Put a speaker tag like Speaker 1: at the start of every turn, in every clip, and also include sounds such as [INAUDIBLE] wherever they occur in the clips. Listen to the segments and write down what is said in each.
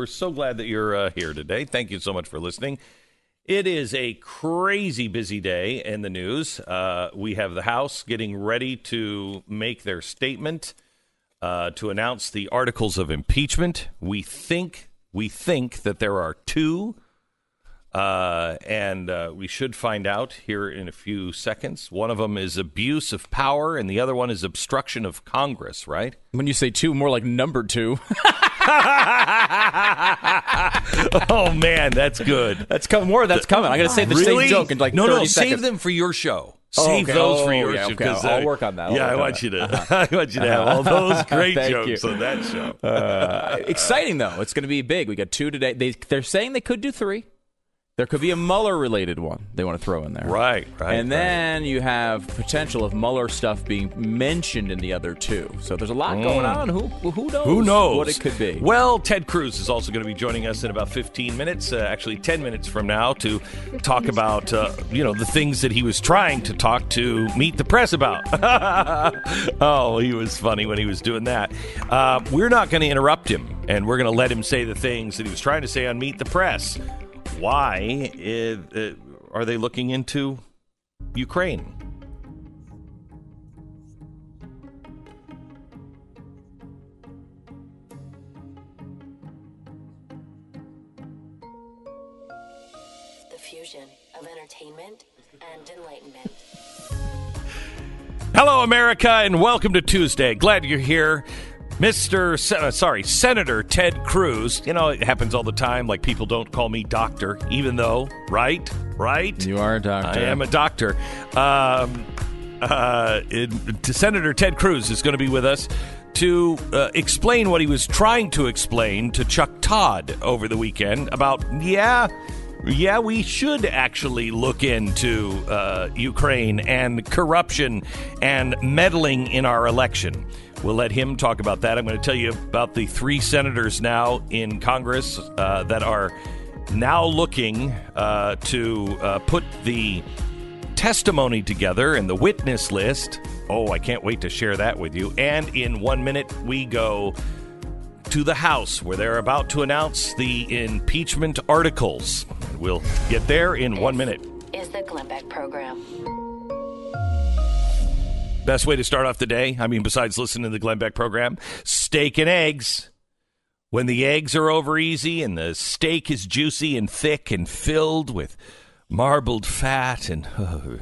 Speaker 1: We're so glad that you're uh, here today. Thank you so much for listening. It is a crazy busy day in the news. Uh, we have the House getting ready to make their statement uh, to announce the articles of impeachment. We think we think that there are two, uh, and uh, we should find out here in a few seconds. One of them is abuse of power, and the other one is obstruction of Congress. Right?
Speaker 2: When you say two, more like number two. [LAUGHS] [LAUGHS]
Speaker 1: oh man, that's good.
Speaker 2: That's coming. More. That's coming. I got to say the
Speaker 1: really?
Speaker 2: same joke in like
Speaker 1: no,
Speaker 2: 30
Speaker 1: no.
Speaker 2: seconds.
Speaker 1: Save them for your show.
Speaker 2: Oh,
Speaker 1: Save
Speaker 2: okay.
Speaker 1: those for
Speaker 2: Oh,
Speaker 1: your
Speaker 2: yeah,
Speaker 1: show.
Speaker 2: okay. I'll work on that. I'll
Speaker 1: yeah, I want you to. [LAUGHS] I want you to have all those [LAUGHS] great jokes
Speaker 2: you.
Speaker 1: on that show.
Speaker 2: Uh, exciting though. It's going to be big. We got two today. They they're saying they could do three. There could be a Mueller related one they want to throw in there.
Speaker 1: Right, right.
Speaker 2: And
Speaker 1: right.
Speaker 2: then you have potential of Mueller stuff being mentioned in the other two. So there's a lot going on. Who who knows?
Speaker 1: Mm. Who knows
Speaker 2: what it could be?
Speaker 1: Well, Ted Cruz is also going to be joining us in about 15 minutes, uh, actually 10 minutes from now, to talk [LAUGHS] about uh, you know the things that he was trying to talk to meet the press about. [LAUGHS] oh, he was funny when he was doing that. Uh, we're not going to interrupt him, and we're going to let him say the things that he was trying to say on Meet the Press. Why uh, are they looking into Ukraine?
Speaker 3: The fusion of entertainment and enlightenment.
Speaker 1: Hello, America, and welcome to Tuesday. Glad you're here. Mr. Sen- uh, sorry, Senator Ted Cruz. You know, it happens all the time. Like, people don't call me doctor, even though, right? Right?
Speaker 2: you are a doctor.
Speaker 1: I am a doctor. Um, uh, it, Senator Ted Cruz is going to be with us to uh, explain what he was trying to explain to Chuck Todd over the weekend about, yeah, yeah, we should actually look into uh, Ukraine and corruption and meddling in our election. We'll let him talk about that. I'm going to tell you about the three senators now in Congress uh, that are now looking uh, to uh, put the testimony together and the witness list. Oh, I can't wait to share that with you. And in one minute, we go to the House where they're about to announce the impeachment articles. We'll get there in one minute.
Speaker 3: Is the Glenn Beck program.
Speaker 1: Best way to start off the day, I mean, besides listening to the Glenn Beck program, steak and eggs. When the eggs are over easy and the steak is juicy and thick and filled with marbled fat and. [LAUGHS]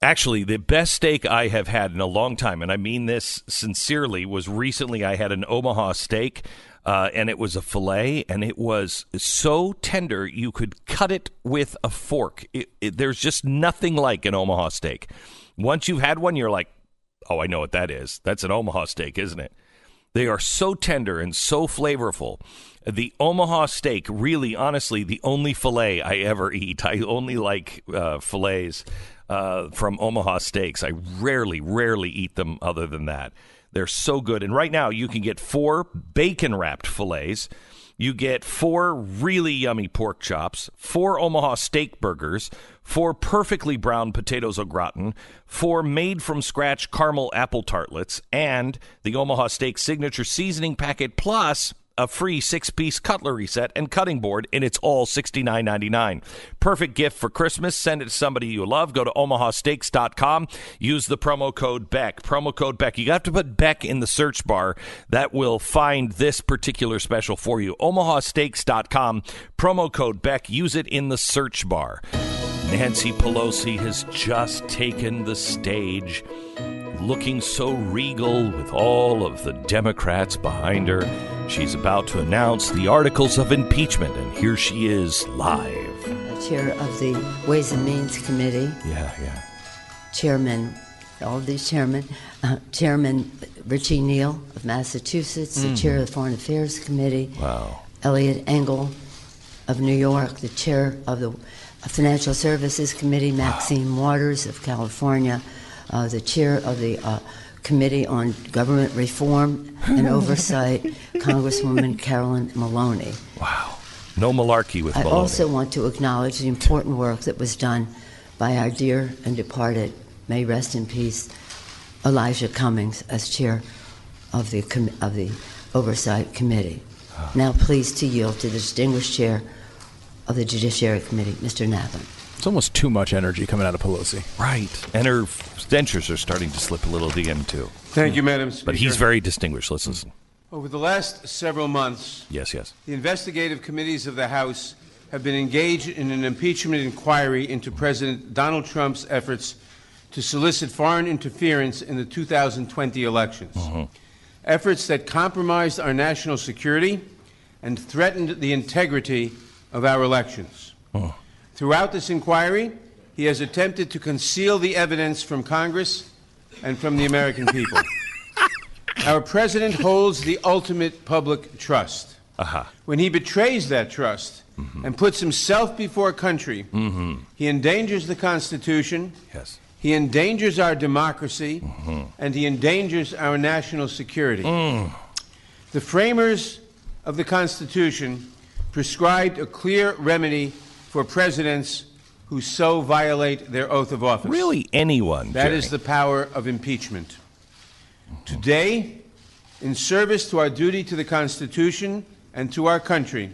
Speaker 1: Actually, the best steak I have had in a long time, and I mean this sincerely, was recently I had an Omaha steak, uh, and it was a filet, and it was so tender you could cut it with a fork. It, it, there's just nothing like an Omaha steak. Once you've had one, you're like, oh, I know what that is. That's an Omaha steak, isn't it? They are so tender and so flavorful. The Omaha steak, really, honestly, the only filet I ever eat. [LAUGHS] I only like uh, fillets uh, from Omaha Steaks. I rarely, rarely eat them other than that. They're so good. And right now, you can get four bacon wrapped fillets. You get four really yummy pork chops, four Omaha steak burgers, four perfectly browned potatoes au gratin, four made from scratch caramel apple tartlets, and the Omaha Steak signature seasoning packet plus a free six piece cutlery set and cutting board, and it's all $69.99. Perfect gift for Christmas. Send it to somebody you love. Go to omahasteaks.com. Use the promo code BECK. Promo code BECK. You have to put BECK in the search bar. That will find this particular special for you. omahasteaks.com. Promo code BECK. Use it in the search bar. Nancy Pelosi has just taken the stage looking so regal with all of the Democrats behind her. She's about to announce the articles of impeachment, and here she is live.
Speaker 4: chair of the Ways and Means Committee,
Speaker 1: Yeah, yeah.
Speaker 4: chairman, all of these chairmen, uh, Chairman Richie Neal of Massachusetts, the chair of the Foreign Affairs Committee,
Speaker 1: Wow.
Speaker 4: Eliot Engel of New York, the chair of the Financial Services Committee, Maxine Waters of California, uh, the chair of the uh, Committee on Government Reform and [LAUGHS] Oversight, Congresswoman Carolyn Maloney.
Speaker 1: Wow. No malarkey with
Speaker 4: I
Speaker 1: Maloney.
Speaker 4: also want to acknowledge the important work that was done by our dear and departed, may rest in peace, Elijah Cummings as chair of the com- of the Oversight Committee. Now pleased to yield to the distinguished chair of the Judiciary Committee, Mr. Nadler.
Speaker 2: It's almost too much energy coming out of Pelosi.
Speaker 1: Right. And her dentures are starting to slip a little at the end, too.
Speaker 5: Thank you, Madam Speaker.
Speaker 1: But he's very distinguished. Let's listen.
Speaker 5: Over the last several months,
Speaker 1: Yes, yes.
Speaker 5: the investigative committees of the House have been engaged in an impeachment inquiry into President Donald Trump's efforts to solicit foreign interference in the 2020 elections. Mm-hmm. Efforts that compromised our national security and threatened the integrity of our elections. Mm. Throughout this inquiry, he has attempted to conceal the evidence from Congress and from the American people. [LAUGHS] Our president holds the ultimate public trust.
Speaker 1: Uh-huh.
Speaker 5: When he betrays that trust mm-hmm. and puts himself before country, mm-hmm. he endangers the Constitution,
Speaker 1: Yes.
Speaker 5: he endangers our democracy, mm-hmm. and he endangers our national security. Mm. The framers of the Constitution prescribed a clear remedy for presidents who so violate their oath of office.
Speaker 1: Really, anyone.
Speaker 5: That
Speaker 1: Jerry.
Speaker 5: is the power of impeachment. Today, in service to our duty to the Constitution and to our country,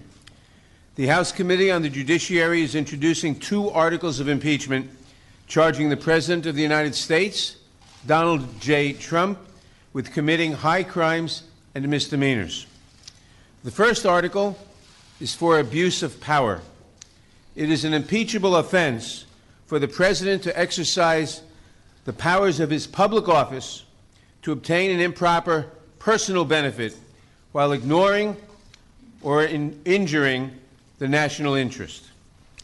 Speaker 5: the House Committee on the Judiciary is introducing two articles of impeachment charging the President of the United States, Donald J. Trump, with committing high crimes and misdemeanors. The first article is for abuse of power. It is an impeachable offense for the President to exercise the powers of his public office to obtain an improper personal benefit while ignoring or in injuring the national interest.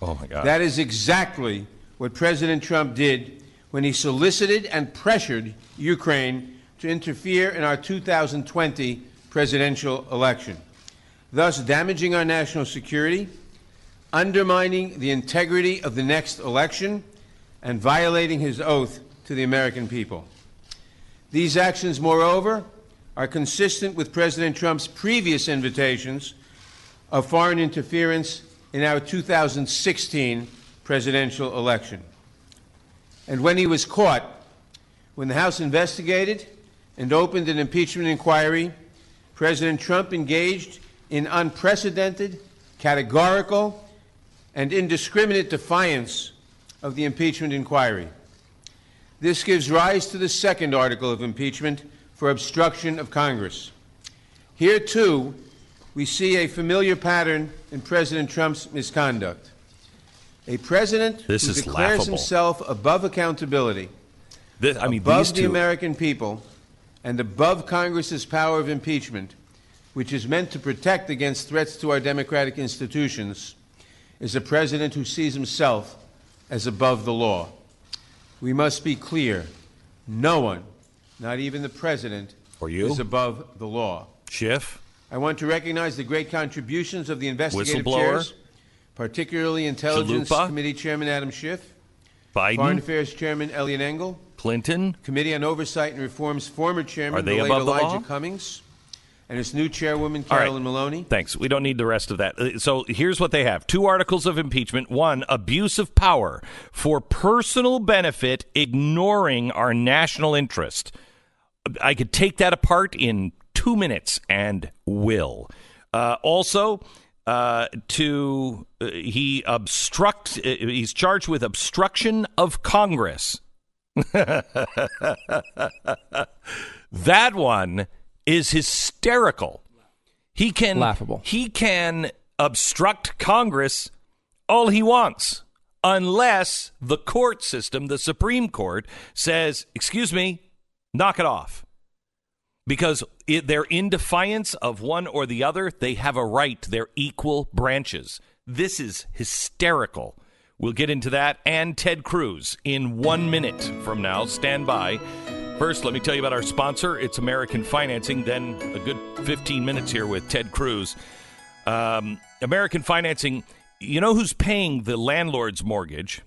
Speaker 1: Oh, my God.
Speaker 5: That is exactly what President Trump did when he solicited and pressured Ukraine to interfere in our 2020 presidential election, thus damaging our national security, undermining the integrity of the next election, and violating his oath to the American people. These actions, moreover, are consistent with President Trump's previous invitations of foreign interference in our 2016 presidential election. And when he was caught, when the House investigated and opened an impeachment inquiry, President Trump engaged in unprecedented, categorical, and indiscriminate defiance of the impeachment inquiry. This gives rise to the second article of impeachment for obstruction of Congress. Here, too, we see a familiar pattern in President Trump's misconduct. A president
Speaker 1: This
Speaker 5: who declares
Speaker 1: laughable.
Speaker 5: himself above accountability,
Speaker 1: This- I mean,
Speaker 5: above the
Speaker 1: two.
Speaker 5: American people, and above Congress's power of impeachment, which is meant to protect against threats to our democratic institutions, is a president who sees himself as above the law. We must be clear no one, not even the president,
Speaker 1: Or you?
Speaker 5: is above the law.
Speaker 1: Schiff.
Speaker 5: I want to recognize the great contributions of the investigative chairs, particularly Intelligence
Speaker 1: Chalupa.
Speaker 5: Committee Chairman Adam Schiff, Foreign Affairs Chairman Eliot Engel,
Speaker 1: Clinton.
Speaker 5: Committee on Oversight and Reform's former chairman,
Speaker 1: Are they
Speaker 5: the late
Speaker 1: above the
Speaker 5: Elijah
Speaker 1: law?
Speaker 5: Cummings, and its new chairwoman,
Speaker 1: All right.
Speaker 5: Carolyn Maloney.
Speaker 1: Thanks. We don't need the rest of that. Uh, So here's what they have two articles of impeachment. One, abuse of power for personal benefit, ignoring our national interest. I could take that apart in two minutes and will. Uh, also, uh, to uh, he obstruct. Uh, he's charged with obstruction of Congress. [LAUGHS] that one is hysterical. He can
Speaker 2: Laughable.
Speaker 1: He can obstruct Congress all he wants unless the court system, the Supreme Court says, "Excuse me, knock it off." Because it, they're in defiance of one or the other, they have a right. They're equal branches. This is hysterical. We'll get into that and Ted Cruz in one minute from now. Stand by. First, let me tell you about our sponsor. It's American Financing. Then a good 15 minutes here with Ted Cruz. Um, American Financing, you know who's paying the landlord's mortgage?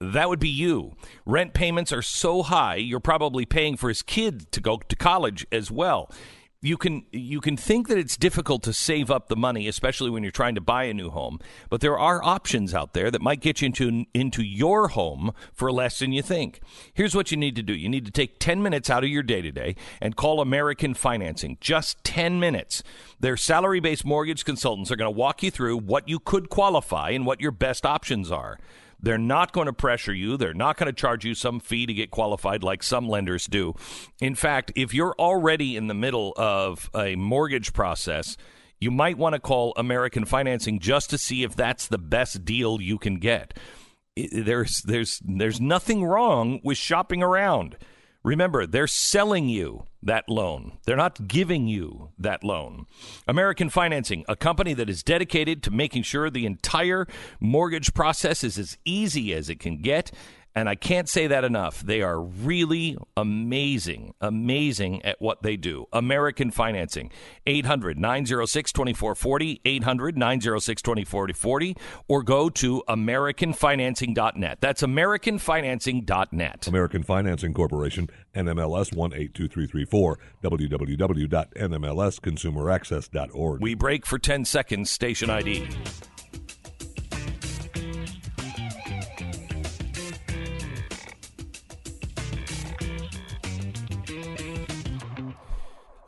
Speaker 1: That would be you. Rent payments are so high, you're probably paying for his kid to go to college as well. You can you can think that it's difficult to save up the money, especially when you're trying to buy a new home. But there are options out there that might get you into into your home for less than you think. Here's what you need to do: you need to take 10 minutes out of your day to day and call American Financing. Just 10 minutes. Their salary based mortgage consultants are going to walk you through what you could qualify and what your best options are. They're not going to pressure you. They're not going to charge you some fee to get qualified like some lenders do. In fact, if you're already in the middle of a mortgage process, you might want to call American Financing just to see if that's the best deal you can get. There's there's there's nothing wrong with shopping around. Remember, they're selling you that loan. They're not giving you that loan. American Financing, a company that is dedicated to making sure the entire mortgage process is as easy as it can get and I can't say that enough. They are really amazing, amazing at what they do. American Financing, 800 906 2440, 800 906 2440, or go to AmericanFinancing.net. That's AmericanFinancing.net.
Speaker 6: American Financing Corporation, NMLS 182334, www.nmlsconsumeraccess.org.
Speaker 1: We break for 10 seconds, station ID.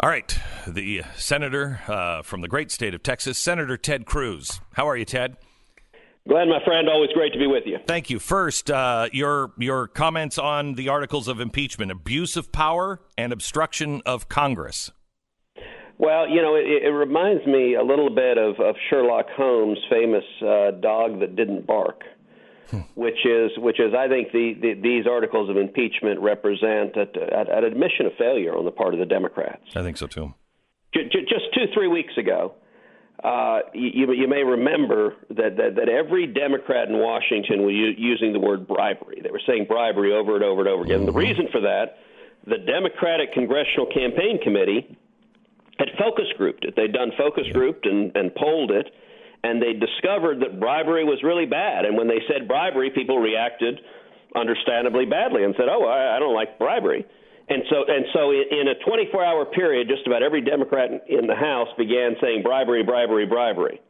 Speaker 1: All right, the senator uh, from the great state of Texas, Senator Ted Cruz. How are you, Ted?
Speaker 7: Glenn, my friend, always great to be with you.
Speaker 1: Thank you. First, uh, your your comments on the articles of impeachment: abuse of power and obstruction of Congress.
Speaker 7: Well, you know, it, it reminds me a little bit of, of Sherlock Holmes' famous uh, dog that didn't bark which is which is I think the, the these articles of impeachment represent an admission of failure on the part of the Democrats.
Speaker 1: I think so too.
Speaker 7: J- j- just two three weeks ago, uh, you, you may remember that, that that every Democrat in Washington was u- using the word bribery. They were saying bribery over and over and over again. Mm-hmm. The reason for that, the Democratic Congressional Campaign Committee had focus grouped it. They'd done focus grouped and, and polled it and they discovered that bribery was really bad. And when they said bribery, people reacted understandably badly and said, "Oh, I, I don't like bribery." And so, and so, in a 24-hour period, just about every Democrat in the House began saying bribery, bribery, bribery.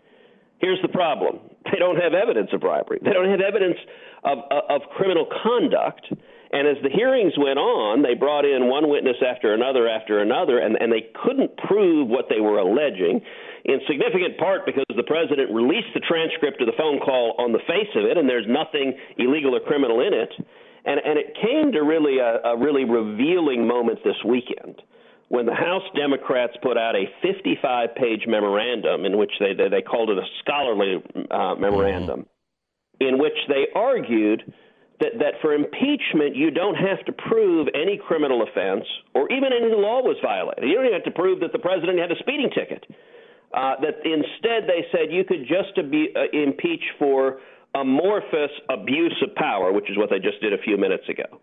Speaker 7: Here's the problem: they don't have evidence of bribery. They don't have evidence of, of, of criminal conduct. And as the hearings went on, they brought in one witness after another after another, and, and they couldn't prove what they were alleging in significant part because the president released the transcript of the phone call on the face of it, and there's nothing illegal or criminal in it. And, and it came to really a, a really revealing moment this weekend when the House Democrats put out a 55 page memorandum in which they, they, they called it a scholarly uh, memorandum, mm-hmm. in which they argued that, that for impeachment, you don't have to prove any criminal offense or even any law was violated. You don't even have to prove that the president had a speeding ticket. Uh, that instead they said you could just be, uh, impeach for amorphous abuse of power, which is what they just did a few minutes ago.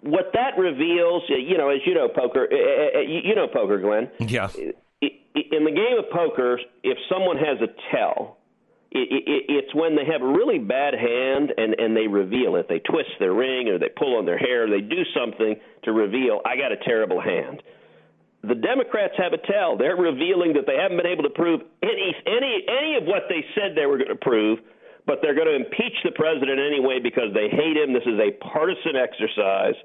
Speaker 7: What that reveals, uh, you know, as you know, poker, uh, uh, you know, poker, Glenn.
Speaker 1: Yeah.
Speaker 7: In the game of poker, if someone has a tell, it's when they have a really bad hand and, and they reveal it. They twist their ring or they pull on their hair, or they do something to reveal, I got a terrible hand the Democrats have a tell. They're revealing that they haven't been able to prove any any any of what they said they were going to prove, but they're going to impeach the president anyway because they hate him. This is a partisan exercise,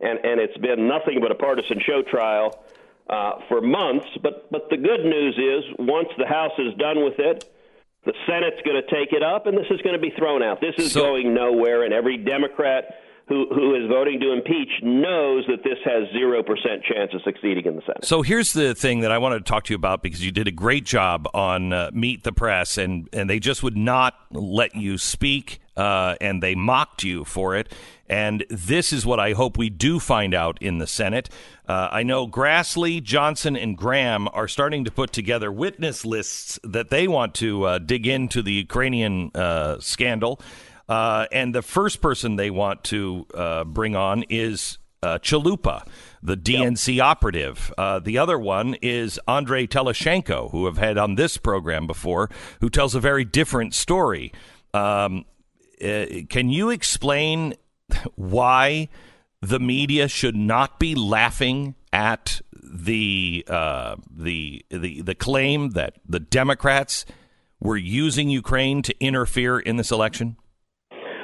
Speaker 7: and and it's been nothing but a partisan show trial uh, for months. But but the good news is once the House is done with it. The Senate's going to take it up, and this is going to be thrown out. This is so, going nowhere, and every Democrat who, who is voting to impeach knows that this has 0% chance of succeeding in the Senate.
Speaker 1: So here's the thing that I wanted to talk to you about because you did a great job on uh, Meet the Press, and, and they just would not let you speak, uh, and they mocked you for it. And this is what I hope we do find out in the Senate. Uh, I know Grassley, Johnson, and Graham are starting to put together witness lists that they want to uh, dig into the Ukrainian uh, scandal. Uh, and the first person they want to uh, bring on is uh, Chalupa, the DNC yep. operative. Uh, the other one is Andrei Telizhenko, who I've had on this program before, who tells a very different story. Um, uh, can you explain why the media should not be laughing at the uh, the the the claim that the Democrats were using Ukraine to interfere in this election?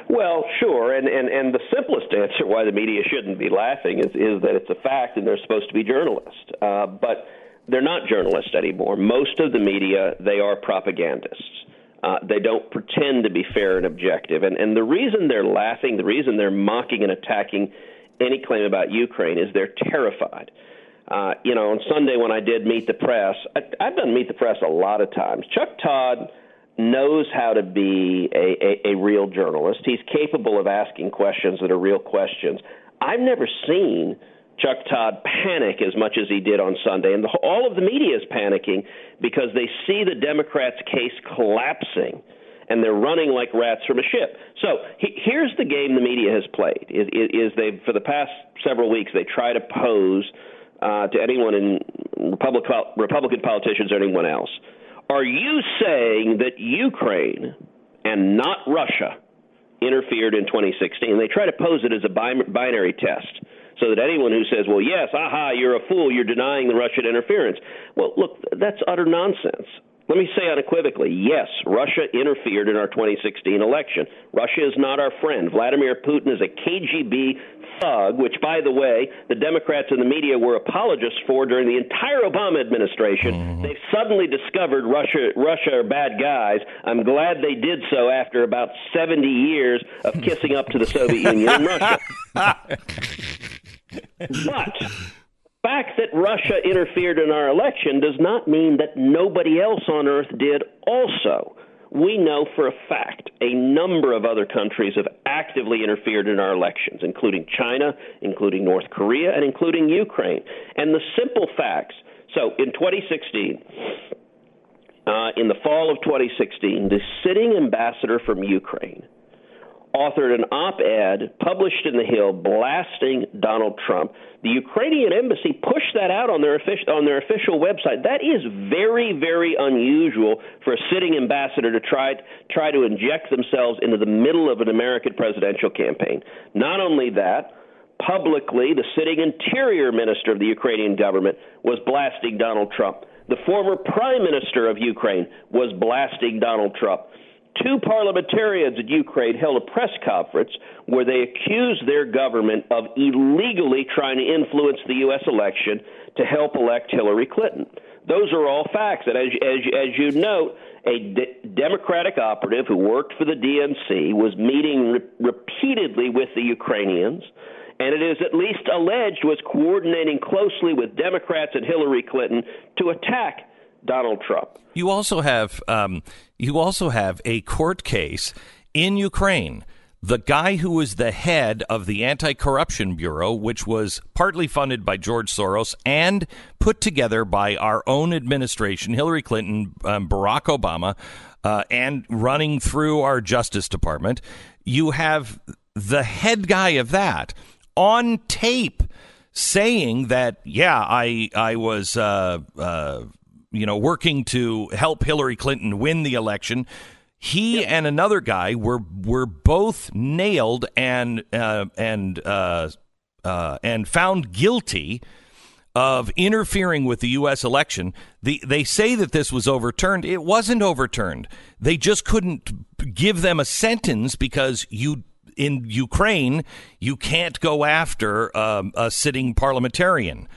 Speaker 7: Well, sure, and, and, and the simplest answer why the media shouldn't be laughing is, is that it's a fact and they're supposed to be journalists. Uh, but they're not journalists anymore. Most of the media, they are propagandists. Uh, they don't pretend to be fair and objective. And, and the reason they're laughing, the reason they're mocking and attacking any claim about Ukraine is they're terrified. Uh, you know, on Sunday when I did Meet the Press, I, I've done Meet the Press a lot of times. Chuck Todd knows how to be a, a, a real journalist. He's capable of asking questions that are real questions. I've never seen Chuck Todd panic as much as he did on Sunday. And the, all of the media is panicking because they see the Democrats' case collapsing and they're running like rats from a ship. So he, here's the game the media has played: is, is they for the past several weeks they try to pose uh, to anyone in Republic, Republican politicians or anyone else. Are you saying that Ukraine and not Russia interfered in 2016? They try to pose it as a binary test so that anyone who says, well, yes, aha, you're a fool, you're denying the Russian interference. Well, look, that's utter nonsense. Let me say unequivocally yes, Russia interfered in our 2016 election. Russia is not our friend. Vladimir Putin is a KGB thug, which, by the way, the Democrats and the media were apologists for during the entire Obama administration. Mm-hmm. They've suddenly discovered Russia, Russia are bad guys. I'm glad they did so after about 70 years of kissing up to the Soviet Union and Russia. [LAUGHS] but the fact that Russia interfered in our election does not mean that nobody else on earth did also. We know for a fact a number of other countries have actively interfered in our elections, including China, including North Korea, and including Ukraine. And the simple facts so in 2016, uh, in the fall of 2016, the sitting ambassador from Ukraine authored an op ed published in The Hill blasting Donald Trump. The Ukrainian embassy pushed that out on their, official, on their official website. That is very, very unusual for a sitting ambassador to try, try to inject themselves into the middle of an American presidential campaign. Not only that, publicly, the sitting interior minister of the Ukrainian government was blasting Donald Trump. The former prime minister of Ukraine was blasting Donald Trump two parliamentarians in Ukraine held a press conference where they accused their government of illegally trying to influence the U.S. election to help elect Hillary Clinton. Those are all facts. And as, as, as you note, a de- Democratic operative who worked for the DNC was meeting re- repeatedly with the Ukrainians and it is at least alleged was coordinating closely with Democrats and Hillary Clinton to attack Donald Trump.
Speaker 1: You also have um, you also have a court case in Ukraine. The guy who was the head of the Anti Corruption Bureau, which was partly funded by George Soros and put together by our own administration, Hillary Clinton, um, Barack Obama, uh, and running through our Justice Department, you have the head guy of that on tape saying that, yeah, I I was uh, uh, you know, working to help Hillary Clinton win the election. He yep. and another guy were were both nailed and uh, and uh, uh, and found guilty of interfering with the U.S. election. The, they say that this was overturned. It wasn't overturned. They just couldn't give them a sentence because you in Ukraine you can't go after um, a sitting parliamentarian.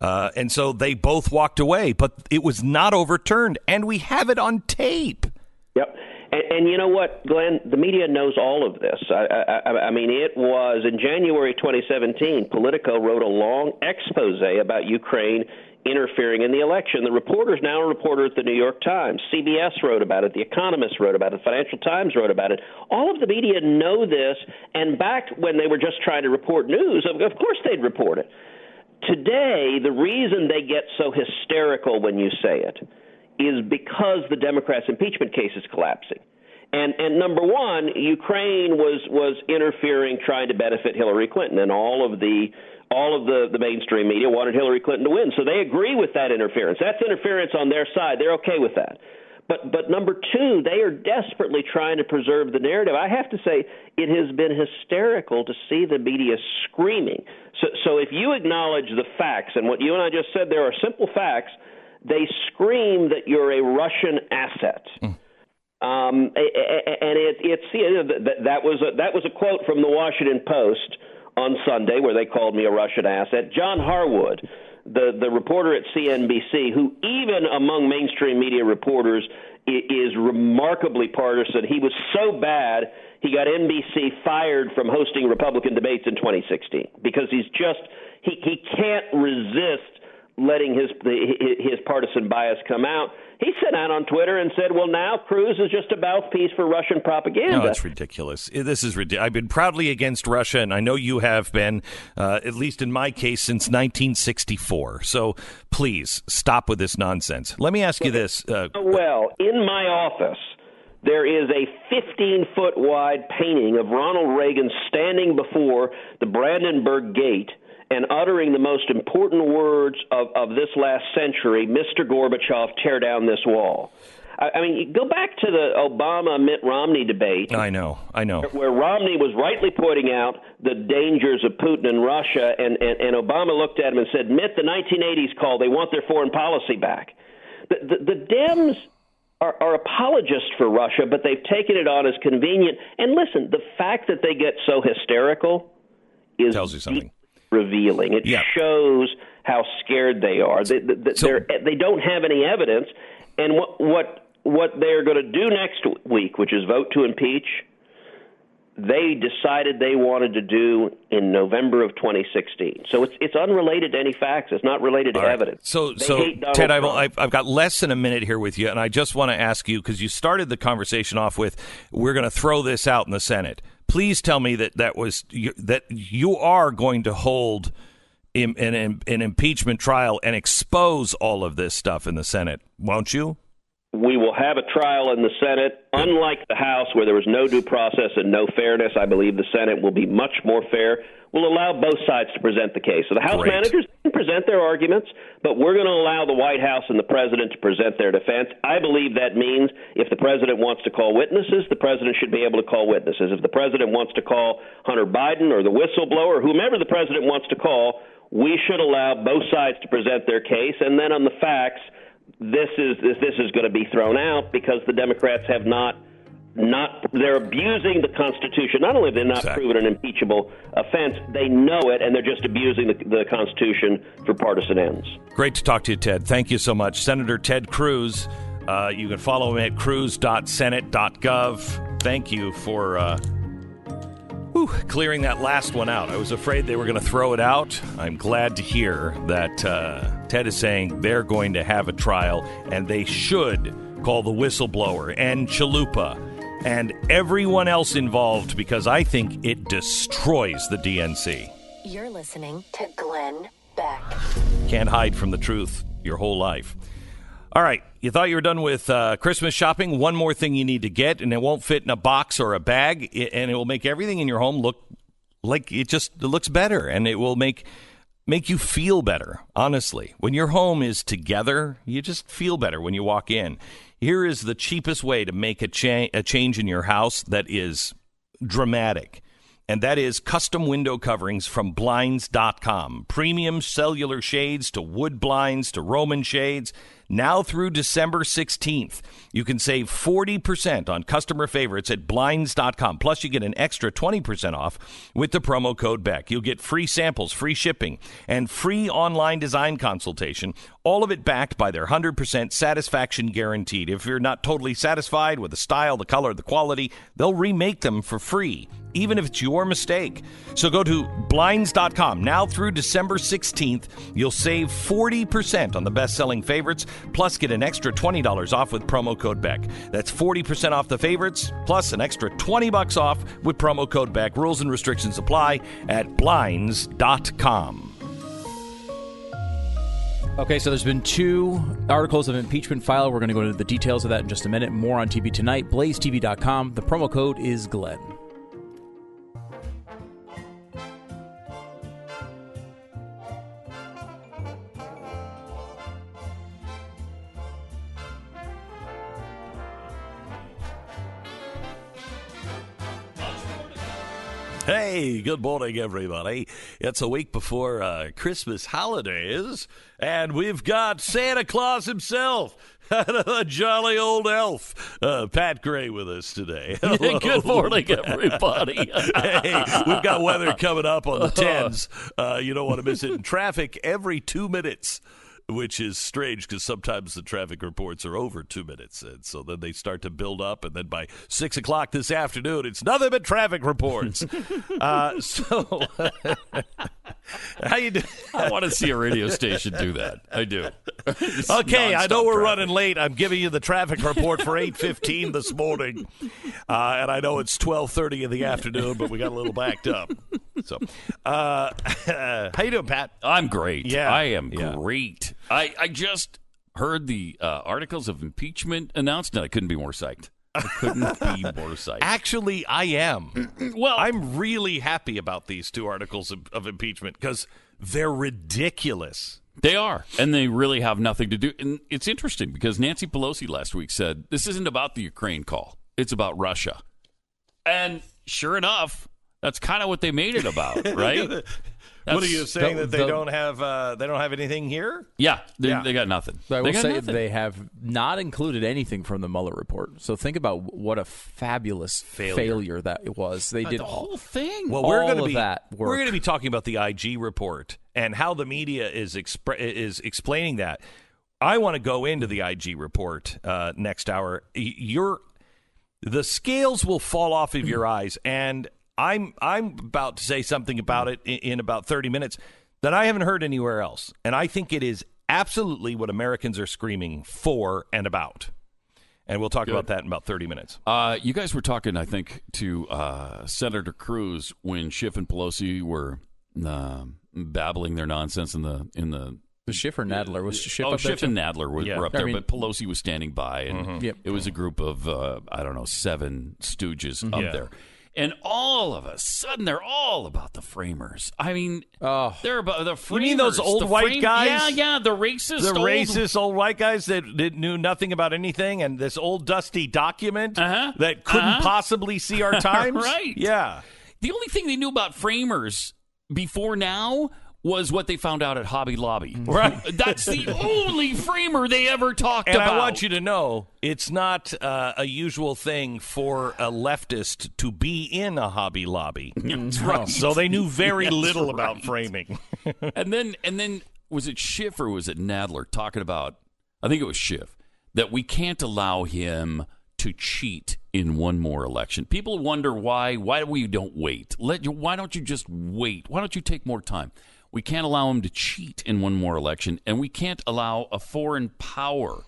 Speaker 1: Uh, and so they both walked away, but it was not overturned, and we have it on tape.
Speaker 7: Yep. And, and you know what, Glenn? The media knows all of this. I, I, I mean, it was in January 2017. Politico wrote a long expose about Ukraine interfering in the election. The reporter's now a reporter at the New York Times. CBS wrote about it. The Economist wrote about it. The Financial Times wrote about it. All of the media know this. And back when they were just trying to report news, of, of course they'd report it. Today, the reason they get so hysterical when you say it is because the Democrats' impeachment case is collapsing. And, and number one, Ukraine was was interfering, trying to benefit Hillary Clinton, and all of the all of the, the mainstream media wanted Hillary Clinton to win. So they agree with that interference. That's interference on their side. They're okay with that. But but number two, they are desperately trying to preserve the narrative. I have to say, it has been hysterical to see the media screaming. So so if you acknowledge the facts and what you and I just said, there are simple facts. They scream that you're a Russian asset. Um, and it, it's you know, that, that was a, that was a quote from the Washington Post on Sunday where they called me a Russian asset. John Harwood, the the reporter at CNBC, who even among mainstream media reporters is remarkably partisan. He was so bad he got NBC fired from hosting Republican debates in 2016 because he's just he he can't resist letting his his partisan bias come out he sent out on Twitter and said, "Well, now Cruz is just a mouthpiece for Russian propaganda."
Speaker 1: No, that's ridiculous. This is ridiculous. I've been proudly against Russia, and I know you have been, uh, at least in my case, since 1964. So please stop with this nonsense. Let me ask you this. Uh,
Speaker 7: well, in my office. There is a 15 foot wide painting of Ronald Reagan standing before the Brandenburg Gate and uttering the most important words of, of this last century, Mr. Gorbachev, tear down this wall. I, mean, go back to the Obama Mitt Romney debate.
Speaker 1: I know, I know.
Speaker 7: Where Romney was rightly pointing out the dangers of Putin and Russia, and, and, and Obama looked at him and said, Mitt, the 1980s call, they want their foreign policy back. The, the, the Dems are, are apologists for Russia, but they've taken it on as convenient. And listen, the fact that they get so hysterical is
Speaker 1: tells you something
Speaker 7: revealing. It
Speaker 1: yeah.
Speaker 7: shows how scared they are. They, they,
Speaker 1: So-
Speaker 7: they don't have any evidence, and what what what they're going to do next week, which is vote to impeach. They decided they wanted to do in November of 2016. So it's it's unrelated to any facts. It's not related to
Speaker 1: right.
Speaker 7: evidence.
Speaker 1: So,
Speaker 7: They
Speaker 1: so Ted, I've, I've, I've got less than a minute here with you, and I just want to ask you because you started the conversation off with, "We're going to throw this out in the Senate." Please tell me that that was that you are going to hold an, an, an impeachment trial and expose all of this stuff in the Senate, won't you?
Speaker 7: We will have a trial in the Senate. Unlike the House, where there was no due process and no fairness, I believe the Senate will be much more fair. We'll allow both sides to present the case. So the House
Speaker 1: Great.
Speaker 7: managers can present their arguments, but we're going to allow the White House and the president to present their defense. I believe that means if the president wants to call witnesses, the president should be able to call witnesses. If the president wants to call Hunter Biden or the whistleblower, whomever the president wants to call, we should allow both sides to present their case. And then on the facts, this is this, is going to be thrown out because the Democrats have not not they're abusing the Constitution. Not only have they not
Speaker 1: Exactly.
Speaker 7: proven an impeachable offense, they know it and they're just abusing the, the Constitution for partisan ends.
Speaker 1: Great to talk to you, Ted. Thank you so much. Senator Ted Cruz. Uh, you can follow him at cruz.senate.gov. Thank you for uh, whew, clearing that last one out. I was afraid they were going to throw it out. I'm glad to hear that uh, Ted is saying they're going to have a trial and they should call the whistleblower and Chalupa and everyone else involved because I think it destroys the DNC.
Speaker 3: You're listening to Glenn Beck.
Speaker 1: Can't hide from the truth your whole life. All right, you thought you were done with uh, Christmas shopping. One more thing you need to get, and it won't fit in a box or a bag, and it will make everything in your home look like it just it looks better, and it will make make you feel better. Honestly, when your home is together, you just feel better when you walk in. Here is the cheapest way to make a, cha- a change in your house that is dramatic. And that is custom window coverings from Blinds.com. Premium cellular shades to wood blinds to Roman shades. Now through December 16th, you can save 40% on customer favorites at Blinds.com. Plus, you get an extra 20% off with the promo code BECK. You'll get free samples, free shipping, and free online design consultation. All of it backed by their 100% satisfaction guaranteed. If you're not totally satisfied with the style, the color, the quality, they'll remake them for free, even if it's your mistake. So go to Blinds.com. Now through December 16th, you'll save 40% on the best selling favorites, plus get an extra $20 off with promo code BECK. That's 40% off the favorites, plus an extra 20 bucks off with promo code BECK. Rules and restrictions apply at Blinds.com.
Speaker 2: Okay, so there's been two articles of impeachment filed. We're going to go into the details of that in just a minute. More on TV tonight. BlazeTV.com. The promo code is Glenn.
Speaker 1: Hey, good morning, everybody. It's a week before uh, Christmas holidays, and we've got Santa Claus himself, [LAUGHS] a jolly old elf, uh, Pat Gray, with us today. [LAUGHS]
Speaker 8: Good morning, everybody. [LAUGHS]
Speaker 1: hey, we've got weather coming up on the 10s. Uh, you don't want to miss it. And traffic every two minutes. Which is strange because sometimes the traffic reports are over two minutes, and so then they start to build up, and then by six o'clock this afternoon, it's nothing but traffic reports. [LAUGHS] uh, so, [LAUGHS] how you doing?
Speaker 8: I want to see a radio station do that. I do. [LAUGHS]
Speaker 1: Okay, I know we're
Speaker 8: traffic.
Speaker 1: running late. I'm giving you the traffic report for 8:15 this morning, uh, and I know it's 12:30 in the afternoon, but we got a little backed up. So, uh, how you doing, Pat?
Speaker 8: I'm great.
Speaker 1: Yeah,
Speaker 8: I am
Speaker 1: yeah.
Speaker 8: great. I, I just heard the uh, articles of impeachment announced, and I couldn't be more psyched. I couldn't be [LAUGHS] more psyched.
Speaker 1: Actually, I am. [CLEARS THROAT]
Speaker 8: well,
Speaker 1: I'm really happy about these two articles of, of impeachment because they're ridiculous.
Speaker 8: They are, and they really have nothing to do. And it's interesting because Nancy Pelosi last week said this isn't about the Ukraine call; it's about Russia. And sure enough, that's kind of what they made it about, [LAUGHS] right?
Speaker 1: What are you saying
Speaker 2: the-
Speaker 1: that they
Speaker 2: the-
Speaker 1: don't have uh, they don't have anything here?
Speaker 8: Yeah, they,
Speaker 1: Yeah.
Speaker 8: they got nothing.
Speaker 2: I
Speaker 8: they
Speaker 2: will
Speaker 8: got
Speaker 2: say
Speaker 8: nothing.
Speaker 2: they have not included anything from the Mueller report. So think about what a fabulous failure, that it was. They did
Speaker 8: the
Speaker 2: all.
Speaker 8: whole thing.
Speaker 1: Well, we're going to be
Speaker 2: that
Speaker 1: we're going to be talking about the IG report and how the media is expre- is explaining that. I want to go into the IG report uh, next hour. Y- Your the scales will fall off of your [CLEARS THROAT] eyes, and I'm I'm about to say something about it in, in about thirty minutes that I haven't heard anywhere else, and I think it is absolutely what Americans are screaming for and about. And we'll talk about that in about thirty minutes.
Speaker 8: Uh, you guys were talking, I think, to uh, Senator Cruz when Schiff and Pelosi were uh, babbling their nonsense in the in the.
Speaker 2: Was Schiff or Nadler? Was Schiff
Speaker 8: oh,
Speaker 2: up
Speaker 8: Schiff
Speaker 2: too?
Speaker 8: and Nadler were,
Speaker 1: Yeah.
Speaker 8: were up
Speaker 2: I
Speaker 8: there,
Speaker 2: mean-
Speaker 8: but Pelosi was standing by, and
Speaker 1: Mm-hmm.
Speaker 2: Yep.
Speaker 8: it was a group of uh, I don't know seven stooges up
Speaker 1: Yeah.
Speaker 8: there, and all of a sudden they're all about the framers. I mean,
Speaker 2: Oh.
Speaker 8: they're about the framers.
Speaker 1: You mean those old
Speaker 8: the
Speaker 1: white guys?
Speaker 8: Yeah, yeah, the racist,
Speaker 1: the
Speaker 8: old-
Speaker 1: racist old white guys that, that knew nothing about anything and this old dusty document
Speaker 8: Uh-huh.
Speaker 1: that couldn't
Speaker 8: Uh-huh.
Speaker 1: possibly see our [LAUGHS] times
Speaker 8: Right.
Speaker 1: yeah
Speaker 8: The only thing they knew about framers before now was what they found out at Hobby Lobby.
Speaker 1: Right. [LAUGHS]
Speaker 8: That's the only framer they ever talked
Speaker 1: and
Speaker 8: about.
Speaker 1: i want you to know it's not uh, a usual thing for a leftist to be in a hobby lobby [LAUGHS]
Speaker 8: That's right.
Speaker 1: so they knew very [LAUGHS] little about framing
Speaker 8: and then and then was it Schiff or was it Nadler talking about? I think it was Schiff that we can't allow him to cheat in one more election. People wonder why. Why we don't wait? Let you, why don't you just wait? Why don't you take more time? We can't allow him to cheat in one more election, and we can't allow a foreign power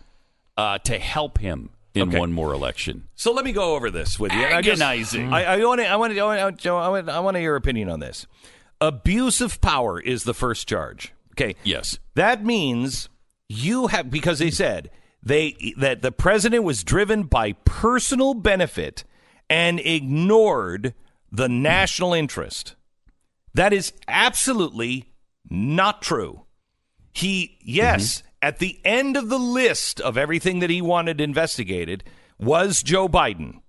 Speaker 8: uh, to help him in
Speaker 1: Okay.
Speaker 8: one more election.
Speaker 1: so let me go over this with you
Speaker 8: Agonizing.
Speaker 1: I, I want to I want to I want to I want I your opinion on this abuse of power is the first charge okay
Speaker 8: Yes.
Speaker 1: That means you have because they said they that the president was driven by personal benefit and ignored the national interest. That is absolutely not true. He yes, mm-hmm. at the end of the list of everything that he wanted investigated was Joe Biden.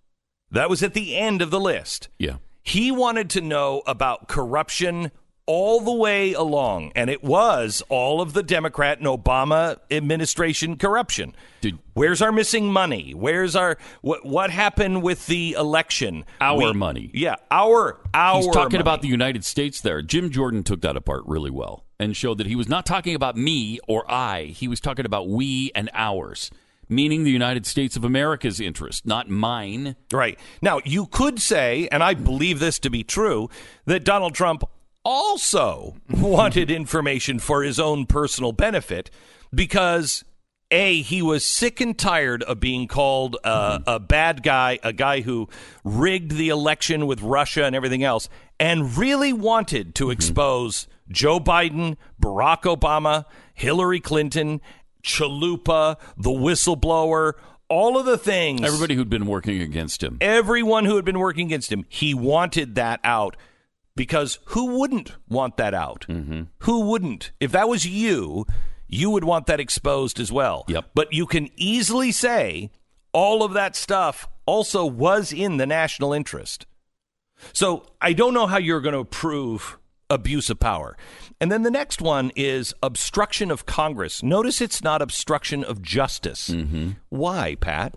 Speaker 1: That was at the end of the list.
Speaker 8: Yeah.
Speaker 1: He wanted to know about corruption all the way along, and it was all of the Democrat and Obama administration corruption.
Speaker 8: Did-
Speaker 1: Where's our missing money? Where's our what? What happened with the election?
Speaker 8: Our money.
Speaker 1: Yeah, our our.
Speaker 8: He's talking
Speaker 1: money.
Speaker 8: about the United States there. Jim Jordan took that apart really well and showed that he was not talking about me or I. He was talking about we and ours, meaning the United States of America's interest, not mine.
Speaker 1: Right. Now, you could say, and I believe this to be true, that Donald Trump also [LAUGHS] wanted information for his own personal benefit because. A, he was sick and tired of being called uh, a bad guy, a guy who rigged the election with Russia and everything else, and really wanted to expose Joe Biden, Barack Obama, Hillary Clinton, Chalupa, the whistleblower, all of the things
Speaker 8: Everybody who'd been working against him.
Speaker 1: everyone who had been working against him, he wanted that out because who wouldn't want that out? Mm-hmm. Who wouldn't? If that was you, you would want that exposed as well.
Speaker 8: Yep.
Speaker 1: But you can easily say all of that stuff also was in the national interest. So I don't know how you're going to prove abuse of power. And then the next one is obstruction of Congress. Notice it's not obstruction of justice.
Speaker 8: Mm-hmm.
Speaker 1: Why, Pat?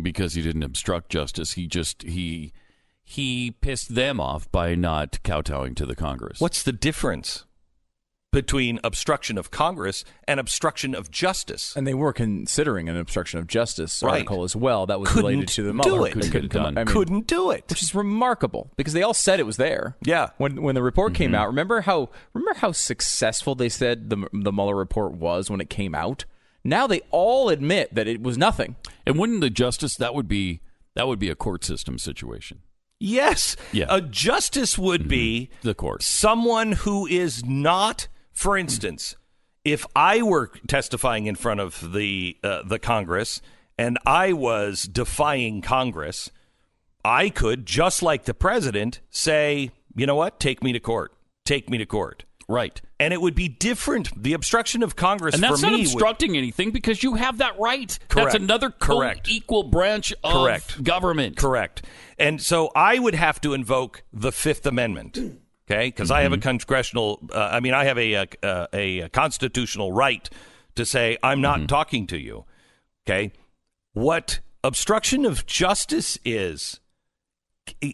Speaker 8: because he didn't obstruct justice. He just he he pissed them off by not kowtowing to the Congress.
Speaker 1: What's the difference between obstruction of Congress and obstruction of justice?
Speaker 2: And they were considering an obstruction of justice
Speaker 1: Right.
Speaker 2: article as well. That was
Speaker 1: Couldn't
Speaker 2: related to the
Speaker 1: do
Speaker 2: Mueller.
Speaker 1: it.
Speaker 8: Couldn't get it
Speaker 2: come-
Speaker 8: done.
Speaker 2: I mean,
Speaker 1: Couldn't do it.
Speaker 2: which is remarkable because they all said it was there.
Speaker 1: Yeah.
Speaker 2: When when the report came mm-hmm. out, remember how remember how successful they said the the Mueller report was when it came out. Now they all admit that it was nothing.
Speaker 8: and wouldn't the justice that would be that would be a court system situation.
Speaker 1: Yes.
Speaker 8: Yeah.
Speaker 1: A justice would be
Speaker 8: The court.
Speaker 1: someone who is not, for instance, if I were testifying in front of the uh, the Congress and I was defying Congress, I could, just like the president, say, you know what, take me to court, take me to court,
Speaker 8: Right.
Speaker 1: And it would be different. The obstruction of Congress
Speaker 8: And that's not
Speaker 1: me would-
Speaker 8: obstructing anything because you have that right.
Speaker 1: Correct.
Speaker 8: That's another
Speaker 1: Correct.
Speaker 8: equal branch of
Speaker 1: Correct.
Speaker 8: government.
Speaker 1: Correct. And so I would have to invoke the Fifth Amendment, okay? Because I have a congressional, uh, I mean, I have a, a, a, constitutional right to say, I'm not talking to you, okay? What obstruction of justice is,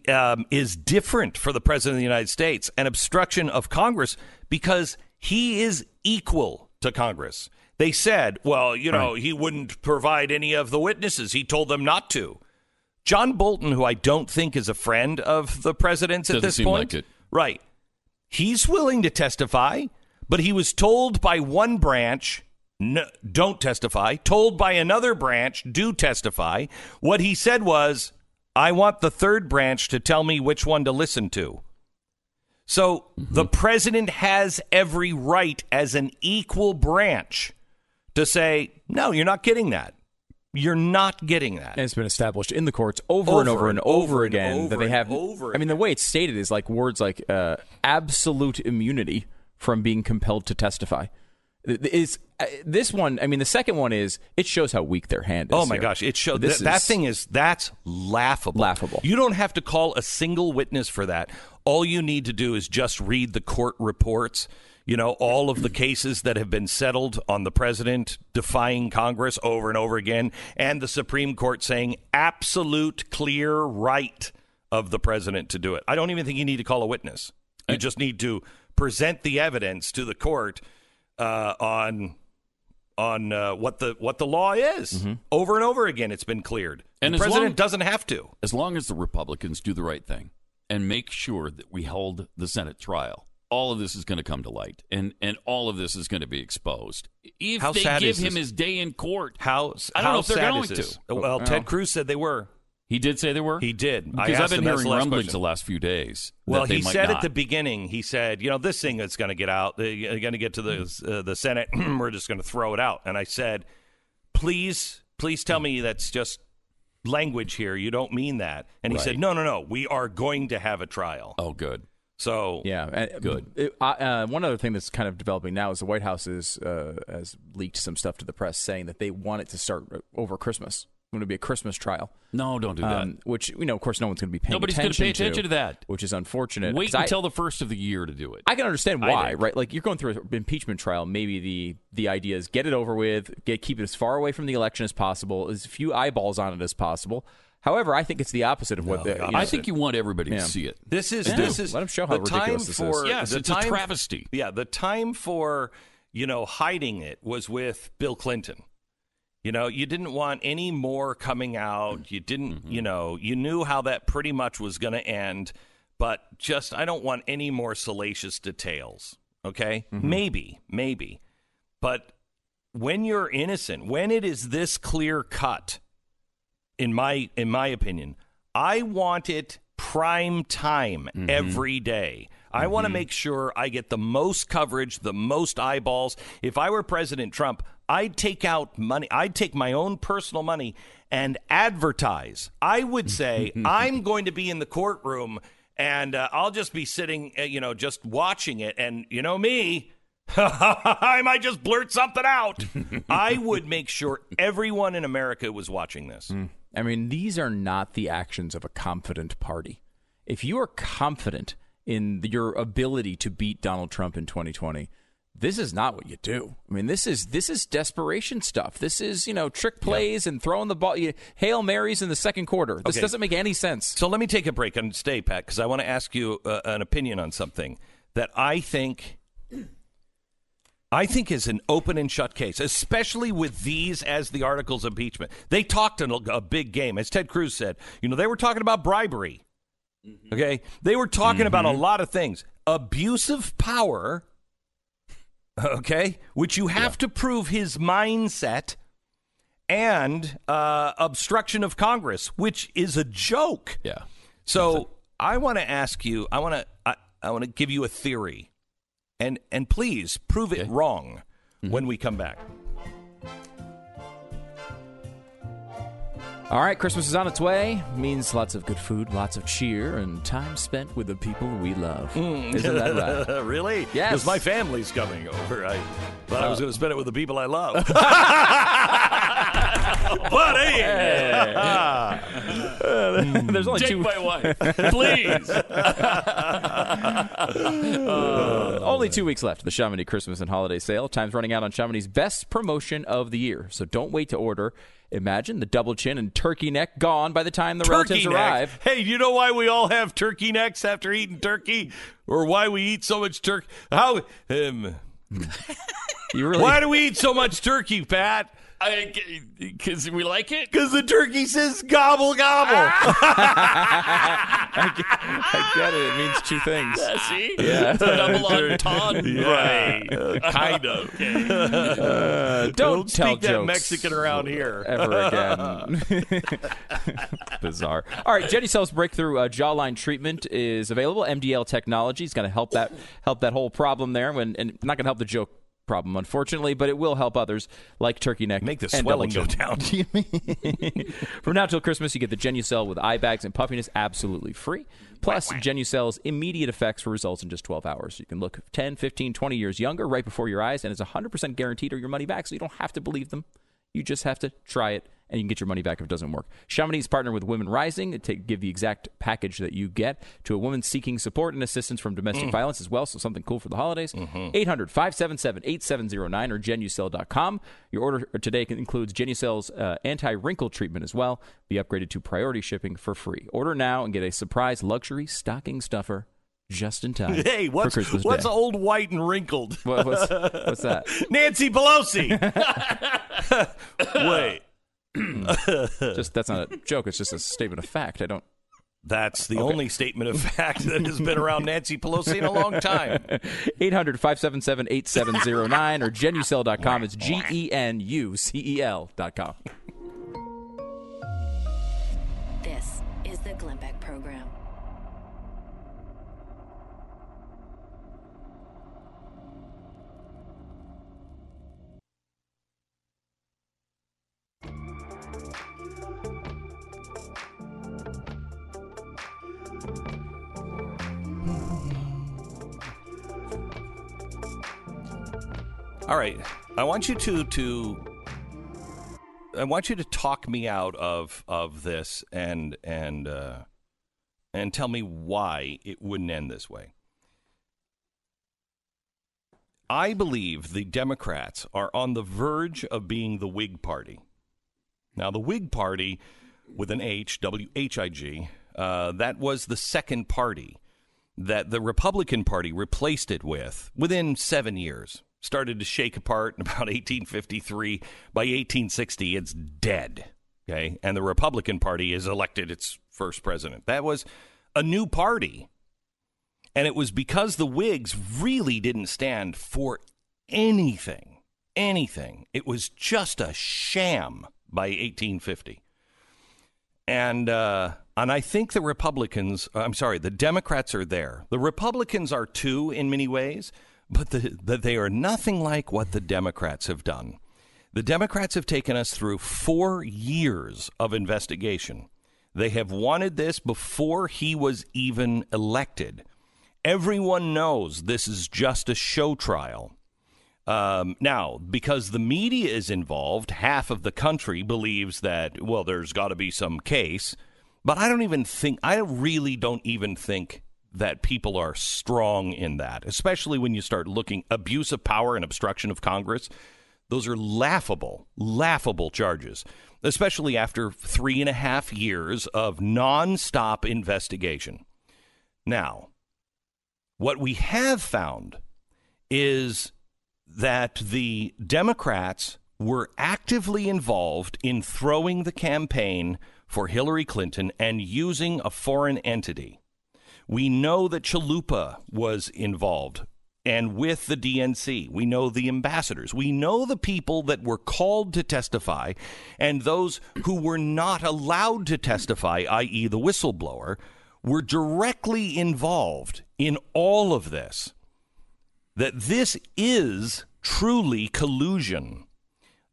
Speaker 1: um, is different for the President of the United States and obstruction of Congress because he is equal to Congress. They said, well, you know, he wouldn't provide any of the witnesses. He told them not to. John Bolton, who I don't think is a friend of the president's at
Speaker 8: Doesn't
Speaker 1: this point,
Speaker 8: like
Speaker 1: right? He's willing to testify, but he was told by one branch, no, "Don't testify." Told by another branch, "Do testify." What he said was, "I want the third branch to tell me which one to listen to." So the president has every right as an equal branch to say, "No, you're not getting that. You're not getting that."
Speaker 2: And it's been established in the courts over, and
Speaker 1: Over
Speaker 2: over
Speaker 1: and
Speaker 2: and over,
Speaker 1: over and
Speaker 2: again
Speaker 1: over
Speaker 2: that they have.
Speaker 1: over
Speaker 2: I mean, the way it's stated is like words like uh, absolute immunity from being compelled to testify. Is uh, this one? I mean, the second one is it shows how weak their hand is.
Speaker 1: Oh my
Speaker 2: here.
Speaker 1: gosh! It showed
Speaker 2: This
Speaker 1: that, thing is that's laughable.
Speaker 2: Laughable.
Speaker 1: You don't have to call a single witness for that. All you need to do is just read the court reports. You know all of the cases that have been settled on the president defying Congress over and over again, and the Supreme Court saying absolute clear right of the president to do it. I don't even think you need to call a witness. You just need to present the evidence to the court uh, on on uh, what the what the law is. Over and over again, it's been cleared.
Speaker 8: And
Speaker 1: the president
Speaker 8: long-
Speaker 1: doesn't have to.
Speaker 8: As long as the Republicans do the right thing and make sure that we hold the Senate trial, all of this is going to come to light, and and all of this is going to be exposed. If
Speaker 1: How
Speaker 8: they give
Speaker 1: is
Speaker 8: him
Speaker 1: this?
Speaker 8: his day in court,
Speaker 1: How
Speaker 8: I don't
Speaker 1: how
Speaker 8: know if they're going
Speaker 1: is
Speaker 8: to.
Speaker 1: Oh, Well, Ted Cruz said they were.
Speaker 8: he did say they were.
Speaker 1: He did.
Speaker 8: Because I've been hearing rumblings
Speaker 1: question.
Speaker 8: the last few days.
Speaker 1: Well,
Speaker 8: that they
Speaker 1: he said
Speaker 8: not.
Speaker 1: at the beginning, he said, you know, this thing that's going to get out, they're going to get to the uh, the Senate, [CLEARS THROAT] we're just going to throw it out. And I said, please, please tell me that's just language here. You don't mean that. And he said, no, no, no. We are going to have a trial.
Speaker 8: Oh, good.
Speaker 1: So
Speaker 2: Yeah, and-
Speaker 8: Good.
Speaker 2: it- uh, one other thing that's kind of developing now is the White House is, uh, has leaked some stuff to the press saying that they want it to start over Christmas. It's going to be a Christmas trial,
Speaker 8: No, don't do that.
Speaker 2: um, which you know, of course, no one's going to be paying
Speaker 8: Nobody's gonna
Speaker 2: attention
Speaker 8: pay attention to that.
Speaker 2: which is unfortunate.
Speaker 8: Wait
Speaker 2: 'cause I-
Speaker 8: until the first of the year to do it.
Speaker 2: I can understand why, right? Like you're going through an impeachment trial. Maybe the the idea is get it over with, get keep it as far away from the election as possible, as few eyeballs on it as possible. However, I think it's the opposite of what the,
Speaker 1: the
Speaker 2: you know,
Speaker 8: I think you want everybody
Speaker 2: Yeah.
Speaker 8: to see it.
Speaker 1: This is
Speaker 2: Yeah.
Speaker 1: this is
Speaker 2: Let 'em show how
Speaker 1: the time
Speaker 2: ridiculous this is.
Speaker 1: for
Speaker 8: Yes,
Speaker 1: the
Speaker 8: it's a travesty.
Speaker 1: Yeah, the time for you know hiding it was with Bill Clinton. You know, you didn't want any more coming out. You didn't,
Speaker 8: Mm-hmm.
Speaker 1: you know, you knew how that pretty much was going to end, but just I don't want any more salacious details. Okay,
Speaker 8: Mm-hmm.
Speaker 1: maybe, maybe, but when you're innocent, when it is this clear cut, in my in my opinion, I want it prime time
Speaker 8: Mm-hmm.
Speaker 1: every day. I want to make sure I get the most coverage, the most eyeballs. If I were President Trump, I'd take out money. I'd take my own personal money and advertise. I would say [LAUGHS] I'm going to be in the courtroom and uh, I'll just be sitting, uh, you know, just watching it. And you know me, [LAUGHS] I might just blurt something out. [LAUGHS] I would make sure everyone in America was watching this.
Speaker 2: I mean, these are not the actions of a confident party. if you are confident in your ability to beat Donald Trump in 2020, this is not what you do. I mean, this is this is desperation stuff. This is you know trick plays and throwing the ball, you, hail marys in the second quarter. This
Speaker 1: Okay.
Speaker 2: doesn't make any sense.
Speaker 1: So let me take a break and stay, Pat, because I want to ask you uh, an opinion on something that I think. I think is an open and shut case, especially with these as the articles of impeachment. They talked a, a big game, as Ted Cruz said. You know, they were talking about bribery. Okay, they were talking about a lot of things, abuse of power. Okay, which you have to prove his mindset, and uh, obstruction of Congress, which is a joke.
Speaker 8: Yeah.
Speaker 1: So I want to ask you. I want to. I, I want to give you a theory, and and please prove it wrong when we come back.
Speaker 2: All right, Christmas is on its way. Means lots of good food, lots of cheer, and time spent with the people we love. Hmm. Isn't that right? [LAUGHS]
Speaker 1: really?
Speaker 2: Yes.
Speaker 1: Because my family's coming over. I thought I was uh, going to spend it with the people I love. [LAUGHS] [LAUGHS] Buddy. [LAUGHS]
Speaker 2: There's only
Speaker 8: Take
Speaker 2: two.
Speaker 8: my wife, [LAUGHS] please.
Speaker 2: Uh, only two weeks left of the Chamonix Christmas and Holiday Sale. Time's running out on Chamonix's best promotion of the year, so don't wait to order. Imagine the double chin and turkey neck gone by the time the relatives
Speaker 1: turkey
Speaker 2: arrive.
Speaker 1: neck. Hey, you know why we all have turkey necks after eating turkey, or why we eat so much turkey? How? Um,
Speaker 2: You really?
Speaker 1: why do we eat so much turkey, Pat?
Speaker 8: Because we like it.
Speaker 1: Because the turkey says gobble gobble. [LAUGHS]
Speaker 2: I get it. It means two things.
Speaker 8: Yeah, see? Yeah. Double [LAUGHS] entendre.
Speaker 1: right, uh, kind of.
Speaker 2: Uh, don't,
Speaker 1: Don't
Speaker 2: tell
Speaker 1: speak that Mexican around here.
Speaker 2: ever again. [LAUGHS] Bizarre. All right, Genucel's breakthrough uh, jawline treatment is available. MDL technology is going to help that help that whole problem there. When and not going to help the joke problem, unfortunately, but it will help others like turkey neck.
Speaker 1: Make the swelling go down. [LAUGHS] [LAUGHS]
Speaker 2: From now till Christmas, you get the Genucel with eye bags and puffiness absolutely free. Plus, Genucel's immediate effects for results in just 12 hours. You can look 10, 15, 20 years younger right before your eyes, and it's 100% guaranteed or your money back, so you don't have to believe them. You just have to try it, and you can get your money back if it doesn't work. Chamonix partnered with Women Rising to give the exact package that you get to a woman seeking support and assistance from domestic violence as well, so something cool for the holidays. 800 577 8709 or genucel.com. Your order today includes Genucel's uh, anti wrinkle treatment as well. Be upgraded to priority shipping for free. Order now and get a surprise luxury stocking stuffer just in time.
Speaker 1: Hey, what's what's
Speaker 2: Day.
Speaker 1: old, white, and wrinkled?
Speaker 2: What- what's, what's that? [LAUGHS]
Speaker 1: Nancy Pelosi. [LAUGHS] [LAUGHS] Wait,
Speaker 2: Just that's not a joke. It's just a statement of fact. I don't.
Speaker 1: that's the only statement of fact that has been around Nancy Pelosi in a long time. [LAUGHS]
Speaker 2: 800 577 8709 or genucel.com. It's G E N U C E L.com.
Speaker 1: All right, I want you to to I want you to talk me out of of this and and uh, and tell me why it wouldn't end this way. I believe the Democrats are on the verge of being the Whig Party. Now, the Whig Party, with an H, W H I G, uh, that was the second party that the Republican Party replaced it with within seven years. Started to shake apart in about [LAUGHS] 1853. By 1860, it's dead. Okay. And the Republican Party has elected its first president. That was a new party. And it was because the Whigs really didn't stand for anything. Anything. It was just a sham by 1850. And uh, and I think the Republicans, I'm sorry, the Democrats are there. The Republicans are too in many ways, but the, the, they are nothing like what the Democrats have done. The Democrats have taken us through four years of investigation. They have wanted this before he was even elected. Everyone knows this is just a show trial. Um, now, because the media is involved, half of the country believes that, well, there's got to be some case. But I don't even think, I really don't even think that people are strong in that, especially when you start looking abuse of power and obstruction of Congress. Those are laughable, laughable charges, especially after three and a half years of nonstop investigation. Now, what we have found is that the Democrats were actively involved in throwing the campaign for Hillary Clinton and using a foreign entity. We know that Chalupa was involved and with the DNC. We know the ambassadors. We know the people that were called to testify and those who were not allowed to testify, i.e., the whistleblower, were directly involved in all of this. That this is truly collusion.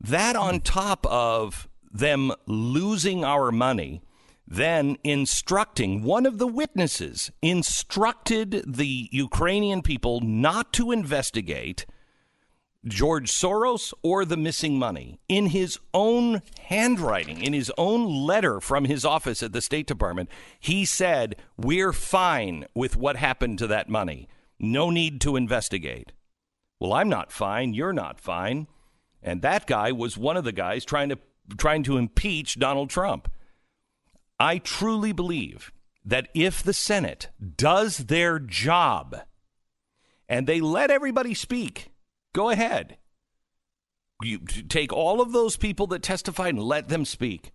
Speaker 1: That on top of them losing our money, then instructing one of the witnesses instructed the Ukrainian people not to investigate George Soros or the missing money in his own handwriting, in his own letter from his office at the State Department. He said, We're fine with what happened to that money. No need to investigate. Well, I'm not fine. You're not fine. And that guy was one of the guys trying to trying to impeach Donald Trump. I truly believe that if the Senate does their job and they let everybody speak, go ahead. You take all of those people that testified and let them speak,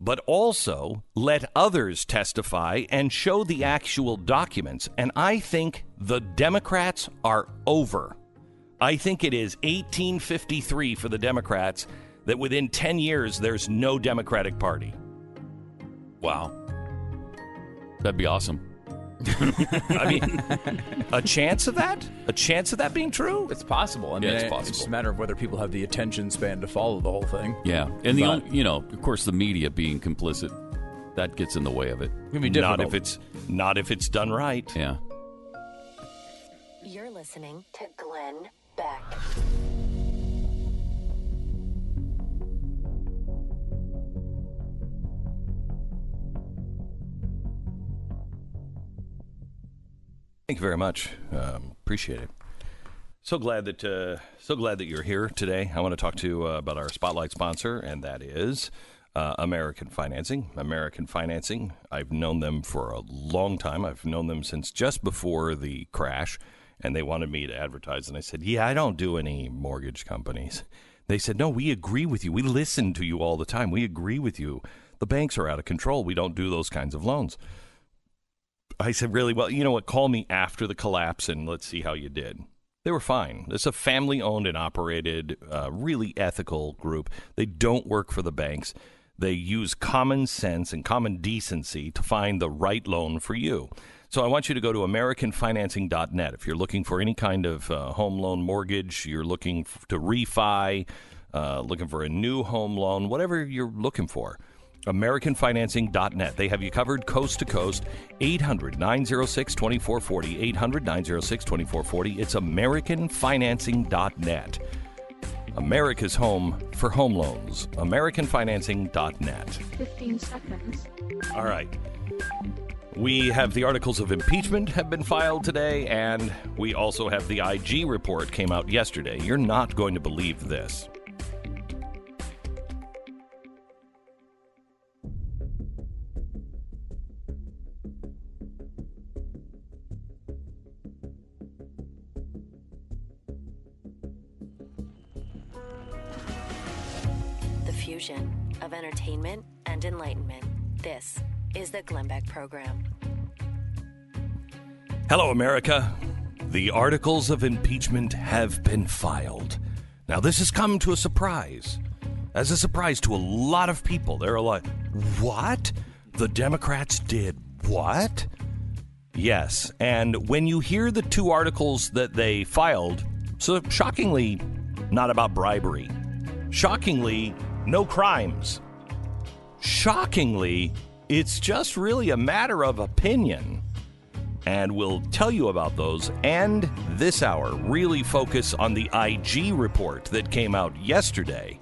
Speaker 1: but also let others testify and show the actual documents. And I think the Democrats are over. I think it is 1853 for the Democrats that within 10 years there's no Democratic Party.
Speaker 8: Wow. That'd be awesome. [LAUGHS]
Speaker 1: I mean, a chance of that? A chance of that being true?
Speaker 2: It's possible. I mean,
Speaker 8: Yeah, it's
Speaker 2: it-
Speaker 8: possible.
Speaker 2: just a matter of whether people have the attention span to follow the whole thing.
Speaker 8: Yeah. And the
Speaker 2: But-
Speaker 8: only, you know, of course, the media being complicit, that gets in the way of it.
Speaker 2: It can be difficult.
Speaker 1: Not if it's not if it's done right.
Speaker 8: Yeah.
Speaker 3: You're listening to
Speaker 1: Thank you very much. Um, appreciate it. So glad that uh, so glad that you're here today. I want to talk to you uh, about our spotlight sponsor, and that is uh, American Financing. American Financing. I've known them for a long time. I've known them since just before the crash, and they wanted me to advertise. And I said, "Yeah, I don't do any mortgage companies." They said, "No, we agree with you. We listen to you all the time. We agree with you. The banks are out of control. We don't do those kinds of loans." I said, really? Well, you know what? Call me after the collapse and let's see how you did. They were fine. It's a family owned and operated, uh, really ethical group. They don't work for the banks. They use common sense and common decency to find the right loan for you. So I want you to go to AmericanFinancing.net. If you're looking for any kind of uh, home loan mortgage, you're looking f- to refi, uh, looking for a new home loan, whatever you're looking for. AmericanFinancing.net. They have you covered coast to coast. 800 906 2440. 800 906 2440. It's AmericanFinancing.net. America's home for home loans. AmericanFinancing.net.
Speaker 9: 15 seconds.
Speaker 1: All right. We have the articles of impeachment have been filed today, and we also have the IG report came out yesterday. You're not going to believe this.
Speaker 3: Glenn Beck Program.
Speaker 1: Hello, America. The articles of impeachment have been filed. Now, this has come to a surprise. As a surprise to a lot of people. They're like, what? The Democrats did what? Yes. And when you hear the two articles that they filed, so shockingly, not about bribery, shockingly, no crimes. Shockingly, it's just really a matter of opinion and we'll tell you about those and this hour really focus on the IG report that came out yesterday.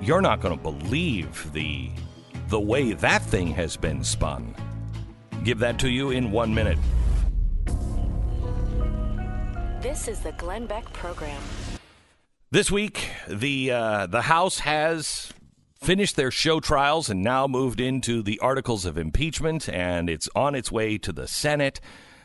Speaker 1: You're not going to believe the the way that thing has been spun. Give that to you in one minute.
Speaker 3: This is the Glenn Beck Program.
Speaker 1: This week, the uh, the House has finished their show trials and now moved into the articles of impeachment, and it's on its way to the Senate,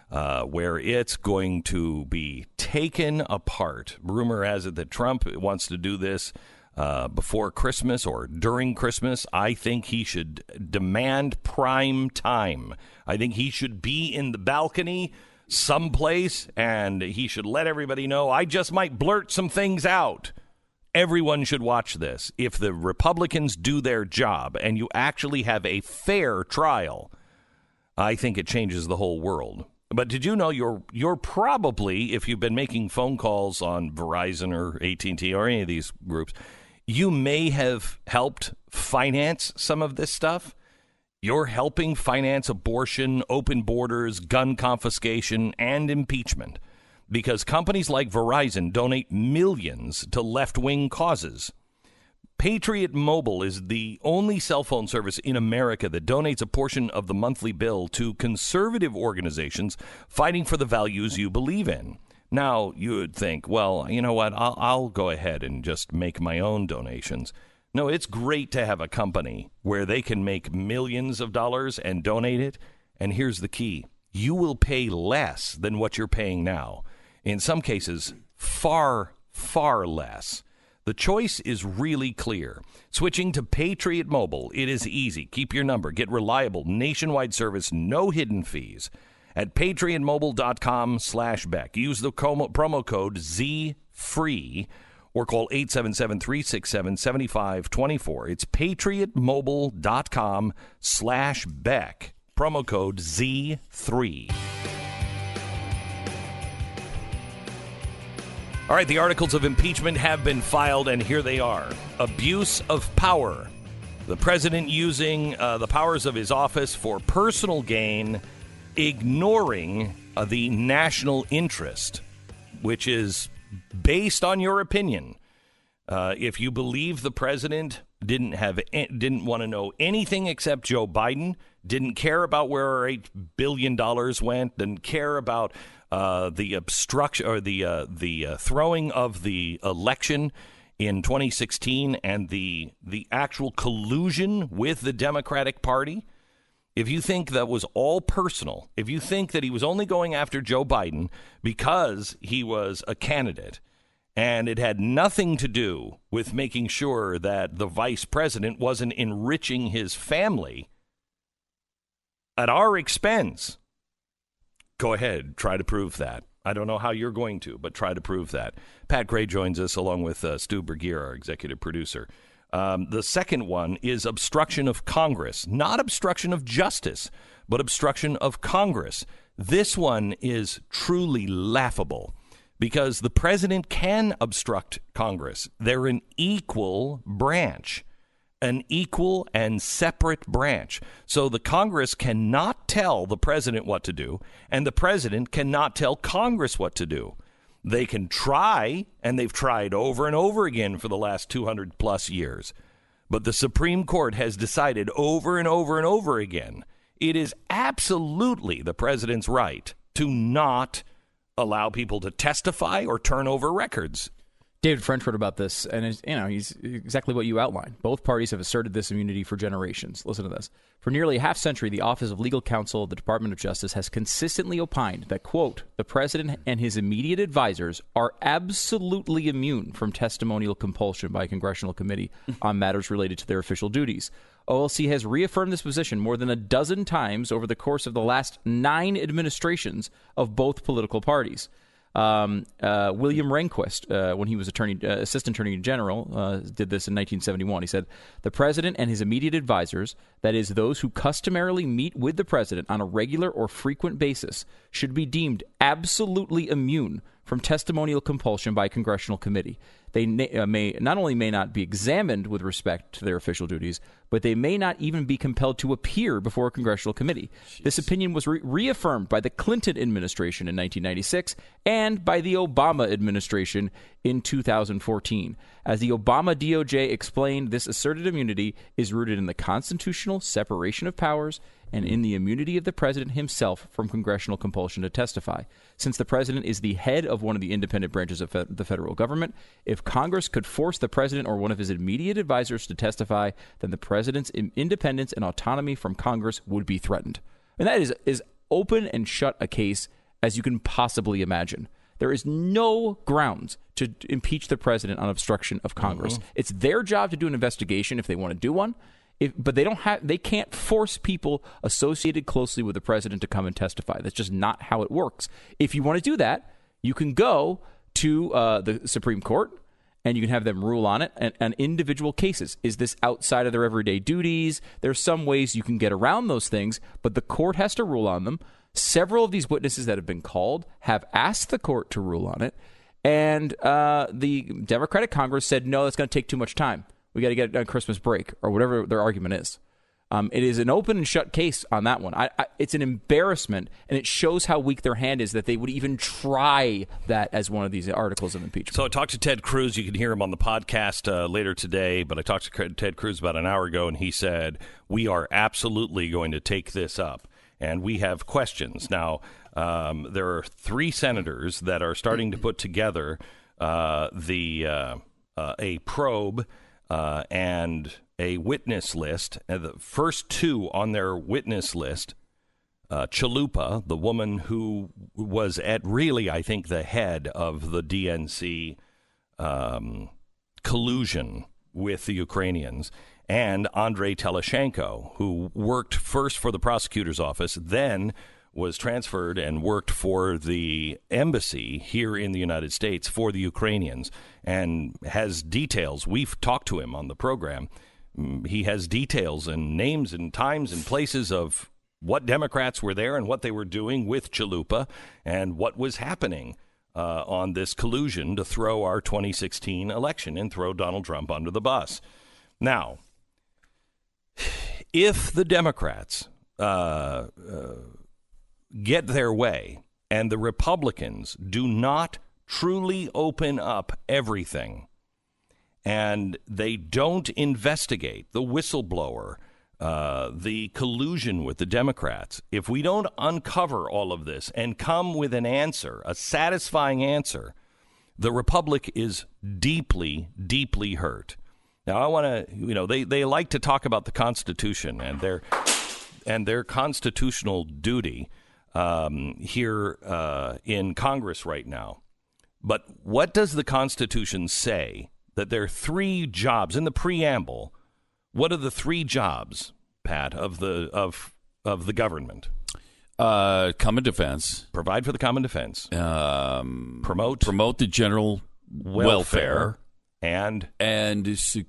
Speaker 1: uh, where it's going to be taken apart. Rumor has it that Trump wants to do this uh, before Christmas or during Christmas. I think he should demand prime time. I think he should be in the balcony someplace and he should let everybody know I just might blurt some things out. Everyone should watch this. If the Republicans do their job and you actually have a fair trial, I think it changes the whole world. But did you know you're you're probably if you've been making phone calls on Verizon or AT&T or any of these groups, you may have helped finance some of this stuff. You're helping finance abortion, open borders, gun confiscation, and impeachment because companies like Verizon donate millions to left wing causes. Patriot Mobile is the only cell phone service in America that donates a portion of the monthly bill to conservative organizations fighting for the values you believe in. Now, you would think, well, you know what? I'll, I'll go ahead and just make my own donations. No, it's great to have a company where they can make millions of dollars and donate it. And here's the key you will pay less than what you're paying now. In some cases, far, far less. The choice is really clear. Switching to Patriot Mobile, it is easy. Keep your number, get reliable nationwide service, no hidden fees. At patriotmobile.com slash Beck. Use the promo code ZFREE or call 877-367-7524. It's patriotmobile.com slash Beck. Promo code Z3. All right, the articles of impeachment have been filed, and here they are. Abuse of power. The president using uh, the powers of his office for personal gain, ignoring uh, the national interest, which is based on your opinion. Uh, if you believe the president didn't have didn't want to know anything except Joe Biden, didn't care about where our eight billion dollars went, didn't care about uh, the obstruction or the uh, the uh, throwing of the election in 2016 and the the actual collusion with the Democratic Party. If you think that was all personal, if you think that he was only going after Joe Biden because he was a candidate and it had nothing to do with making sure that the vice president wasn't enriching his family at our expense, go ahead, try to prove that. I don't know how you're going to, but try to prove that. Pat Gray joins us along with uh, Stu Burguiere, our executive producer. Um, the second one is obstruction of Congress, not obstruction of justice, but obstruction of Congress. This one is truly laughable because the president can obstruct Congress. They're an equal branch, an equal and separate branch. So the Congress cannot tell the president what to do, and the president cannot tell Congress what to do. They can try, and they've tried over and over again for the last 200 plus years. But the Supreme Court has decided over and over and over again it is absolutely the president's right to not allow people to testify or turn over records.
Speaker 2: David French wrote about this, and you know he's exactly what you outlined. Both parties have asserted this immunity for generations. Listen to this: for nearly a half century, the Office of Legal Counsel of the Department of Justice has consistently opined that quote the president and his immediate advisors are absolutely immune from testimonial compulsion by a congressional committee [LAUGHS] on matters related to their official duties. OLC has reaffirmed this position more than a dozen times over the course of the last nine administrations of both political parties. Um, uh, William Rehnquist, uh, when he was attorney, uh, assistant attorney general, uh, did this in 1971. He said, "The president and his immediate advisors, that is, those who customarily meet with the president on a regular or frequent basis, should be deemed absolutely immune from testimonial compulsion by a congressional committee. they na- uh, may not only may not be examined with respect to their official duties, but they may not even be compelled to appear before a congressional committee. This opinion was re- reaffirmed by the Clinton administration in 1996 and by the Obama administration in 2014. As the Obama DOJ explained, this asserted immunity is rooted in the constitutional separation of powers and in the immunity of the president himself from congressional compulsion to testify. Since the president is the head of one of the independent branches of fe- the federal government, if Congress could force the president or one of his immediate advisors to testify, then the president's independence and autonomy from Congress would be threatened. And that is is open and shut a case as you can possibly imagine. There is no grounds to impeach the president on obstruction of Congress. Mm-hmm. It's their job to do an investigation if they want to do one. If, but they don't have they can't force people associated closely with the president to come and testify. That's just not how it works. If you want to do that, you can go to uh, the Supreme Court and you can have them rule on it and, and individual cases. Is this outside of their everyday duties? There's some ways you can get around those things, but the court has to rule on them. Several of these witnesses that have been called have asked the court to rule on it, and uh, the Democratic Congress said no, that's going to take too much time. We got to get it on Christmas break or whatever their argument is. Um, it is an open and shut case on that one. I, I, it's an embarrassment, and it shows how weak their hand is that they would even try that as one of these articles of impeachment.
Speaker 1: So I talked to Ted Cruz. You can hear him on the podcast uh, later today. But I talked to Ted Cruz about an hour ago, and he said we are absolutely going to take this up, and we have questions now. Um, there are three senators that are starting to put together uh, the uh, uh, a probe uh, and a witness list. And the first two on their witness list uh, Chalupa, the woman who was at really, I think, the head of the DNC um, collusion with the Ukrainians, and Andrei Telizhenko, who worked first for the prosecutor's office, then was transferred and worked for the embassy here in the United States for the Ukrainians and has details. We've talked to him on the program. Mm, He has details and names and times and places of what Democrats were there and what they were doing with Chalupa and what was happening uh, on this collusion to throw our 2016 election and throw Donald Trump under the bus. Now, if the Democrats uh, uh, get their way and the Republicans do not truly open up everything and they don't investigate the whistleblower, uh, the collusion with the Democrats, if we don't uncover all of this and come with an answer, a satisfying answer, the Republic is deeply, deeply hurt. Now, I want to, you know, they, they like to talk about the Constitution and their and their constitutional duty um, here uh, in Congress right now. But what does the Constitution say? That there are three jobs in the preamble. What are the three jobs, Pat, of the of of the government?
Speaker 8: Uh, common defense.
Speaker 1: Provide for the common defense.
Speaker 8: Um,
Speaker 1: promote
Speaker 8: promote the general welfare,
Speaker 1: and
Speaker 8: and secure.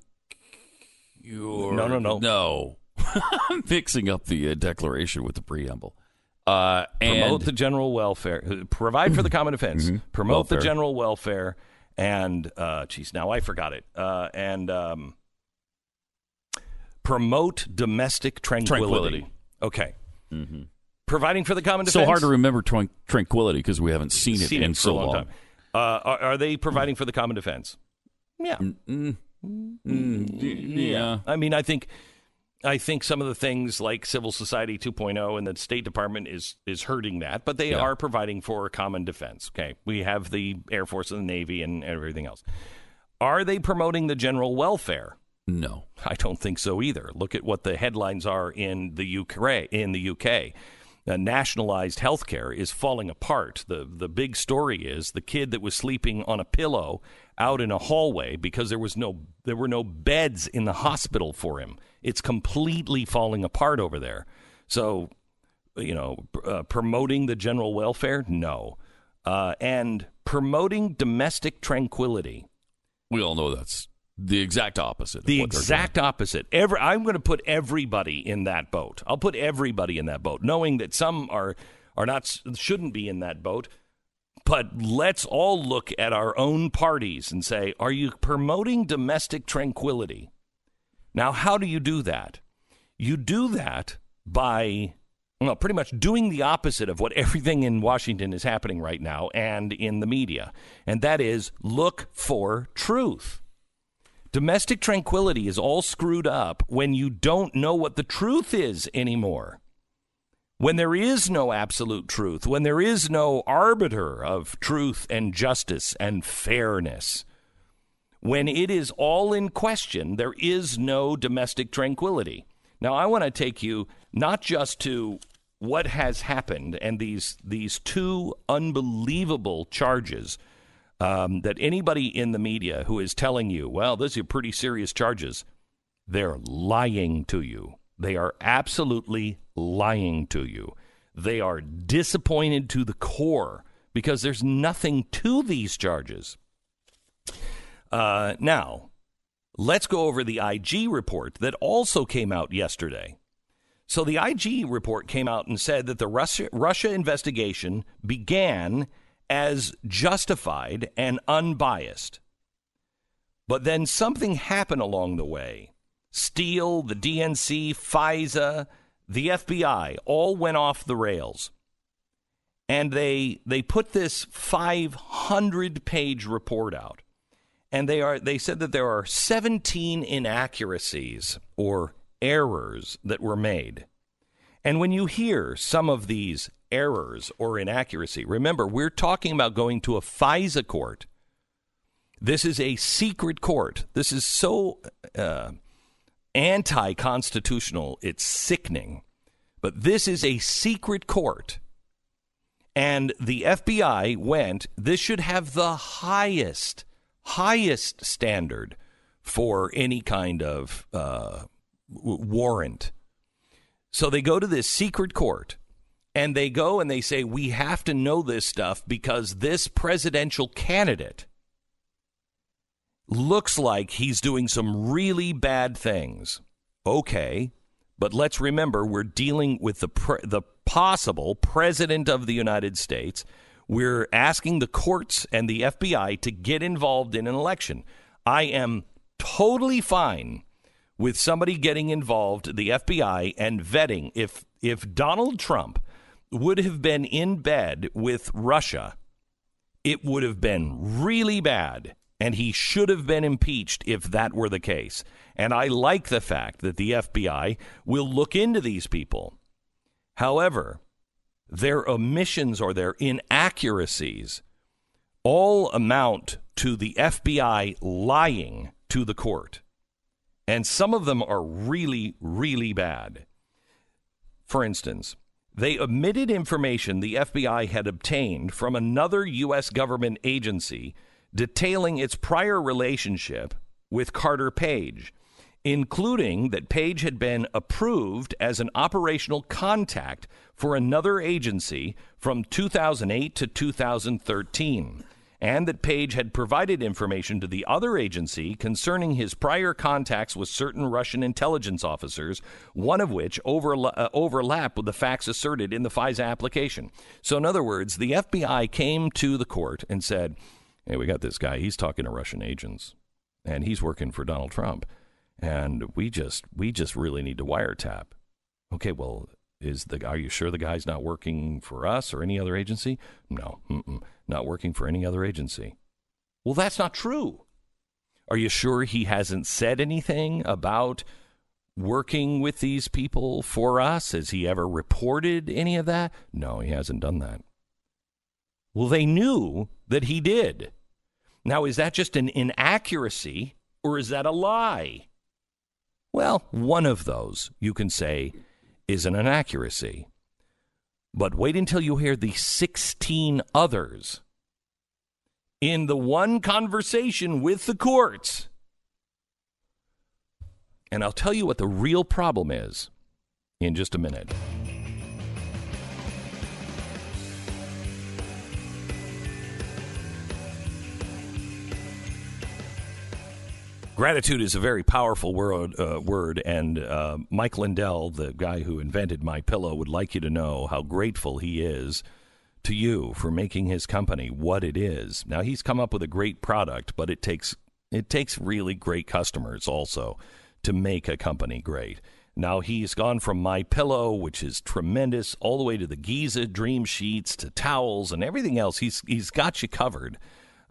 Speaker 1: No, no, no.
Speaker 8: no. [LAUGHS] I'm mixing up the uh, declaration with the preamble. Uh, and
Speaker 1: promote the general welfare. Provide for the common defense.
Speaker 8: Mhm.
Speaker 1: Promote the general welfare. And uh, geez, now I forgot it. Uh, and um, promote domestic tranquility.
Speaker 8: Tranquility.
Speaker 1: Okay.
Speaker 8: Mhm.
Speaker 1: Providing for the common defense.
Speaker 8: so hard to remember tran- tranquility because we haven't seen it
Speaker 1: Seen
Speaker 8: in
Speaker 1: it
Speaker 8: so
Speaker 1: long
Speaker 8: long.
Speaker 1: Uh, are, are they providing for the common defense? Yeah.
Speaker 8: Mm, mm, yeah.
Speaker 1: I mean, I think I think some of the things like civil society 2.0 and the State Department is is hurting that, but they
Speaker 8: Yeah.
Speaker 1: are providing for common defense. Okay, we have the Air Force and the Navy and everything else. Are they promoting the general welfare?
Speaker 8: No,
Speaker 1: I don't think so either. Look at what the headlines are in the UK. In the UK, uh, nationalized healthcare is falling apart. the The big story is the kid that was sleeping on a pillow out in a hallway because there was no there were no beds in the hospital for him. It's completely falling apart over there. So, you know, uh, promoting the general welfare, no, uh, and promoting domestic tranquility.
Speaker 8: We all know that's the exact opposite.
Speaker 1: The exact opposite. Every, I'm going to put everybody in that boat. I'll put everybody in that boat, knowing that some are are not shouldn't be in that boat. But let's all look at our own parties and say, are you promoting domestic tranquility? Now, how do you do that? You do that by well, pretty much doing the opposite of what [LAUGHS] everything in Washington is happening right now and in the media, and that is look for truth. Domestic tranquility is all screwed up when you don't know what the truth is anymore. When there is no absolute truth, when there is no arbiter of truth and justice and fairness, when it is all in question, there is no domestic tranquility. Now, I want to take you not just to what has happened and these these two unbelievable charges um, that anybody in the media who is telling you, well, these are pretty serious charges, they're lying to you. They are absolutely lying to you. They are disappointed to the core because there's nothing to these charges. Uh, now, let's go over the IG report that also came out yesterday. So the IG report came out and said that the Russia, Russia investigation began as justified and unbiased. But then something happened along the way. Steele, the DNC, FISA, the FBI all went off the rails. And they they put this 500 page report out. And they are they said that there are 17 inaccuracies or errors that were made. And when you hear some of these errors or inaccuracy. Remember, we're talking about going to a FISA court. This is a secret court. This is so uh, anti constitutional, it's sickening. But this is a secret court. And the FBI went, this should have the highest, highest standard for any kind of uh, warrant. So they go to this secret court and they go and they say, We have to know this stuff because this presidential candidate looks like he's doing some really bad things. Okay, but let's remember we're dealing with the, pre- the possible president of the United States. We're asking the courts and the FBI to get involved in an election. I am totally fine with somebody getting involved, the FBI, and vetting. If if Donald Trump would have been in bed with Russia, it would have been really bad. And he should have been impeached if that were the case. And I like the fact that the FBI will look into these people. However, their omissions or their inaccuracies all amount to the FBI lying to the court. And some of them are really, really bad. For instance, they omitted information the FBI had obtained from another U.S. government agency detailing its prior relationship with Carter Page, including that Page had been approved as an operational contact for another agency from 2008 to 2013 and that Page had provided information to the other agency concerning his prior contacts with certain Russian intelligence officers, one of which overla- uh, overlapped with the facts asserted in the FISA application. So, in other words, the FBI came to the court and said, Hey, we got this guy. He's talking to Russian agents, and he's working for Donald Trump. And we just we just really need to wiretap. Okay, well, is the are you sure the guy's not working for us or any other agency? No, not working for any other agency. Well, that's not true. Are you sure he hasn't said anything about working with these people for us? Has he ever reported any of that? No, he hasn't done that. Well, they knew that he did. Now, is that just an inaccuracy or is that a lie? Well, one of those you can say is an inaccuracy. But wait until you hear the 16 others in the one conversation with the courts. And I'll tell you what the real problem is in just a minute. Gratitude is a very powerful word, uh, word and uh, Mike Lindell, the guy who invented My Pillow, would like you to know how grateful he is to you for making his company what it is. Now he's come up with a great product, but it takes it takes really great customers also to make a company great. Now he's gone from My Pillow, which is tremendous, all the way to the Giza Dream Sheets to towels and everything else. He's he's got you covered.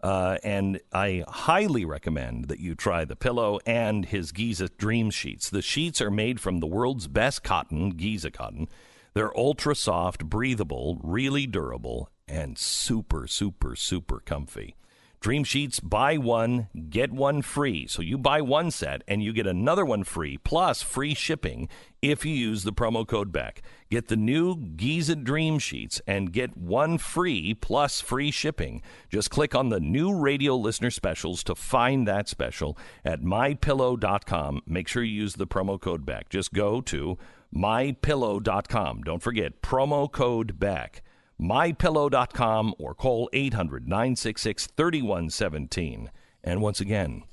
Speaker 1: Uh, and I highly recommend that you try the pillow and his Giza Dream Sheets. The sheets are made from the world's best cotton, Giza cotton. They're ultra soft, breathable, really durable, and super, super, super comfy. Dream Sheets, buy one, get one free. So you buy one set and you get another one free, plus free shipping if you use the promo code Beck. Get the new Giza Dream Sheets and get one free plus free shipping. Just click on the new radio listener specials to find that special at mypillow.com. Make sure you use the promo code Beck. Just go to mypillow.com. Don't forget promo code Beck mypillow.com or call 800 966 3117. And once again,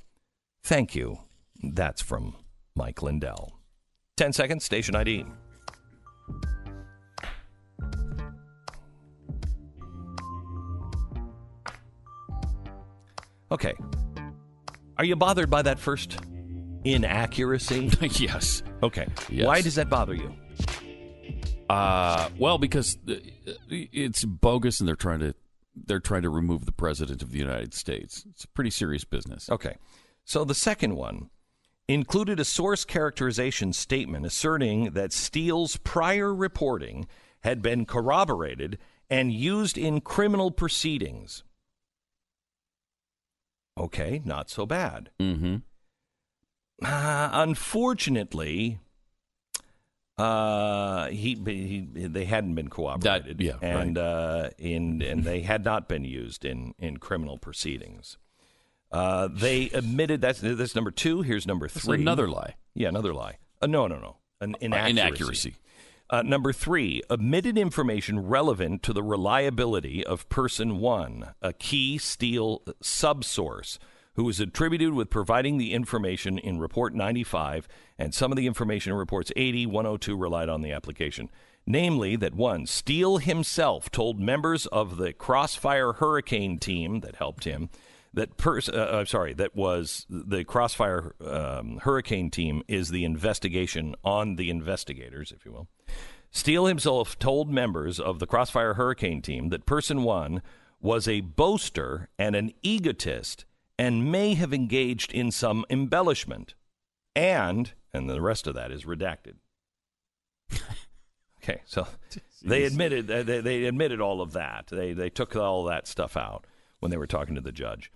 Speaker 1: thank you. That's from Mike Lindell. 10 seconds, station ID. Okay. Are you bothered by that first inaccuracy? [LAUGHS]
Speaker 8: yes.
Speaker 1: Okay.
Speaker 8: Yes.
Speaker 1: Why does that bother you?
Speaker 8: Uh, well, because it's bogus, and they're trying to they're trying to remove the president of the United States. It's a pretty serious business.
Speaker 1: Okay. So the second one included a source characterization statement asserting that Steele's prior reporting had been corroborated and used in criminal proceedings. Okay, not so bad.
Speaker 8: Mm-hmm.
Speaker 1: Uh, unfortunately, uh, he, he they hadn't been corroborated,
Speaker 8: That- yeah,
Speaker 1: and uh, in and they had not been used in in criminal proceedings. Uh, they admitted that's that's number two. Here's number
Speaker 8: That's
Speaker 1: three.
Speaker 8: another lie.
Speaker 1: Yeah, another lie. Uh, no, no, no. An inaccuracy.
Speaker 8: inaccuracy.
Speaker 1: Uh, number three, omitted information relevant to the reliability of person one, a key Steele subsource who was attributed with providing the information in Report 95, and some of the information in Reports 80, 102 relied on the application. Namely, that one, Steele himself told members of the Crossfire Hurricane team that helped him that pers- uh, I'm sorry, that was the Crossfire um, Hurricane team is the investigation on the investigators, if you will. Steele himself told members of the Crossfire Hurricane team that person one was a boaster and an egotist and may have engaged in some embellishment. And, and the rest of that is redacted. [LAUGHS] okay, so they admitted they, they admitted all of that. They they took all that stuff out when they were talking to the judge.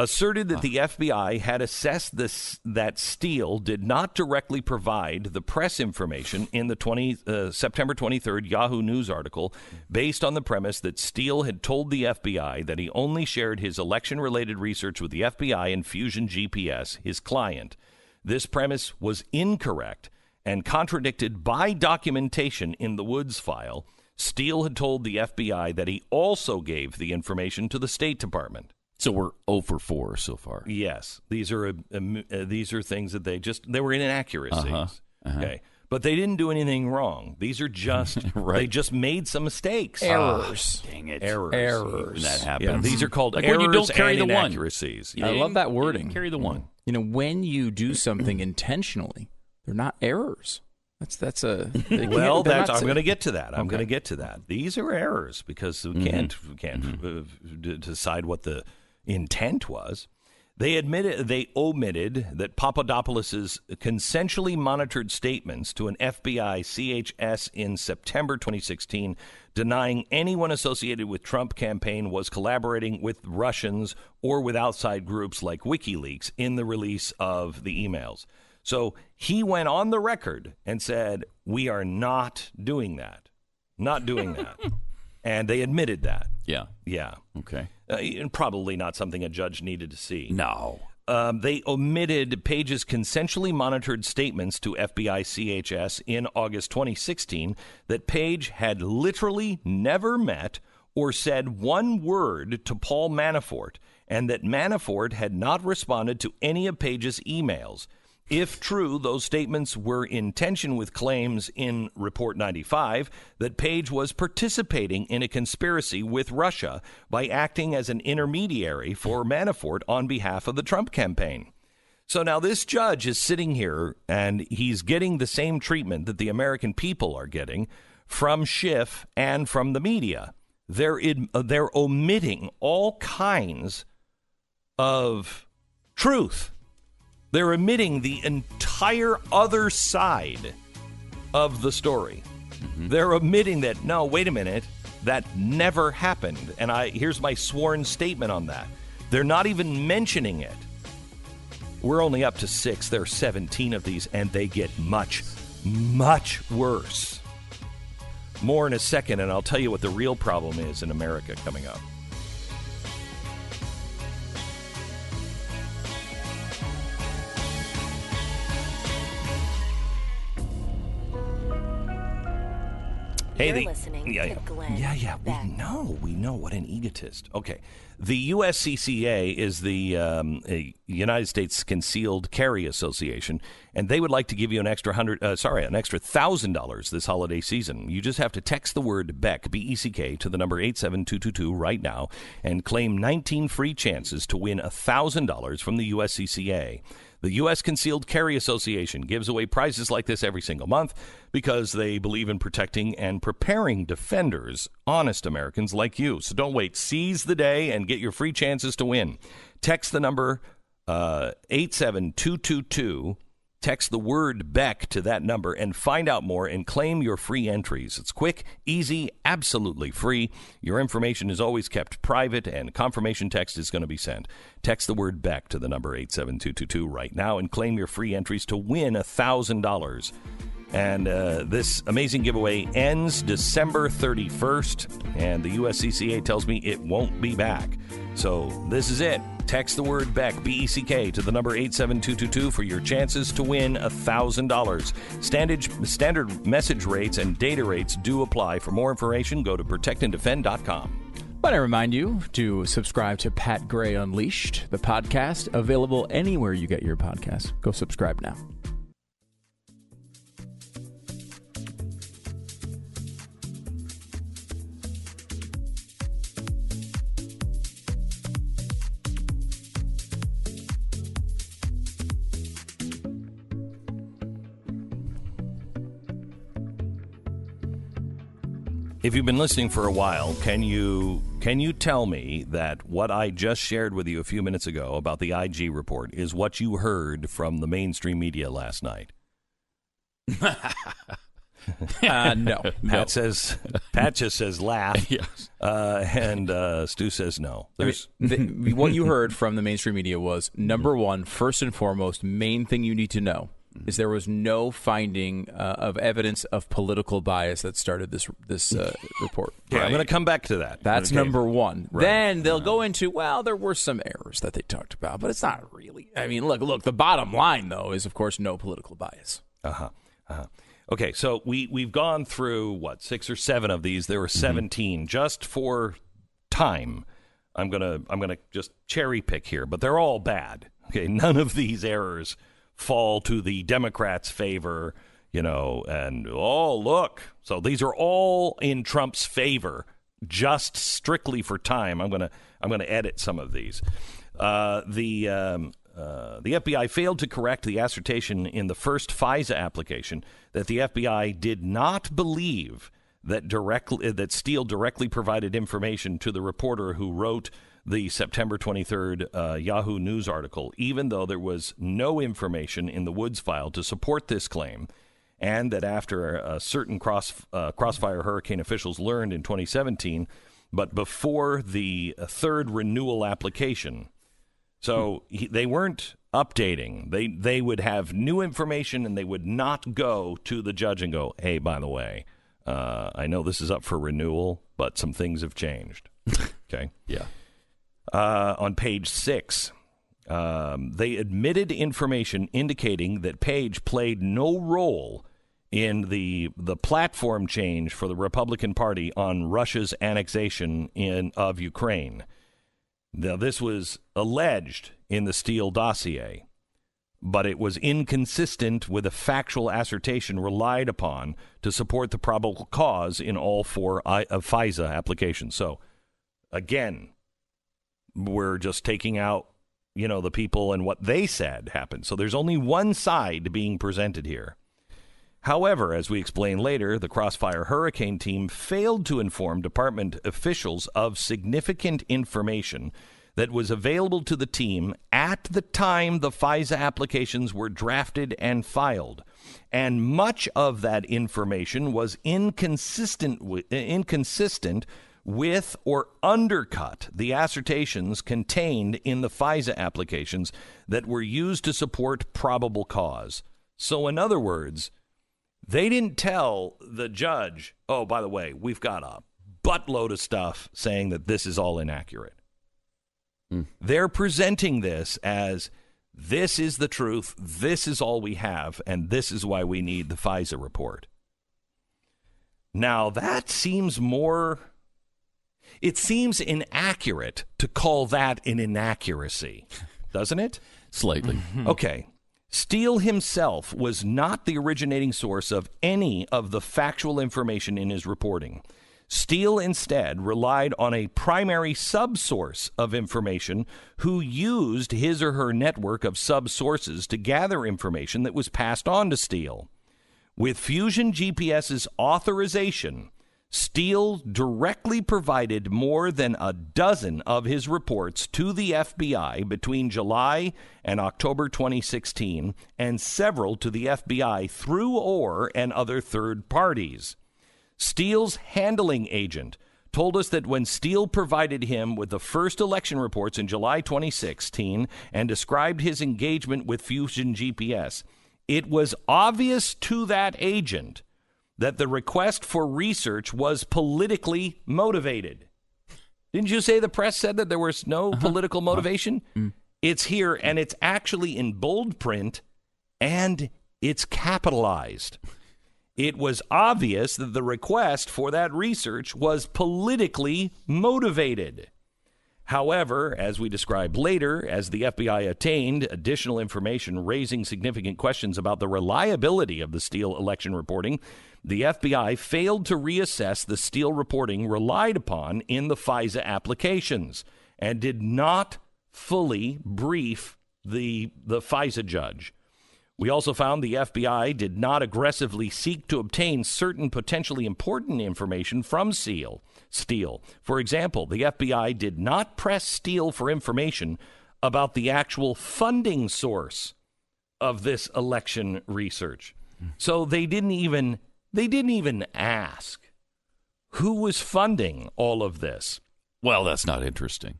Speaker 1: Asserted that the FBI had assessed this that Steele did not directly provide the press information in the 20, uh, September 23rd Yahoo News article based on the premise that Steele had told the FBI that he only shared his election related research with the FBI and Fusion GPS, his client. This premise was incorrect and contradicted by documentation in the Woods file. Steele had told the FBI that he also gave the information to the State Department.
Speaker 8: So we're 0 for 4 so far.
Speaker 1: Yes, these are uh, um, uh, these are things that they just they were inaccuracies.
Speaker 8: Uh-huh, uh-huh.
Speaker 1: Okay, but they didn't do anything wrong. These are just [LAUGHS]
Speaker 8: Right.
Speaker 1: they just made some mistakes.
Speaker 2: Errors.
Speaker 8: Dang it.
Speaker 1: Errors.
Speaker 2: Errors.
Speaker 8: That
Speaker 1: Yeah,
Speaker 8: happens.
Speaker 1: these are called
Speaker 8: Like
Speaker 1: errors
Speaker 8: when you don't carry
Speaker 1: and
Speaker 8: the one.
Speaker 1: inaccuracies.
Speaker 2: I love that wording.
Speaker 8: Carry the one.
Speaker 2: You know, when you do something [CLEARS THROAT] intentionally, they're not errors. That's that's a they can't-
Speaker 1: Well, that's I'm going to get to that. I'm
Speaker 2: Okay.
Speaker 1: going to get to that. These are errors because we can't we can't uh, d- decide what the intent was. They admitted they omitted that Papadopoulos's consensually monitored statements to an FBI CHS in September 2016 denying anyone associated with Trump campaign was collaborating with Russians or with outside groups like WikiLeaks in the release of the emails. So he went on the record and said, "We are not doing that. Not doing that." [LAUGHS] and they admitted that.
Speaker 8: Yeah.
Speaker 1: Yeah.
Speaker 8: Okay.
Speaker 1: Uh, and probably not something a judge needed to see.
Speaker 8: No.
Speaker 1: Um, they omitted Page's consensually monitored statements to FBI CHS in August 2016 that Page had literally never met or said one word to Paul Manafort, and that Manafort had not responded to any of Page's emails. If true, those statements were in tension with claims in Report 95 that Page was participating in a conspiracy with Russia by acting as an intermediary for Manafort on behalf of the Trump campaign. So now this judge is sitting here and he's getting the same treatment that the American people are getting from Schiff and from the media. They're in, uh, they're omitting all kinds of truth. They're omitting the entire other side of the story. Mm-hmm. They're omitting that. No, wait a minute, that never happened. And I here's my sworn statement on that. They're not even mentioning it. We're only up to six. There are 17 of these, and they get much, much worse. More in a second, and I'll tell you what the real problem is in America coming up. Hey, the-
Speaker 3: listening
Speaker 1: yeah, yeah. Yeah, yeah,
Speaker 3: Beck.
Speaker 1: we know, we know what an egotist. Okay, the USCCA is the um, United States Concealed Carry Association, and they would like to give you an extra hundred, uh, sorry, an extra thousand dollars this holiday season. You just have to text the word Beck B E C K to the number eight seven two two two right now, and claim nineteen free chances to win a thousand dollars from the USCCA. The U.S. Concealed Carry Association gives away prizes like this every single month because they believe in protecting and preparing defenders, honest Americans like you. So don't wait. Seize the day and get your free chances to win. Text the number uh, 87222. Text the word Beck to that number and find out more and claim your free entries. It's quick, easy, absolutely free. Your information is always kept private and confirmation text is going to be sent. Text the word Beck to the number 87222 right now and claim your free entries to win $1,000. And uh, this amazing giveaway ends December 31st, and the USCCA tells me it won't be back. So this is it. Text the word Beck, B E C K, to the number 87222 for your chances to win $1,000. Standard, message rates and data rates do apply. For more information, go to protectanddefend.com.
Speaker 2: But I remind you to subscribe to Pat Gray Unleashed, the podcast, available anywhere you get your podcasts. Go subscribe now.
Speaker 1: If you've been listening for a while, can you can you tell me that what I just shared with you a few minutes ago about the IG report is what you heard from the mainstream media last night? [LAUGHS]
Speaker 2: Uh, no. [LAUGHS]
Speaker 1: Pat says Pat just says laugh, [LAUGHS]
Speaker 8: Yes.
Speaker 1: uh, and uh, Stu says no.
Speaker 2: I mean, the, what you heard from the mainstream media was number one, first and foremost, main thing you need to know is there was no finding uh, of evidence of political bias that started this this uh, report.
Speaker 1: Okay, I'm going to come back to that.
Speaker 2: That's
Speaker 1: Okay.
Speaker 2: number one. Then they'll go into well, there were some errors that they talked about, but it's not really. I mean, look, look. The bottom line, though, is of course no political bias.
Speaker 1: Uh huh. Uh-huh. Okay, so we we've gone through what six or seven of these. There were 17 just for time. I'm gonna I'm gonna just cherry pick here, but they're all bad. Okay, none of these errors fall to the Democrats' favor. You know, and oh look, so these are all in Trump's favor, just strictly for time. I'm gonna I'm gonna edit some of these. Uh, the um, uh, the FBI failed to correct the assertion in the first FISA application that the FBI did not believe that directly that Steele directly provided information to the reporter who wrote the September 23rd uh, Yahoo News article, even though there was no information in the Woods file to support this claim, and that after a certain cross uh, crossfire hurricane officials learned in 2017, but before the uh, third renewal application. So he, they weren't updating. They they would have new information and they would not go to the judge and go, "Hey, by the way, uh, I know this is up for renewal, but some things have changed." [LAUGHS] okay.
Speaker 8: Yeah.
Speaker 1: Uh, on page six, um, they admitted information indicating that Page played no role in the the platform change for the Republican Party on Russia's annexation in of Ukraine. Now, this was alleged in the Steele dossier. but it was inconsistent with a factual assertion relied upon to support the probable cause in all four I, of FISA applications. So, again, we're just taking out, you know, the people and what they said happened. So there's only one side being presented here. However, as we explain later, the Crossfire Hurricane team failed to inform department officials of significant information that was available to the team at the time the FISA applications were drafted and filed. And much of that information was inconsistent inconsistent with or undercut the assertions contained in the FISA applications that were used to support probable cause. So, in other words, they didn't tell the judge, oh, by the way, we've got a buttload of stuff saying that this is all inaccurate. Mm. They're presenting this as this is the truth, this is all we have, and this is why we need the FISA report. Now, that seems more, it seems inaccurate to call that an inaccuracy, doesn't it?
Speaker 8: Slightly.
Speaker 1: Mm-hmm. Okay. Steele himself was not the originating source of any of the factual information in his reporting. Steele instead relied on a primary subsource of information who used his or her network of subsources to gather information that was passed on to Steele. With Fusion GPS's authorization, Steele directly provided more than a dozen of his reports to the FBI between July and October 2016, and several to the FBI through Ohr and other third parties. Steele's handling agent told us that when Steele provided him with the first election reports in July 2016 and described his engagement with Fusion GPS, it was obvious to that agent that the request for research was politically motivated. Didn't you say the press said that there was no uh-huh. political motivation? Uh-huh. Mm. It's here and it's actually in bold print and it's capitalized it was obvious that the request for that research was politically motivated. However, as we described later, as the FBI attained additional information raising significant questions about the reliability of the Steele election reporting, the FBI failed to reassess the Steele reporting relied upon in the FISA applications and did not fully brief the, the FISA judge. We also found the FBI did not aggressively seek to obtain certain potentially important information from Steele. Steele. For example, the FBI did not press Steele for information about the actual funding source of this election research. So they didn't even they didn't even ask who was funding all of this.
Speaker 8: Well, that's not interesting.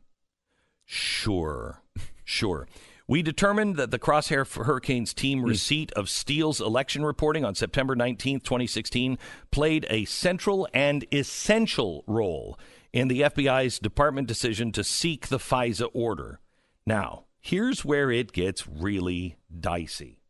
Speaker 1: Sure. Sure. We determined that the Crosshair Hurricanes team hmm. receipt of Steele's election reporting on September 19, 2016, played a central and essential role in the FBI's department decision to seek the FISA order. Now, here's where it gets really dicey.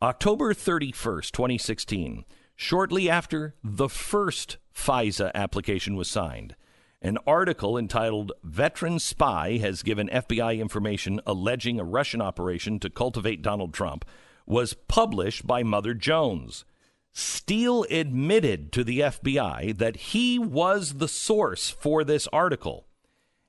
Speaker 1: October 31st, 2016, shortly after the first FISA application was signed, an article entitled Veteran Spy Has Given FBI Information Alleging a Russian Operation to Cultivate Donald Trump was published by Mother Jones. Steele admitted to the FBI that he was the source for this article.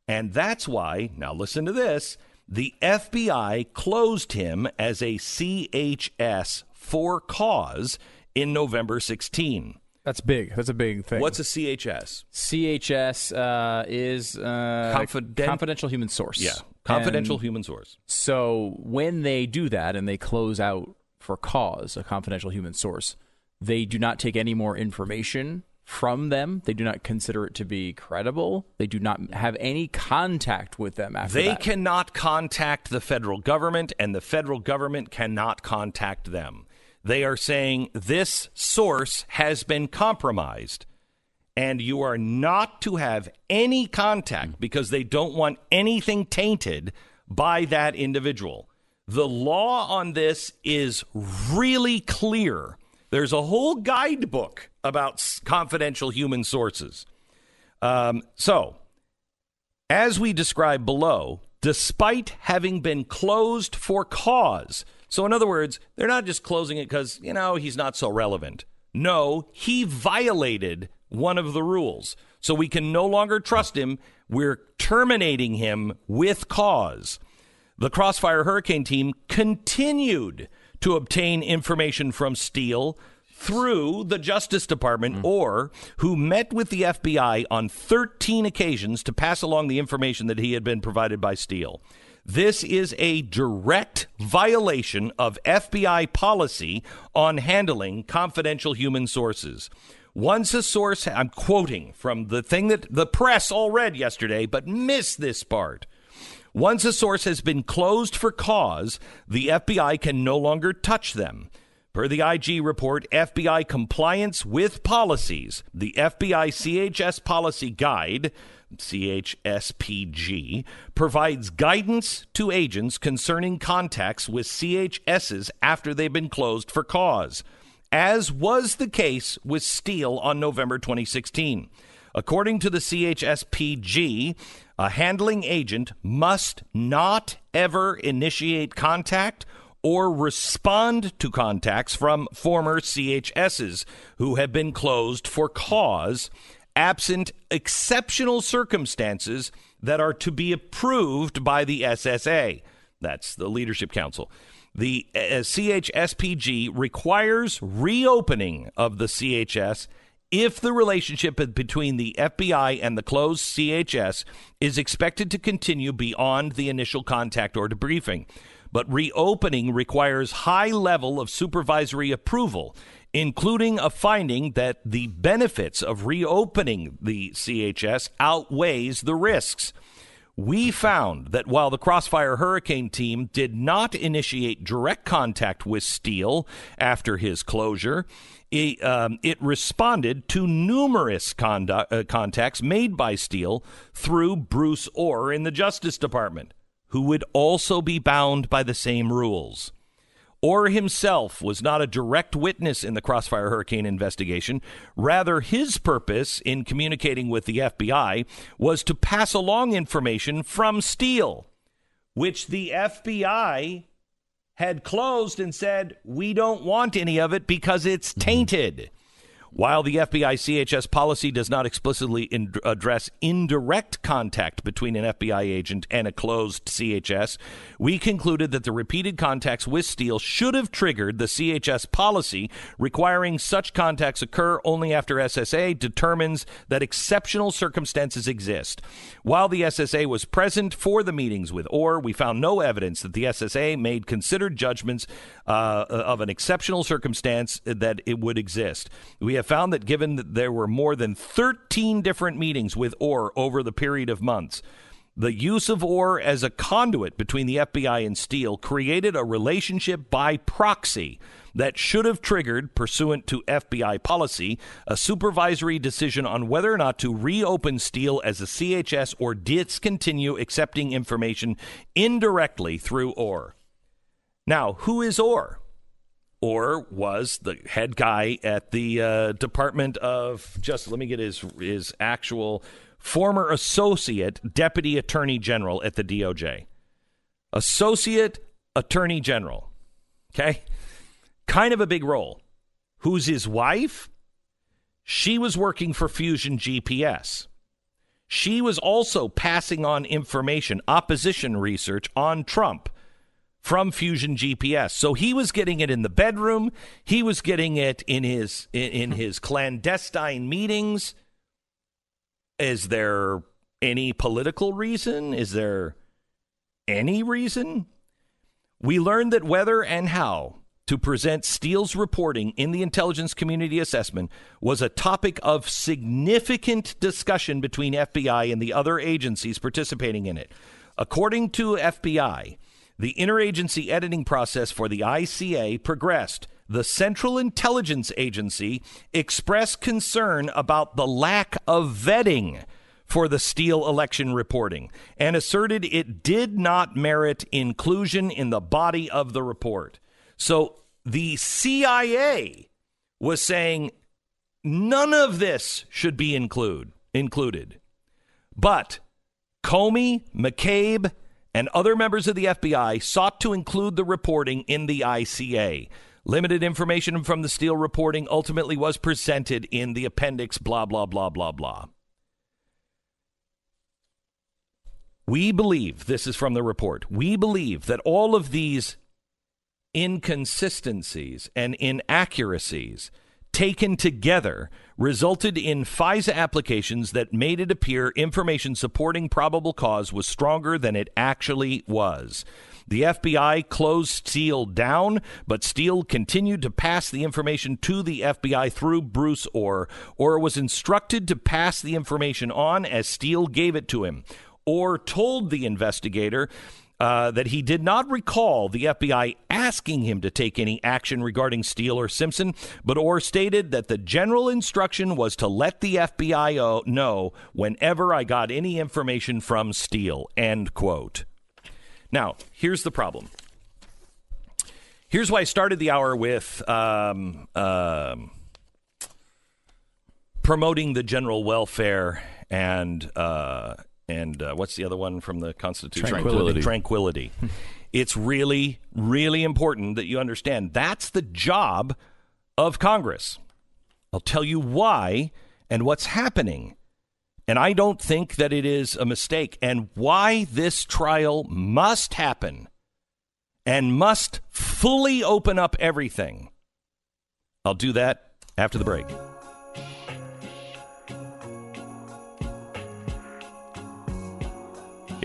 Speaker 1: And that's why, now listen to this, the FBI closed him as a CHS for cause in November 16.
Speaker 2: That's big. That's a big thing.
Speaker 1: What's a CHS?
Speaker 2: CHS uh, is uh,
Speaker 1: Confiden-
Speaker 2: confidential human source.
Speaker 1: Yeah, confidential and human source.
Speaker 2: So when they do that and they close out for cause a confidential human source, they do not take any more information from them. They do not consider it to be credible. They do not have any contact with them after that.
Speaker 1: they
Speaker 2: that.
Speaker 1: cannot contact the federal government, and the federal government cannot contact them. They are saying this source has been compromised and you are not to have any contact because they don't want anything tainted by that individual. The law on this is really clear. There's a whole guidebook about confidential human sources. Um, so, as we describe below, despite having been closed for cause. So, in other words, they're not just closing it because, you know, he's not so relevant. No, he violated one of the rules. So we can no longer trust him. We're terminating him with cause. The Crossfire Hurricane team continued to obtain information from Steele through the Justice Department mm. Ohr who met with the FBI on 13 occasions to pass along the information that he had been provided by Steele. This is a direct violation of FBI policy on handling confidential human sources. Once a source, I'm quoting from the thing that the press all read yesterday, but missed this part. Once a source has been closed for cause, the FBI can no longer touch them. Per the IG report, FBI compliance with policies, the FBI CHS policy guide, CHSPG, provides guidance to agents concerning contacts with CHSs after they've been closed for cause, as was the case with Steele on November 2016. According to the CHSPG, a handling agent must not ever initiate contact or respond to contacts from former CHSs who have been closed for cause, absent exceptional circumstances that are to be approved by the SSA. That's the Leadership Council. The uh, CHSPG requires reopening of the CHS if the relationship between the FBI and the closed CHS is expected to continue beyond the initial contact or debriefing. But reopening requires high level of supervisory approval, including a finding that the benefits of reopening the CHS outweighs the risks. We found that while the Crossfire Hurricane team did not initiate direct contact with Steele after his closure, it, um, it responded to numerous condu- uh, contacts made by Steele through Bruce Ohr in the Justice Department, who would also be bound by the same rules. Ohr himself was not a direct witness in the Crossfire Hurricane investigation. Rather, his purpose in communicating with the FBI was to pass along information from Steele, which the FBI had closed and said, We don't want any of it because it's mm-hmm. tainted. While the FBI CHS policy does not explicitly in- address indirect contact between an FBI agent and a closed CHS, we concluded that the repeated contacts with Steele should have triggered the CHS policy requiring such contacts occur only after SSA determines that exceptional circumstances exist. While the SSA was present for the meetings with Ohr, we found no evidence that the SSA made considered judgments uh, of an exceptional circumstance that it would exist. We have found that given that there were more than 13 different meetings with Ohr over the period of months, the use of Ohr as a conduit between the FBI and Steele created a relationship by proxy that should have triggered, pursuant to FBI policy, a supervisory decision on whether or not to reopen Steele as a CHS or discontinue accepting information indirectly through Ohr. Now, who is Ohr? Ohr was the head guy at the uh, Department of Justice. Let me get his his actual former associate deputy attorney general at the DOJ. Associate attorney general. Okay? Kind of a big role. Who's his wife? She was working for Fusion GPS. She was also passing on information, opposition research on Trump from Fusion GPS. So he was getting it in the bedroom. He was getting it in his in, in [LAUGHS] his clandestine meetings. Is there any political reason? Is there any reason? We learned that whether and how to present Steele's reporting in the intelligence community assessment was a topic of significant discussion between FBI and the other agencies participating in it. According to FBI, the interagency editing process for the ICA progressed. The Central Intelligence Agency expressed concern about the lack of vetting for the Steele election reporting and asserted it did not merit inclusion in the body of the report. So the CIA was saying none of this should be include, included. But Comey, McCabe, and other members of the FBI sought to include the reporting in the ICA. Limited information from the Steele reporting ultimately was presented in the appendix, blah, blah, blah, blah, blah. We believe, this is from the report, we believe that all of these inconsistencies and inaccuracies taken together resulted in FISA applications that made it appear information supporting probable cause was stronger than it actually was. The FBI closed Steele down, but Steele continued to pass the information to the FBI through Bruce Orr. Ohr was instructed to pass the information on as Steele gave it to him. Ohr told the investigator uh, that he did not recall the FBI asking him to take any action regarding Steele or Simpson, but Ohr stated that the general instruction was to let the FBI know whenever I got any information from Steele. End quote. Now, here's the problem. Here's why I started the hour with um, um, promoting the general welfare and uh, and uh, what's the other one from the Constitution?
Speaker 8: Tranquility.
Speaker 1: Tranquility. it's really, really important that you understand that's the job of Congress. I'll tell you why and what's happening. And I don't think that it is a mistake, and why this trial must happen and must fully open up everything. I'll do that after the break.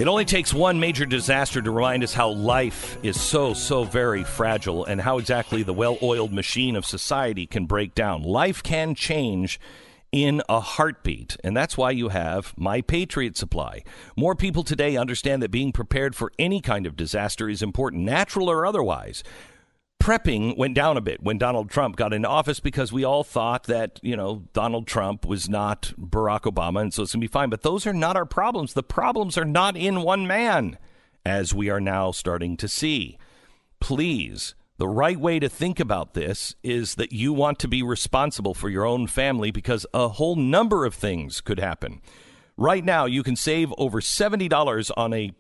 Speaker 1: It only takes one major disaster to remind us how life is so, so very fragile and how exactly the well oiled machine of society can break down. Life can change in a heartbeat, and that's why you have My Patriot Supply. More people today understand that being prepared for any kind of disaster is important, natural or otherwise prepping went down a bit when Donald Trump got into office because we all thought that, you know, Donald Trump was not Barack Obama and so it's going to be fine. But those are not our problems. The problems are not in one man, as we are now starting to see. Please, the right way to think about this is that you want to be responsible for your own family because a whole number of things could happen. Right now, you can save over $70 on a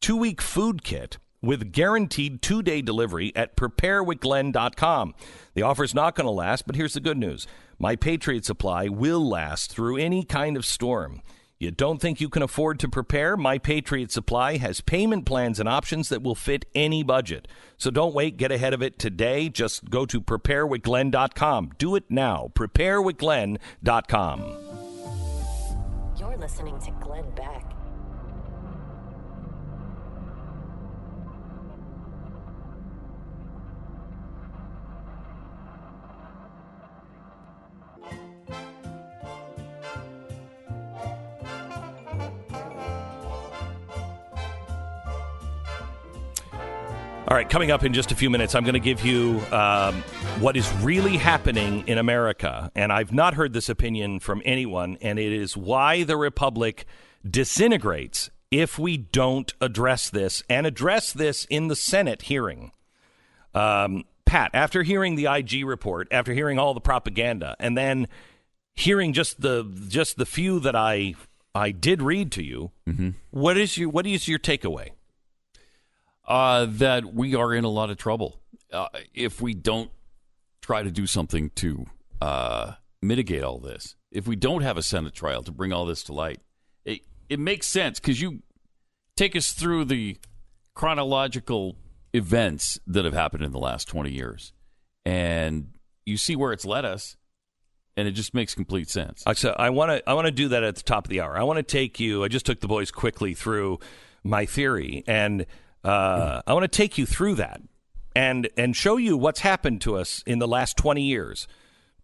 Speaker 1: two week food kit with guaranteed two day delivery at preparewithglenn.com. The offer is not going to last, but here's the good news My Patriot Supply will last through any kind of storm. You don't think you can afford to prepare? My Patriot Supply has payment plans and options that will fit any budget. So don't wait, get ahead of it today. Just go to preparewithglenn.com. Do it now. preparewithglenn.com.
Speaker 3: You're listening to Glenn Beck.
Speaker 1: All right, coming up in just a few minutes, I'm going to give you um, what is really happening in America. And I've not heard this opinion from anyone, and it is why the Republic disintegrates if we don't address this and address this in the Senate hearing. Um, Pat, after hearing the IG report, after hearing all the propaganda, and then hearing just the just the few that I I did read to you,
Speaker 8: Mm-hmm.
Speaker 1: what is your what is your takeaway?
Speaker 8: Uh, that we are in a lot of trouble uh, if we don't try to do something to uh, mitigate all this. If we don't have a Senate trial to bring all this to light, it, it makes sense because you take us through the chronological events that have happened in the last 20 years, and you see where it's led us, and it just makes complete sense.
Speaker 1: I want to I want to do that at the top of the hour. I want to take you. I just took the boys quickly through my theory, and uh, I want to take you through that and and show you what's happened to us in the last twenty years,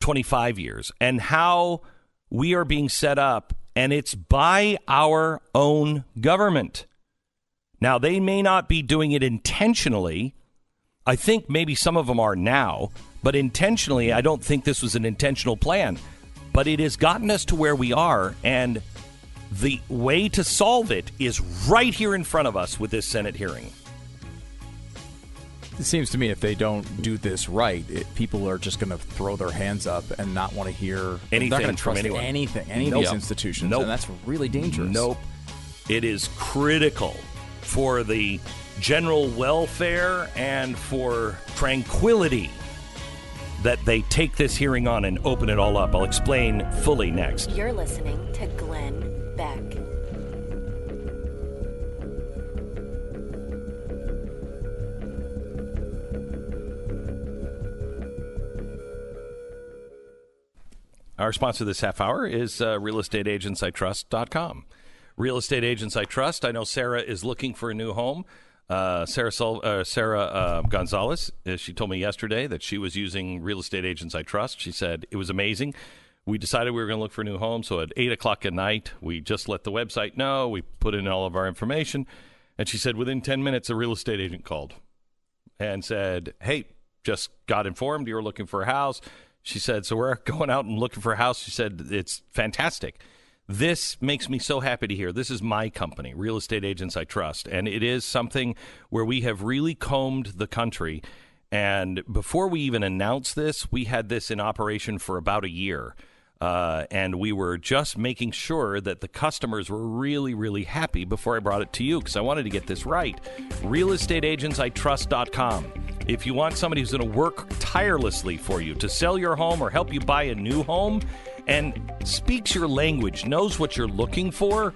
Speaker 1: twenty five years, and how we are being set up, and it's by our own government. Now they may not be doing it intentionally. I think maybe some of them are now, but intentionally, I don't think this was an intentional plan. But it has gotten us to where we are, and the way to solve it is right here in front of us with this Senate hearing.
Speaker 2: It seems to me if they don't do this right, it, people are just going to throw their hands up and not want to hear they're
Speaker 1: Anything
Speaker 2: not gonna
Speaker 1: from
Speaker 2: trust
Speaker 1: anyone.
Speaker 2: anything, any
Speaker 1: Nope.
Speaker 2: of these institutions,
Speaker 1: Nope.
Speaker 2: and that's really dangerous.
Speaker 1: Nope. It is critical for the general welfare and for tranquility that they take this hearing on and open it all up. I'll explain fully next.
Speaker 3: You're listening to Glenn Beck.
Speaker 1: Our sponsor this half hour is uh, realestateagentsitrust.com. Real Estate Agents I Trust. I know Sarah is looking for a new home. Uh, Sarah Sol- uh, Sarah uh, Gonzalez, uh, she told me yesterday that she was using Real Estate Agents I Trust. She said it was amazing. We decided we were going to look for a new home. So at 8 o'clock at night, we just let the website know. We put in all of our information. And she said within 10 minutes, a real estate agent called and said, Hey, just got informed you were looking for a house. She said, So we're [LAUGHS] going out and looking for a house. She said, It's fantastic. This makes me so happy to hear. This is my company, Real Estate Agents I Trust. And it is something where we have really combed the country. And before we even announced this, we had this in operation for about a year. Uh, and we were just making sure that the customers were really, really happy before I brought it to you because I wanted to get this right. RealestateAgentsITrust.com. If you want somebody who's going to work tirelessly for you to sell your home or help you buy a new home and speaks your language, knows what you're looking for,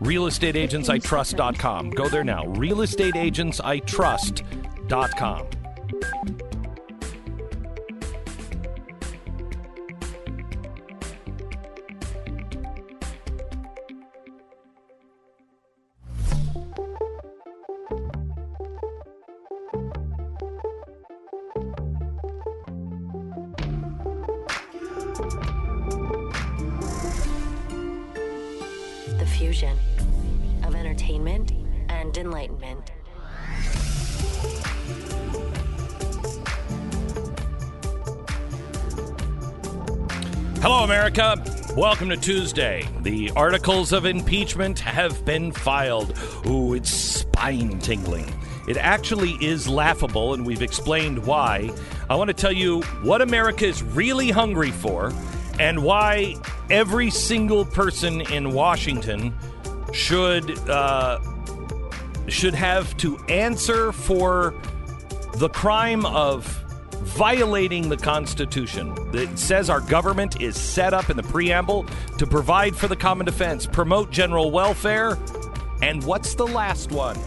Speaker 1: realestateagentsitrust.com. Go there now. realestateagentsitrust.com.
Speaker 3: fusion of entertainment and enlightenment.
Speaker 1: Hello, America. Welcome to Tuesday. The articles of impeachment have been filed. Ooh, it's spine tingling. It actually is laughable, and we've explained why. I want to tell you what America is really hungry for and why every single person in Washington should uh, should have to answer for the crime of violating the Constitution. It says our government is set up in the preamble to provide for the common defense, promote general welfare, and what's the last one?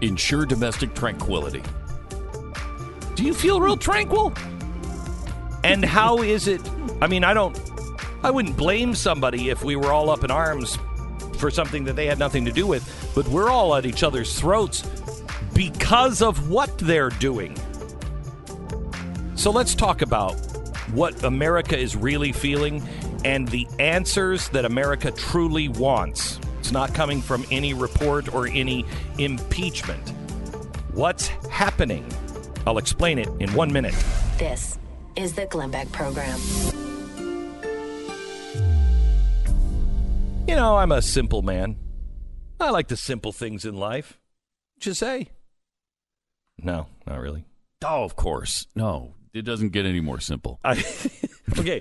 Speaker 8: Ensure domestic tranquility.
Speaker 1: Do you feel real tranquil? And how is it? I mean, I don't, I wouldn't blame somebody if we were all up in arms for something that they had nothing to do with, but we're all at each other's throats because of what they're doing. So let's talk about what America is really feeling and the answers that America truly wants. It's not coming from any report or any impeachment. What's happening? I'll explain it in one minute.
Speaker 3: This is the Glenn Beck Program.
Speaker 1: You know, I'm a simple man. I like the simple things in life. What'd you say? No, not really.
Speaker 8: Oh, of course. No, it doesn't get any more simple.
Speaker 1: I, [LAUGHS] okay.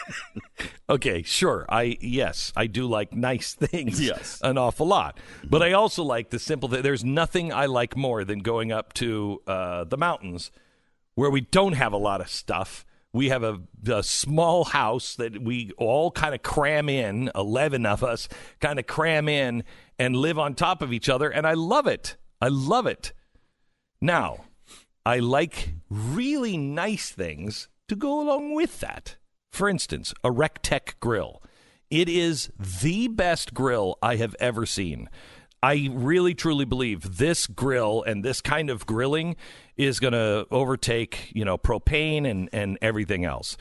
Speaker 1: [LAUGHS] okay, sure. I yes, I do like nice things.
Speaker 8: Yes.
Speaker 1: an awful lot. But I also like the simple. Th- There's nothing I like more than going up to uh, the mountains where we don't have a lot of stuff. We have a, a small house that we all kind of cram in. Eleven of us kind of cram in and live on top of each other, and I love it. I love it. Now, I like really nice things to go along with that. For instance, a RecTec grill. It is the best grill I have ever seen. I really truly believe this grill and this kind of grilling is going to overtake, you know, propane and, and everything else.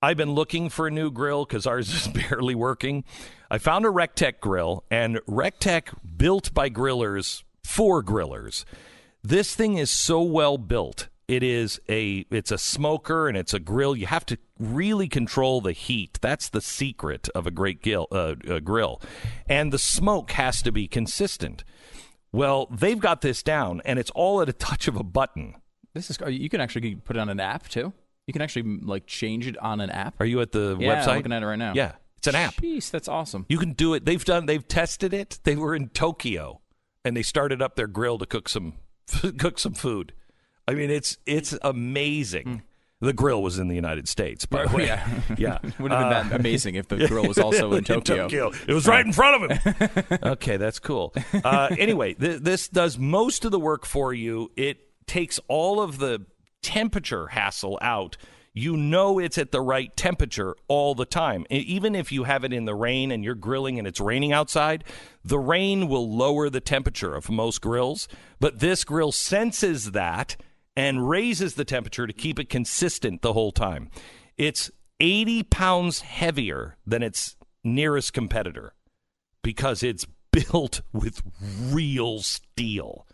Speaker 1: I've been looking for a new grill because ours [LAUGHS] is barely working. I found a RecTec grill, and RecTec built by grillers for grillers. This thing is so well built. It is a it's a smoker and it's a grill. You have to really control the heat. That's the secret of a great grill, uh, uh, grill. And the smoke has to be consistent. Well, they've got this down, and it's all at a touch of a button.
Speaker 2: This is you can actually put it on an app too. You can actually like change it on an app.
Speaker 1: Are you at the
Speaker 2: Yeah,
Speaker 1: website?
Speaker 2: I'm looking at it right now.
Speaker 1: Yeah, It's an app.
Speaker 2: Jeez, that's awesome.
Speaker 1: You can do it. They've done. They've tested it. They were in Tokyo, and they started up their grill to cook some [LAUGHS] cook some food. I mean, it's it's amazing. The grill was in the United States, by the way.
Speaker 2: Yeah. [LAUGHS]
Speaker 1: yeah. [LAUGHS]
Speaker 2: Would have been that amazing if the [LAUGHS] grill was also in Tokyo.
Speaker 1: It was right in front of him. okay, that's cool. Uh, anyway, th- this does most of the work for you. It takes all of the temperature hassle out. You know it's at the right temperature all the time. Even if you have it in the rain and you're grilling and it's raining outside, the rain will lower the temperature of most grills. But this grill senses that and raises the temperature to keep it consistent the whole time. It's 80 pounds heavier than its nearest competitor because it's [LAUGHS] built with real steel.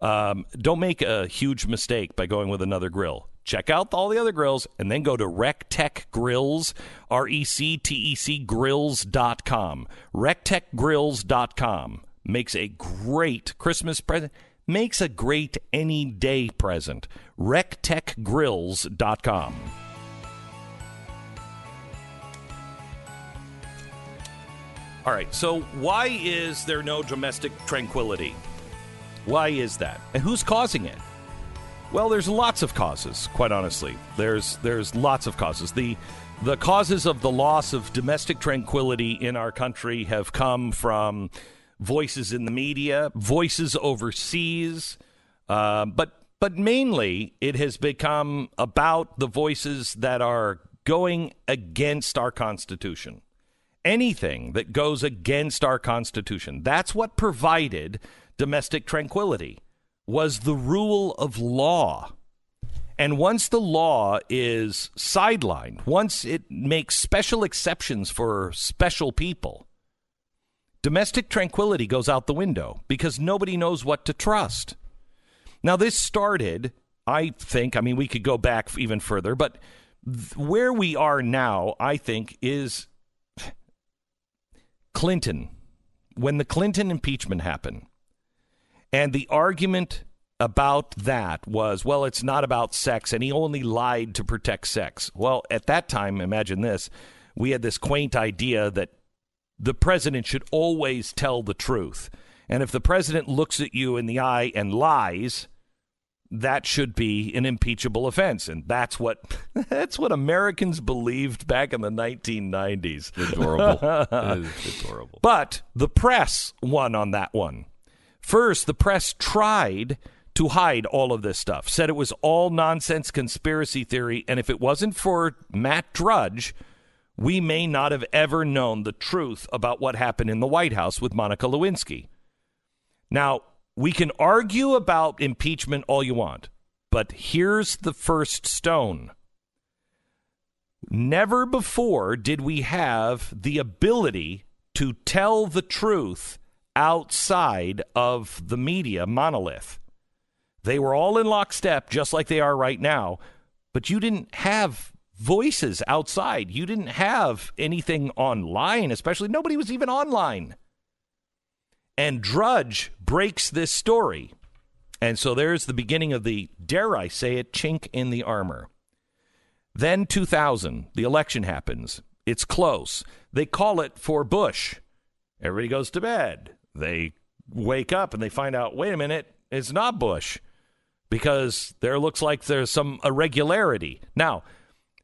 Speaker 1: Um, don't make a huge mistake by going with another grill. Check out all the other grills and then go to RecTec Grills, R E C T E C Grills.com. RecTecGrills.com makes a great Christmas present, makes a great any day present. RecTecGrills.com. All right, so why is there no domestic tranquility? Why is that? And who's causing it? Well, there's lots of causes, quite honestly. There's there's lots of causes. The the causes of the loss of domestic tranquility in our country have come from voices in the media, voices overseas, uh, but but mainly it has become about the voices that are going against our Constitution. Anything that goes against our constitution. That's what provided domestic tranquility was the rule of law. And once the law is sidelined once it makes special exceptions for special people domestic tranquility goes out the window because nobody knows what to trust now this started i think i mean we could go back even further but th- where we are now i think is Clinton, when the Clinton impeachment happened, and the argument about that was, well, it's not about sex, and he only lied to protect sex. Well, at that time, imagine this we had this quaint idea that the president should always tell the truth. And if the president looks at you in the eye and lies, that should be an impeachable offense and that's what [LAUGHS] that's what Americans believed back in the 1990s
Speaker 8: Adorable. [LAUGHS] Adorable.
Speaker 1: but the press won on that one first the press tried to hide all of this stuff said it was all nonsense conspiracy theory and if it wasn't for Matt Drudge we may not have ever known the truth about what happened in the White House with Monica Lewinsky now, we can argue about impeachment all you want, but here's the first stone. Never before did we have the ability to tell the truth outside of the media monolith. They were all in lockstep, just like they are right now, but you didn't have voices outside. You didn't have anything online, especially nobody was even online. And Drudge breaks this story. And so there's the beginning of the, dare I say it, chink in the armor. Then 2000, the election happens. It's close. They call it for Bush. Everybody goes to bed. They wake up and they find out, wait a minute, it's not Bush because there looks like there's some irregularity. Now,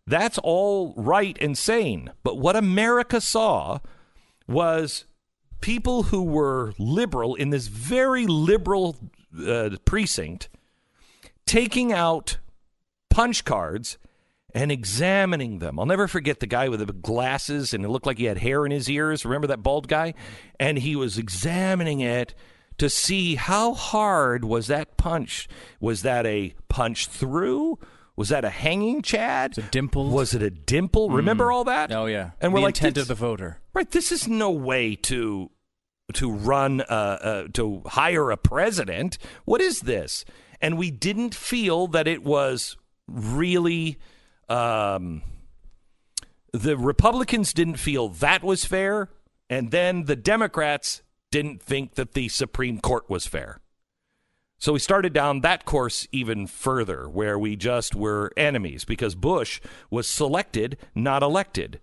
Speaker 1: that's all right and sane. But what America saw was people who were liberal in this very liberal uh, precinct taking out punch cards and examining them. I'll never forget the guy with the glasses and it looked like he had hair in his ears. Remember that bald guy? And he was examining it to see how hard was that punch? Was that a punch through? Was that a hanging Chad?
Speaker 2: Was it dimpled?
Speaker 1: Was it a dimple? Remember all that?
Speaker 2: Oh yeah.
Speaker 1: And we're
Speaker 2: the
Speaker 1: like,
Speaker 2: intent of the voter.
Speaker 1: Right. This is no way to to run uh, uh, to hire a president. What is this? And we didn't feel that it was really. Um, the Republicans didn't feel that was fair, and then the Democrats didn't think that the Supreme Court was fair. So we started down that course even further, where we just were enemies because Bush was selected, not elected.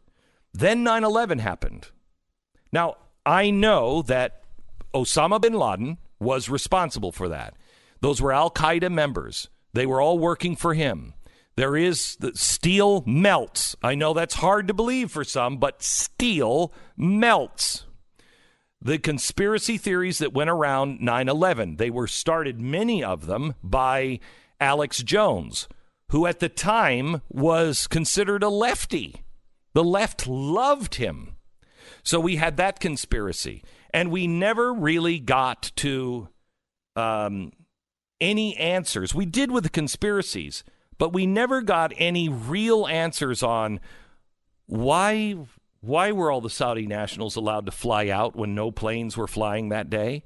Speaker 1: Then 9 11 happened. Now, I know that Osama bin Laden was responsible for that. Those were Al Qaeda members. They were all working for him. There is the steel melts. I know that's hard to believe for some, but steel melts. The conspiracy theories that went around 9 11, they were started, many of them, by Alex Jones, who at the time was considered a lefty. The left loved him. So we had that conspiracy. And we never really got to um, any answers. We did with the conspiracies, but we never got any real answers on why why were all the Saudi nationals allowed to fly out when no planes were flying that day?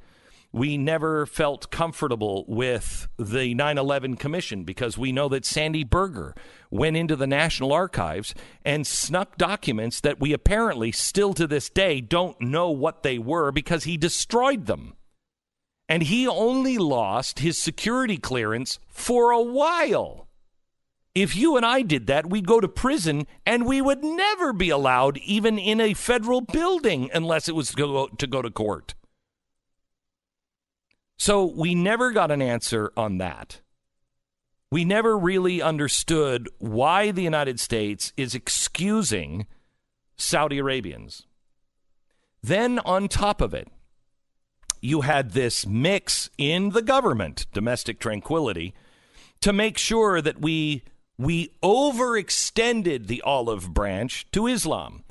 Speaker 1: We never felt comfortable with the 9 11 Commission because we know that Sandy Berger went into the National Archives and snuck documents that we apparently still to this day don't know what they were because he destroyed them. And he only lost his security clearance for a while. If you and I did that, we'd go to prison and we would never be allowed even in a federal building unless it was to go to, go to court. So we never got an answer on that. We never really understood why the United States is excusing Saudi Arabians. Then, on top of it, you had this mix in the government, domestic tranquility, to make sure that we we overextended the olive branch to Islam.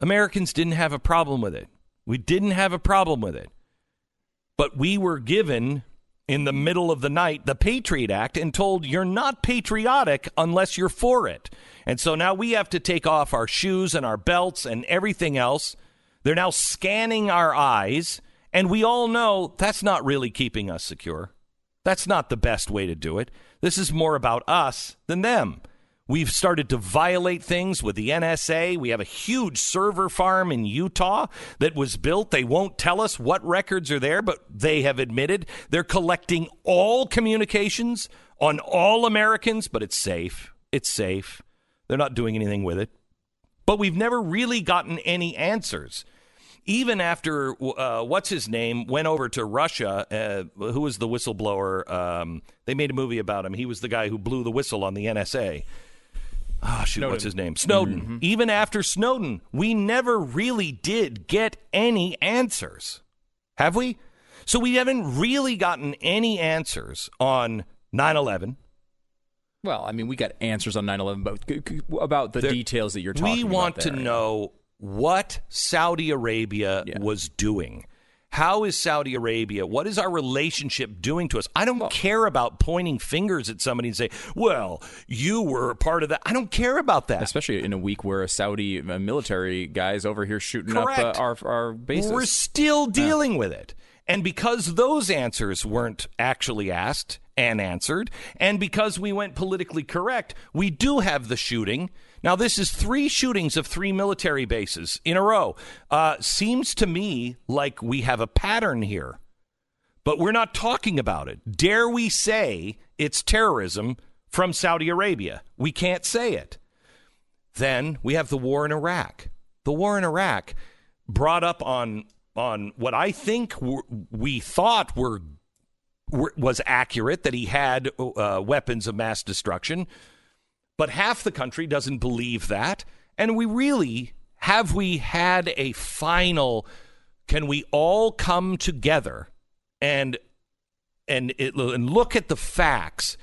Speaker 1: Americans didn't have a problem with it. We didn't have a problem with it. But we were given in the middle of the night the Patriot Act and told you're not patriotic unless you're for it. And so now we have to take off our shoes and our belts and everything else. They're now scanning our eyes, and we all know that's not really keeping us secure. That's not the best way to do it. This is more about us than them. We've started to violate things with the NSA. We have a huge server farm in Utah that was built. They won't tell us what records are there, but they have admitted they're collecting all communications on all Americans, but it's safe. It's safe. They're not doing anything with it. But we've never really gotten any answers even after uh, what's his name went over to Russia, uh, who was the whistleblower? Um, they made a movie about him. He was the guy who blew the whistle on the NSA. Ah, oh, shoot,
Speaker 2: Snowden.
Speaker 1: what's his name? Snowden.
Speaker 2: Mm-hmm.
Speaker 1: Even after Snowden, we never really did get any answers. Have we? So we haven't really gotten any answers on 9 11.
Speaker 2: Well, I mean, we got answers on 9 11, but about the
Speaker 1: There-
Speaker 2: details that you're talking about.
Speaker 1: We
Speaker 2: about.
Speaker 1: want to know what Saudi Arabia
Speaker 2: Yeah.
Speaker 1: was doing. How is Saudi Arabia? What is our relationship doing to us? I don't care about pointing fingers at somebody and say, "Well, you were a part of that." I don't care about that.
Speaker 2: Especially in a week where a Saudi uh, military guy's over here shooting
Speaker 1: Correct.
Speaker 2: up uh, our, our bases.
Speaker 1: We're still dealing with it. And because those answers weren't actually asked and answered, and because we went politically correct, we do have the shooting. Now, this is three shootings of three military bases in a row. Uh, seems to me like we have a pattern here, but we're not talking about it. Dare we say it's terrorism from Saudi Arabia? We can't say it. Then we have the war in Iraq. The war in Iraq brought up on on what I think we thought were, were was accurate that he had uh, weapons of mass destruction, but half the country doesn't believe that, and we really have we had a final. Can we all come together and and it, and look at the facts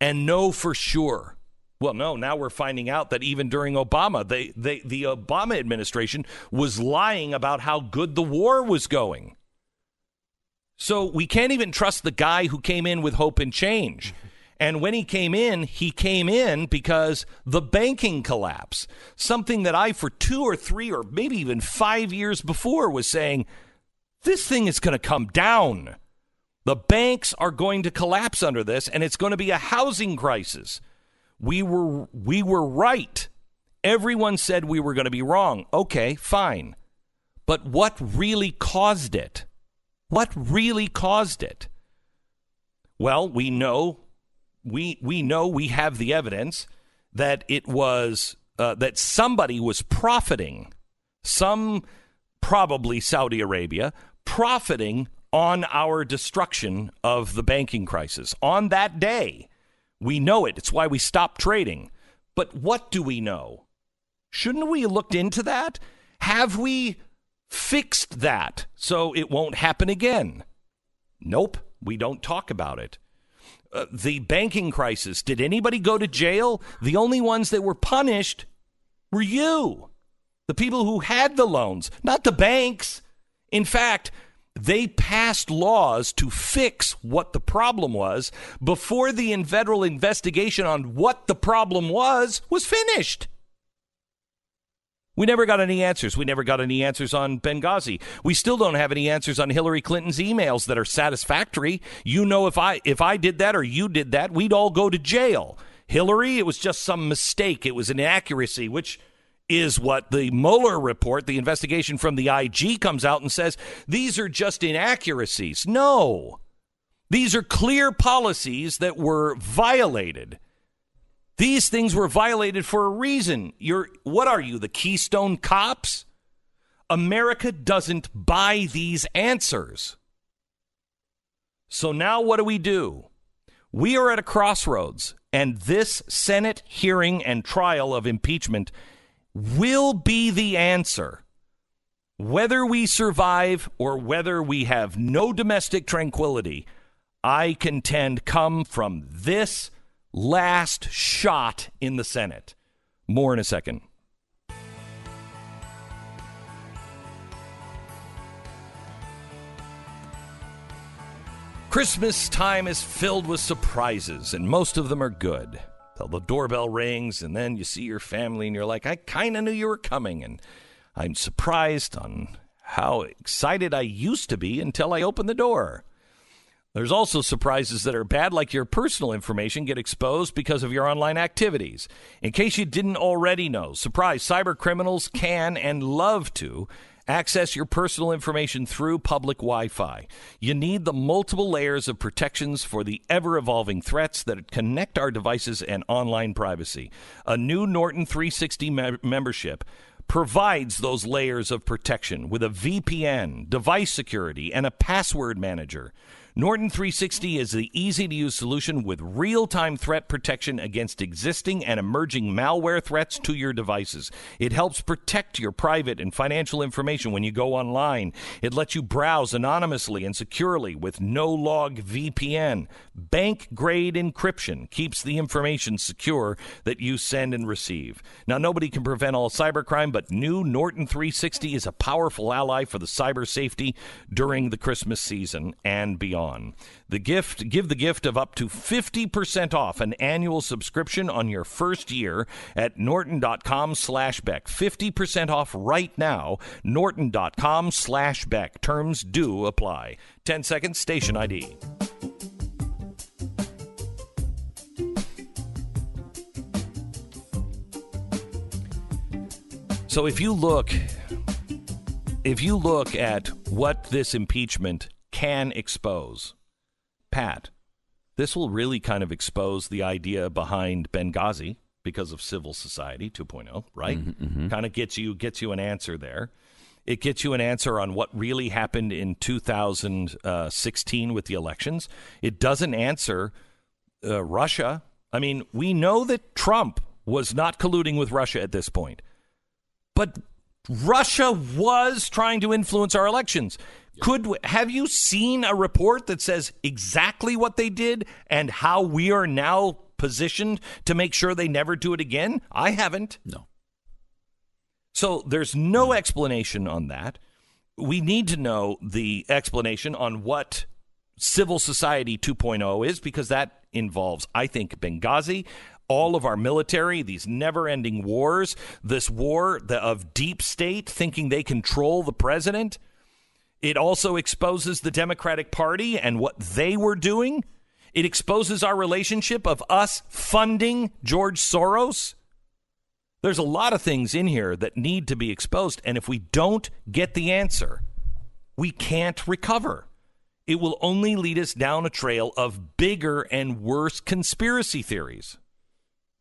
Speaker 1: and know for sure? Well, no. Now we're finding out that even during Obama, they, they, the Obama administration was lying about how good the war was going. So we can't even trust the guy who came in with hope and change. And when he came in, he came in because the banking collapse, something that I, for two or three or maybe even five years before, was saying this thing is going to come down. The banks are going to collapse under this, and it's going to be a housing crisis. We were we were right. Everyone said we were going to be wrong. Okay, fine. But what really caused it? What really caused it? Well, we know we we know we have the evidence that it was uh, that somebody was profiting, some probably Saudi Arabia, profiting on our destruction of the banking crisis. On that day, we know it. It's why we stopped trading. But what do we know? Shouldn't we have looked into that? Have we fixed that so it won't happen again? Nope, we don't talk about it. Uh, the banking crisis, did anybody go to jail? The only ones that were punished were you, the people who had the loans, not the banks. In fact, they passed laws to fix what the problem was before the federal investigation on what the problem was was finished. We never got any answers. We never got any answers on Benghazi. We still don't have any answers on Hillary Clinton's emails that are satisfactory. You know if I if I did that or you did that, we'd all go to jail. Hillary, it was just some mistake. It was an inaccuracy, which is what the Mueller report, the investigation from the IG comes out and says these are just inaccuracies. No. These are clear policies that were violated. These things were violated for a reason. You're what are you, the Keystone cops? America doesn't buy these answers. So now what do we do? We are at a crossroads, and this Senate hearing and trial of impeachment will be the answer. Whether we survive or whether we have no domestic tranquility, I contend come from this last shot in the Senate. More in a second. Christmas time is filled with surprises, and most of them are good. Till the doorbell rings, and then you see your family, and you're like, I kind of knew you were coming. And I'm surprised on how excited I used to be until I opened the door. There's also surprises that are bad, like your personal information get exposed because of your online activities. In case you didn't already know, surprise, cyber criminals can and love to access your personal information through public Wi Fi. You need the multiple layers of protections for the ever evolving threats that connect our devices and online privacy. A new Norton 360 me- membership provides those layers of protection with a VPN, device security, and a password manager. Norton 360 is the easy to use solution with real time threat protection against existing and emerging malware threats to your devices. It helps protect your private and financial information when you go online. It lets you browse anonymously and securely with no log VPN. Bank grade encryption keeps the information secure that you send and receive. Now, nobody can prevent all cybercrime, but new Norton 360 is a powerful ally for the cyber safety during the Christmas season and beyond on. The gift, give the gift of up to 50% off an annual subscription on your first year at norton.com slash Beck. 50% off right now, norton.com slash Beck. Terms do apply. 10 seconds, station ID. So if you look if you look at what this impeachment can expose. Pat, this will really kind of expose the idea behind Benghazi because of civil society 2.0, right?
Speaker 8: Mm-hmm, mm-hmm.
Speaker 1: Kind of gets you gets you an answer there. It gets you an answer on what really happened in 2016 with the elections. It doesn't answer uh, Russia. I mean, we know that Trump was not colluding with Russia at this point. But Russia was trying to influence our elections. Could have you seen a report that says exactly what they did and how we are now positioned to make sure they never do it again? I haven't.
Speaker 8: No.
Speaker 1: So there's no explanation on that. We need to know the explanation on what civil society 2.0 is because that involves, I think, Benghazi, all of our military, these never ending wars, this war of deep state thinking they control the president. It also exposes the Democratic Party and what they were doing. It exposes our relationship of us funding George Soros. There's a lot of things in here that need to be exposed. And if we don't get the answer, we can't recover. It will only lead us down a trail of bigger and worse conspiracy theories.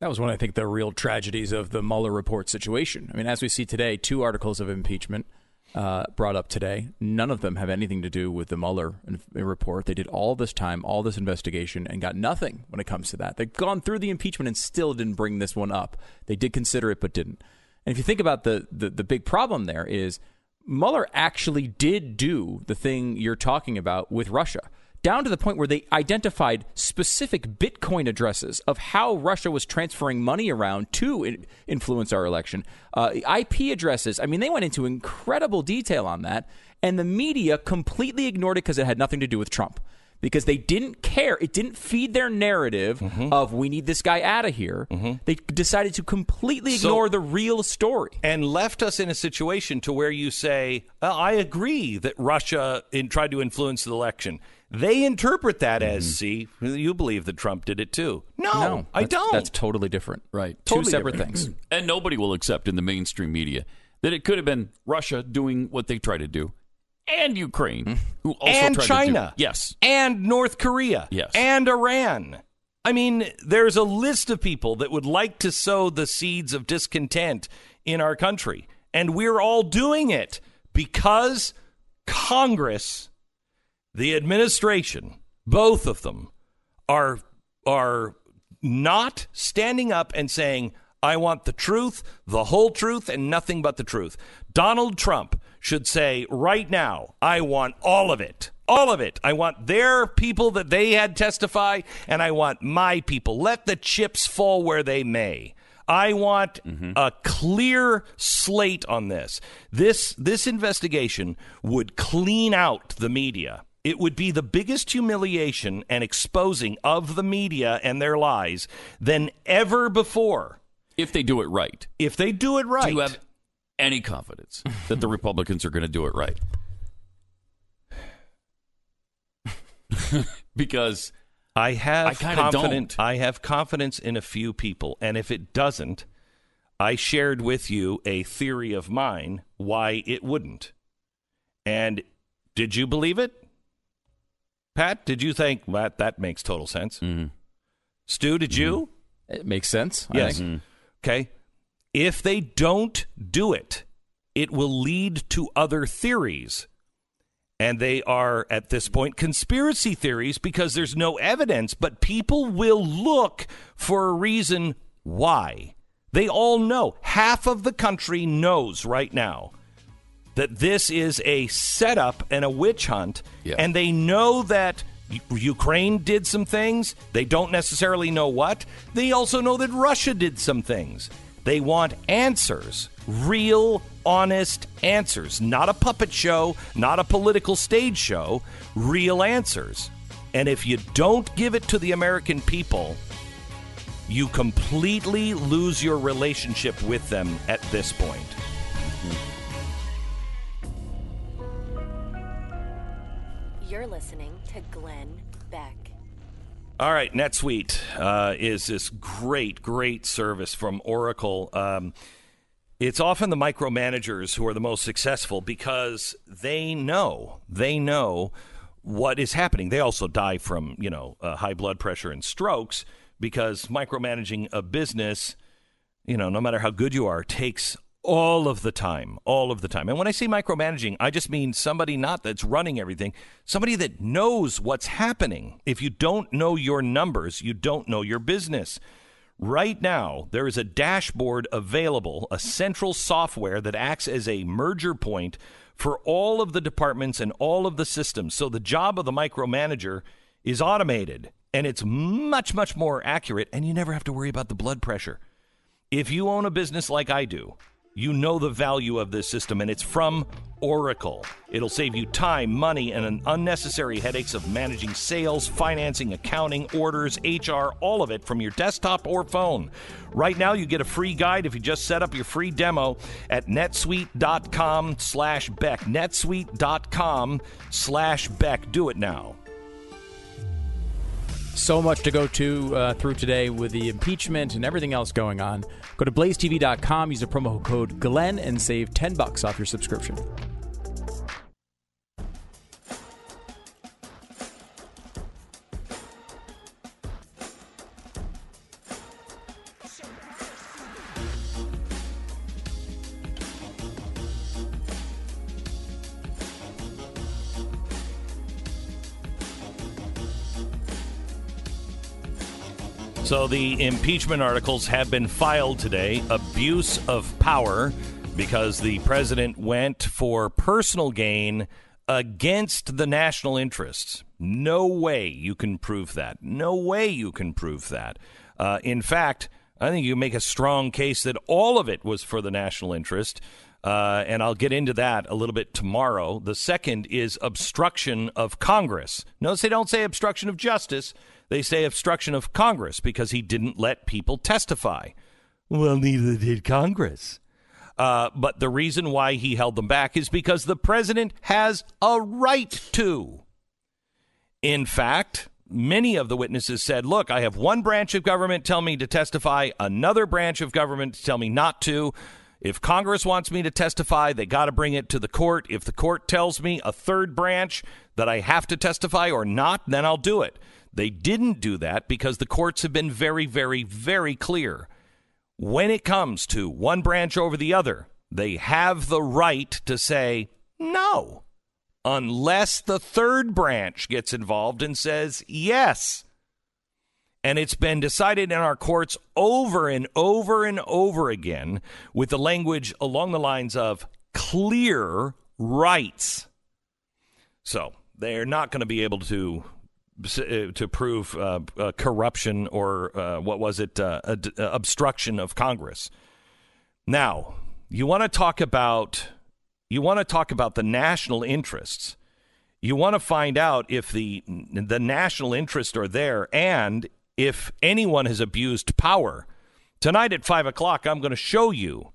Speaker 2: That was one, I think, the real tragedies of the Mueller report situation. I mean, as we see today, two articles of impeachment uh, brought up today. None of them have anything to do with the Mueller report. They did all this time, all this investigation, and got nothing when it comes to that. They've gone through the impeachment and still didn't bring this one up. They did consider it, but didn't. And if you think about the, the, the big problem there is Mueller actually did do the thing you're talking about with Russia down to the point where they identified specific Bitcoin addresses of how Russia was transferring money around to influence our election, uh, IP addresses. I mean, they went into incredible detail on that, and the media completely ignored it because it had nothing to do with Trump. Because they didn't care. It didn't feed their narrative mm-hmm. of we need this guy out of here. Mm-hmm. They decided to completely ignore so, the real story.
Speaker 1: And left us in a situation to where you say, I agree that Russia in, tried to influence the election. They interpret that mm-hmm. as, see, you believe that Trump did it too. No, no I don't.
Speaker 2: That's totally different.
Speaker 8: Right.
Speaker 2: Totally Two separate different. things.
Speaker 8: and nobody will accept in the mainstream media that it could have been Russia doing what they try to do and Ukraine, mm-hmm. who also
Speaker 1: and China,
Speaker 8: do, yes,
Speaker 1: and North Korea,
Speaker 8: yes,
Speaker 1: and Iran. I mean, there's a list of people that would like to sow the seeds of discontent in our country, and we're all doing it because Congress the administration, both of them, are are not standing up and saying, I want the truth, the whole truth, and nothing but the truth. Donald Trump should say right now, I want all of it. All of it. I want their people that they had testify, and I want my people. Let the chips fall where they may. I want mm-hmm. a clear slate on this. This this investigation would clean out the media it would be the biggest humiliation and exposing of the media and their lies than ever before.
Speaker 8: If they do it right.
Speaker 1: If they do it right.
Speaker 8: Do you have any confidence that the Republicans are going to do it right? [LAUGHS] because
Speaker 1: I have I confidence. I have confidence in a few people, and if it doesn't, I shared with you a theory of mine why it wouldn't. And did you believe it? Pat, did you think that that makes total sense?
Speaker 8: Mm-hmm.
Speaker 1: Stu, did mm-hmm. you?
Speaker 2: It makes sense.
Speaker 1: Yes. Mm-hmm. Okay. If they don't do it, it will lead to other theories. And they are, at this point, conspiracy theories because there's no evidence, but people will look for a reason why. They all know. Half of the country knows right now that this is a setup and a witch hunt, yeah. and they know that Ukraine did some things. They don't necessarily know what. They also know that Russia did some things. They want answers, real, honest answers, not a puppet show, not a political stage show, real answers. And if you don't give it to the American people, you completely lose your relationship with them at this point.
Speaker 3: You're listening to Glenn Beck.
Speaker 1: All right, NetSuite uh, is this great, great service from Oracle. Um, it's often the micromanagers who are the most successful because they know, they know what is happening. They also die from, you know, uh, high blood pressure and strokes because micromanaging a business, you know, no matter how good you are, takes all of the time, all of the time. And when I say micromanaging, I just mean somebody not that's running everything, somebody that knows what's happening. If you don't know your numbers, you don't know your business. Right now, there is a dashboard available, a central software that acts as a merger point for all of the departments and all of the systems. So the job of the micromanager is automated and it's much, much more accurate, and you never have to worry about the blood pressure. If you own a business like I do, you know the value of this system, and it's from Oracle. It'll save you time, money, and an unnecessary headaches of managing sales, financing, accounting, orders, HR, all of it from your desktop or phone. Right now, you get a free guide if you just set up your free demo at netsuite.com slash Beck. netsuite.com slash Beck. Do it now.
Speaker 2: So much to go to uh, through today with the impeachment and everything else going on. Go to blazetv.com, use the promo code Glenn, and save 10 bucks off your subscription.
Speaker 1: So the impeachment articles have been filed today. Abuse of power because the president went for personal gain against the national interests. No way you can prove that. No way you can prove that. Uh, in fact, I think you make a strong case that all of it was for the national interest. Uh, and I'll get into that a little bit tomorrow. The second is obstruction of Congress. Notice they don't say obstruction of justice, they say obstruction of Congress because he didn't let people testify. Well, neither did Congress. Uh, but the reason why he held them back is because the president has a right to. In fact, many of the witnesses said, Look, I have one branch of government tell me to testify, another branch of government tell me not to. If Congress wants me to testify, they got to bring it to the court. If the court tells me a third branch that I have to testify or not, then I'll do it. They didn't do that because the courts have been very, very, very clear. When it comes to one branch over the other, they have the right to say no, unless the third branch gets involved and says yes. And it's been decided in our courts over and over and over again with the language along the lines of clear rights. So they're not going to be able to to prove uh, uh, corruption or uh, what was it uh, obstruction of Congress. Now, you want to talk about you want to talk about the national interests. You want to find out if the the national interests are there and if anyone has abused power. Tonight at five o'clock, I'm going to show you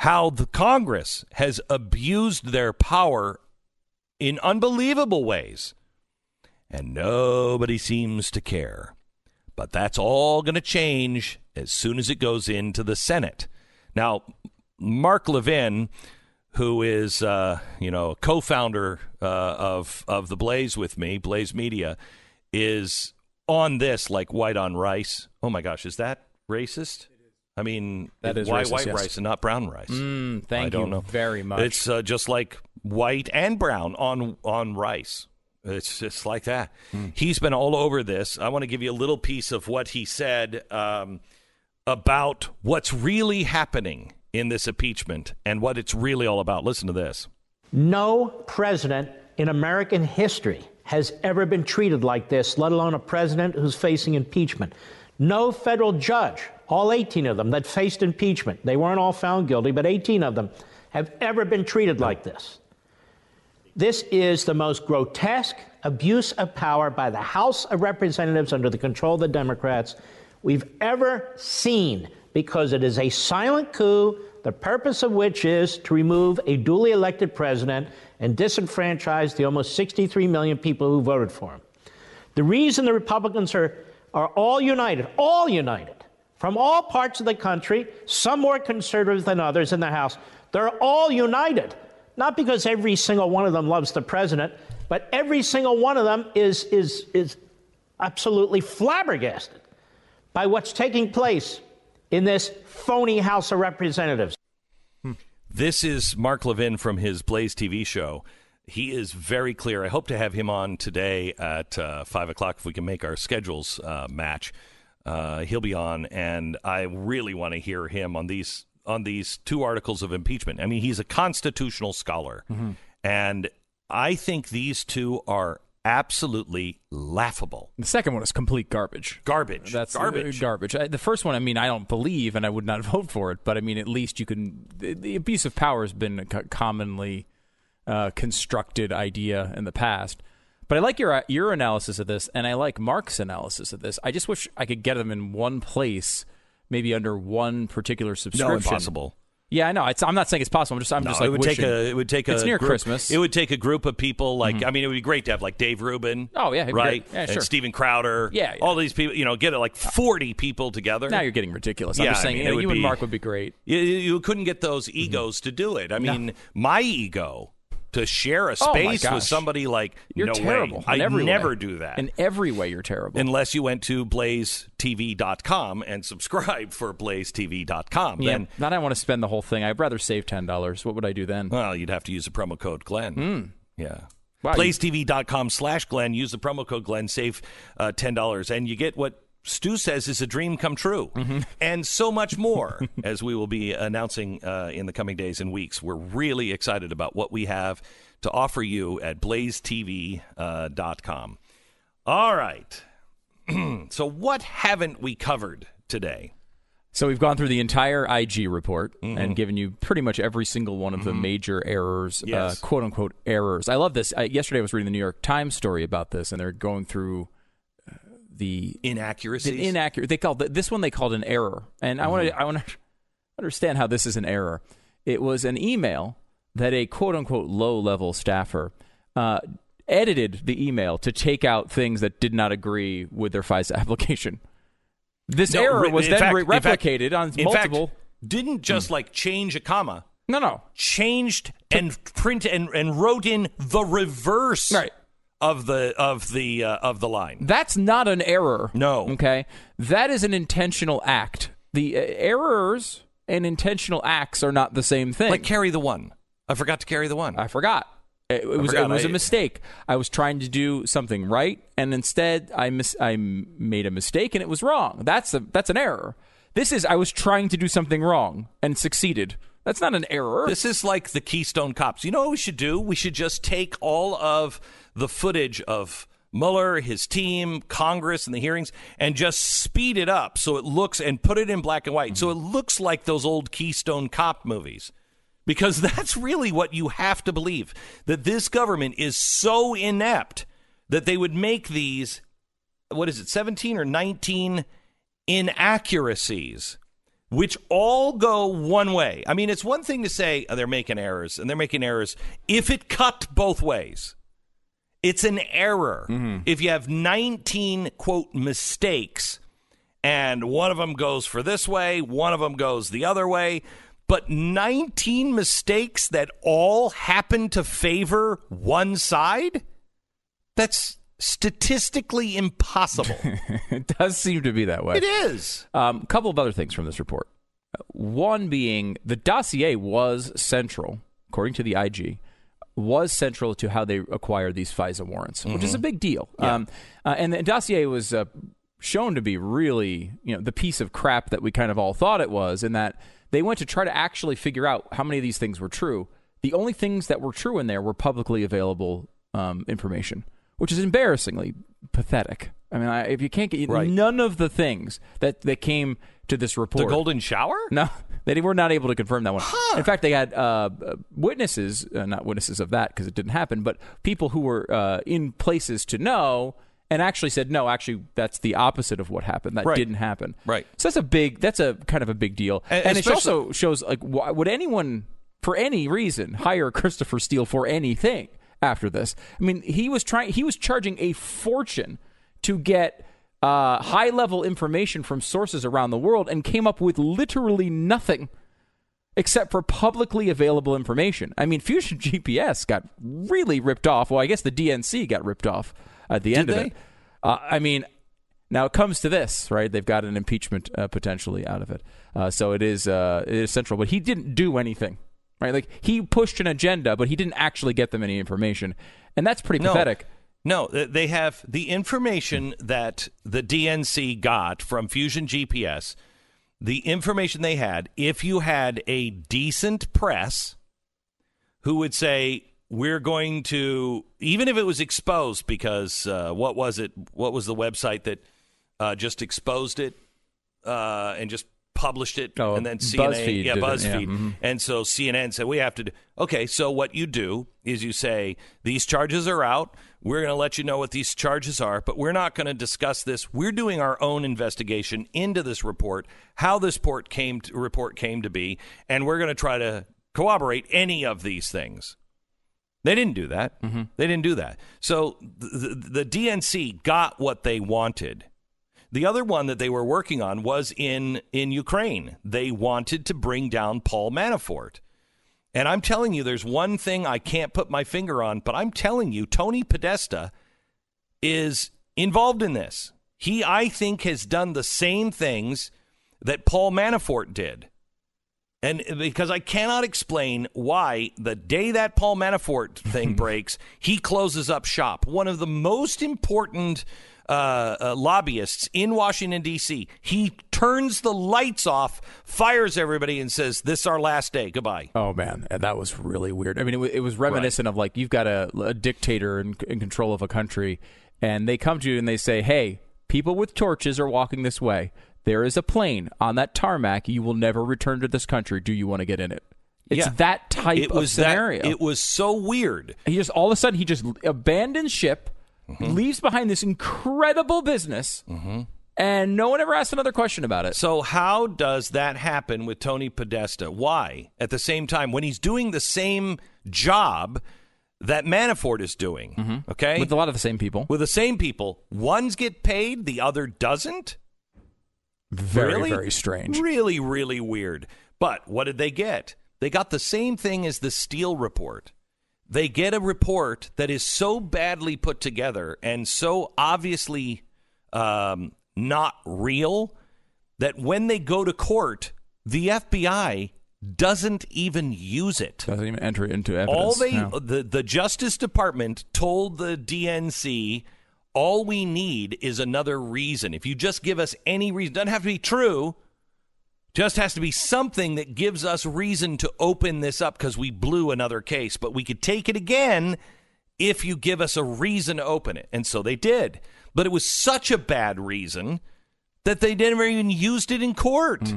Speaker 1: how the Congress has abused their power in unbelievable ways and nobody seems to care. But that's all going to change as soon as it goes into the Senate. Now, Mark Levin, who is uh, you know co-founder uh, of of the Blaze with me, Blaze Media, is on this like white on rice. Oh my gosh, is that racist? I mean,
Speaker 2: that is
Speaker 1: why
Speaker 2: racist,
Speaker 1: white
Speaker 2: yes.
Speaker 1: rice and not brown rice?
Speaker 2: Mm, thank
Speaker 1: I don't
Speaker 2: you
Speaker 1: know.
Speaker 2: very much.
Speaker 1: It's uh, just like white and brown on on rice. It's just like that. He's been all over this. I want to give you a little piece of what he said um, about what's really happening in this impeachment and what it's really all about. Listen to this.
Speaker 9: No president in American history has ever been treated like this, let alone a president who's facing impeachment. No federal judge, all 18 of them that faced impeachment, they weren't all found guilty, but 18 of them have ever been treated like this. This is the most grotesque abuse of power by the House of Representatives under the control of the Democrats we've ever seen because it is a silent coup, the purpose of which is to remove a duly elected president and disenfranchise the almost 63 million people who voted for him. The reason the Republicans are, are all united, all united, from all parts of the country, some more conservative than others in the House, they're all united not because every single one of them loves the president, but every single one of them is, is, is absolutely flabbergasted by what's taking place in this phony House of Representatives.
Speaker 1: This is Mark Levin from his Blaze TV show. He is very clear. I hope to have him on today at uh, 5 o'clock if we can make our schedules uh, match. Uh, he'll be on, and I really want to hear him on these on these two articles of impeachment. I mean, he's a constitutional scholar, and I think these two are absolutely laughable.
Speaker 2: the second one is complete garbage.
Speaker 1: Garbage.
Speaker 2: That's uh,
Speaker 1: garbage.
Speaker 2: garbage. The first one, I mean, I don't believe, and I would not [LAUGHS] vote for it. But I mean, at least you can. The, the abuse of power has been a commonly uh, constructed idea in the past. But I like your your analysis of this, and I like Mark's analysis of this. I just wish I could get them in one place, maybe under one particular subscription.
Speaker 1: No, impossible.
Speaker 2: Yeah, I know. It's, I'm not saying it's possible. I'm just I'm
Speaker 1: No,
Speaker 2: just like
Speaker 1: it would
Speaker 2: wishing.
Speaker 1: take a it would take a
Speaker 2: It's near
Speaker 1: group-
Speaker 2: Christmas.
Speaker 1: It would take a group of people like mm-hmm. I mean it would be great to have like Dave Rubin.
Speaker 2: Oh, yeah,
Speaker 1: right.
Speaker 2: Yeah,
Speaker 1: And
Speaker 2: sure.
Speaker 1: Steven Crowder.
Speaker 2: Yeah, yeah.
Speaker 1: all these people. You know, get it like forty people together.
Speaker 2: now you're getting ridiculous. I'm
Speaker 1: Yeah,
Speaker 2: just
Speaker 1: I
Speaker 2: saying
Speaker 1: mean,
Speaker 2: you, know, you and Mark would be great.
Speaker 1: You, you couldn't get those mm-hmm. egos to do it. I mean, my ego to share a
Speaker 2: Oh,
Speaker 1: space with somebody like
Speaker 2: You're
Speaker 1: no
Speaker 2: terrible.
Speaker 1: way. I never
Speaker 2: way.
Speaker 1: do that.
Speaker 2: In every way, you're terrible.
Speaker 1: Unless you went to blazetv.com and subscribe for blazetv.com.
Speaker 2: yeah,
Speaker 1: Then,
Speaker 2: then I want to spend the whole thing. I'd rather save ten dollars. What would I do then?
Speaker 1: well, you'd have to use the promo code Glenn. Yeah.
Speaker 2: Hmm. Wow,
Speaker 1: BlazeTV.com slash Glenn. Use the promo code Glenn. Save uh, $10. And you get what Stu says is a dream come true, and so much more [LAUGHS] as we will be announcing uh, in the coming days and weeks. We're really excited about what we have to offer you at blazetv.com. All right. [CLEARS THROAT] so, what haven't we covered today?
Speaker 2: So we've gone through the entire IG report
Speaker 1: Mm-hmm.
Speaker 2: and given you pretty much every single one of the major errors,
Speaker 1: Yes.
Speaker 2: uh, quote unquote errors. I love this. I, yesterday I was reading the New York Times story about this, and they're going through uh, the
Speaker 1: Inaccuracies?
Speaker 2: the inaccurate. They called this one they called an error, and I want to I want to understand how this is an error. It was an email that a quote unquote low level staffer uh, edited the email to take out things that did not agree with their FISA application. This
Speaker 1: No,
Speaker 2: error was then
Speaker 1: fact-
Speaker 2: re-
Speaker 1: in fact-
Speaker 2: replicated on multiple.
Speaker 1: Fact, didn't just like change a comma.
Speaker 2: no, no.
Speaker 1: Changed and print and, and wrote in the reverse
Speaker 2: Right.
Speaker 1: Of the of the uh, of the line.
Speaker 2: That's not an error.
Speaker 1: No.
Speaker 2: Okay. That is an intentional act. The uh, errors and intentional acts are not the same thing.
Speaker 1: Like carry the one. I forgot to carry the one.
Speaker 2: I forgot. It, it was
Speaker 1: forgot.
Speaker 2: it was a
Speaker 1: I-
Speaker 2: mistake. I was trying to do something right, and instead I mis- I made a mistake, and it was wrong. That's a that's an error. This is I was trying to do something wrong and succeeded. That's not an error.
Speaker 1: This is like the Keystone Cops. You know what we should do? We should just take all of the footage of Mueller, his team, Congress, and the hearings, and just speed it up so it looks and put it in black and white so it looks like those old Keystone Cop movies. Because [LAUGHS] that's really what you have to believe that this government is so inept that they would make these, what is it, 17 or 19 inaccuracies which all go one way. I mean, it's one thing to say oh, they're making errors, and they're making errors if it cut both ways. It's an error. If you have 19, quote, mistakes, and one of them goes for this way, one of them goes the other way, but 19 mistakes that all happen to favor one side? That's statistically impossible. [LAUGHS]
Speaker 2: it does seem to be that way.
Speaker 1: it is.
Speaker 2: A um, couple of other things from this report. One being the dossier was central, according to the IG, was central to how they acquired these FISA warrants, which is a big deal. Um, uh, and the dossier was uh, shown to be really, you know, the piece of crap that we kind of all thought it was, in that they went to try to actually figure out how many of these things were true. The only things that were true in there were publicly available um, information, which is embarrassingly pathetic. I mean, I, if you can't get
Speaker 1: Right.
Speaker 2: none of the things that that came to this report,
Speaker 1: The golden shower?
Speaker 2: no, they were not able to confirm that one. In fact, they had uh, witnesses, uh, not witnesses of that because it didn't happen, but people who were uh, in places to know and actually said, no, actually, that's the opposite of what happened. That
Speaker 1: Right.
Speaker 2: didn't happen.
Speaker 1: Right.
Speaker 2: So that's a big, that's a kind of a big deal.
Speaker 1: And
Speaker 2: And, it also shows, like, why, would anyone, for any reason, hire Christopher Steele for anything after this? I mean, he was trying, he was charging a fortune to get uh, high level information from sources around the world and came up with literally nothing except for publicly available information. I mean, Fusion [LAUGHS] GPS got really ripped off. Well, I guess the DNC got ripped off at the end of
Speaker 1: they?
Speaker 2: it. Uh, I mean, now it comes to this, right? They've got an impeachment uh, potentially out of it, uh, so it is uh, it is central. But he didn't do anything, right? Like he pushed an agenda, but he didn't actually get them any information, and that's pretty
Speaker 1: No.
Speaker 2: pathetic.
Speaker 1: No, they have the information that the DNC got from Fusion GPS. The information they had, if you had a decent press who would say, we're going to, even if it was exposed, because uh, what was it? What was the website that uh, just exposed it uh, and just published it?
Speaker 2: Oh,
Speaker 1: and then CNN,
Speaker 2: BuzzFeed
Speaker 1: yeah, BuzzFeed.
Speaker 2: yeah, mhm.
Speaker 1: And so CNN said, we have to do. Okay, so what you do is you say, these charges are out. We're going to let you know what these charges are, but we're not going to discuss this. We're doing our own investigation into this report, how this report came to, report came to be, and we're going to try to corroborate any of these things. They didn't do that. Mm-hmm. They didn't do that. So the, the, the DNC got what they wanted. The other one that they were working on was in in Ukraine. They wanted to bring down Paul Manafort. And I'm telling you, there's one thing I can't put my finger on, but I'm telling you, Tony Podesta is involved in this. He, I think, has done the same things that Paul Manafort did. And because I cannot explain why the day that Paul Manafort thing [LAUGHS] breaks, he closes up shop. One of the most important uh, uh, lobbyists in Washington, D.C. He turns the lights off, fires everybody, and says, This is our last day. Goodbye.
Speaker 2: Oh man, that was really weird. I mean, it, it was reminiscent of like you've got a, a dictator in, in control of a country, and they come to you and they say, "Hey, people with torches are walking this way. There is a plane on that tarmac. You will never return to this country. Do you want to get in it?" It's
Speaker 1: Yeah.
Speaker 2: that type
Speaker 1: it
Speaker 2: of
Speaker 1: was that-
Speaker 2: scenario.
Speaker 1: it was so weird.
Speaker 2: he just all of a sudden he just abandons ship,
Speaker 1: Mm-hmm.
Speaker 2: leaves behind this incredible business, and no one ever asked another question about it.
Speaker 1: So how does that happen with Tony Podesta? Why? At the same time, when he's doing the same job that Manafort is doing, okay,
Speaker 2: Mm-hmm. With a lot of the same people.
Speaker 1: with the same people, one's get paid, the other doesn't.
Speaker 2: Very,
Speaker 1: really?
Speaker 2: very strange.
Speaker 1: Really, really weird. But what did they get? They got the same thing as the Steele report. They get a report that is so badly put together and so obviously um, not real that when they go to court, the FBI doesn't even use it.
Speaker 2: Doesn't even enter it into evidence.
Speaker 1: All they
Speaker 2: No.
Speaker 1: the the Justice Department told the DNC all we need is another reason. If you just give us any reason, doesn't have to be true. Just has to be something that gives us reason to open this up because we blew another case, but we could take it again if you give us a reason to open it. And so they did. But it was such a bad reason that they never even used it in court.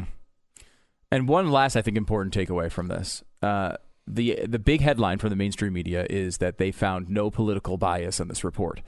Speaker 2: And one last, I think, important takeaway from this: uh, the the big headline from the mainstream media is that they found no political bias in this report.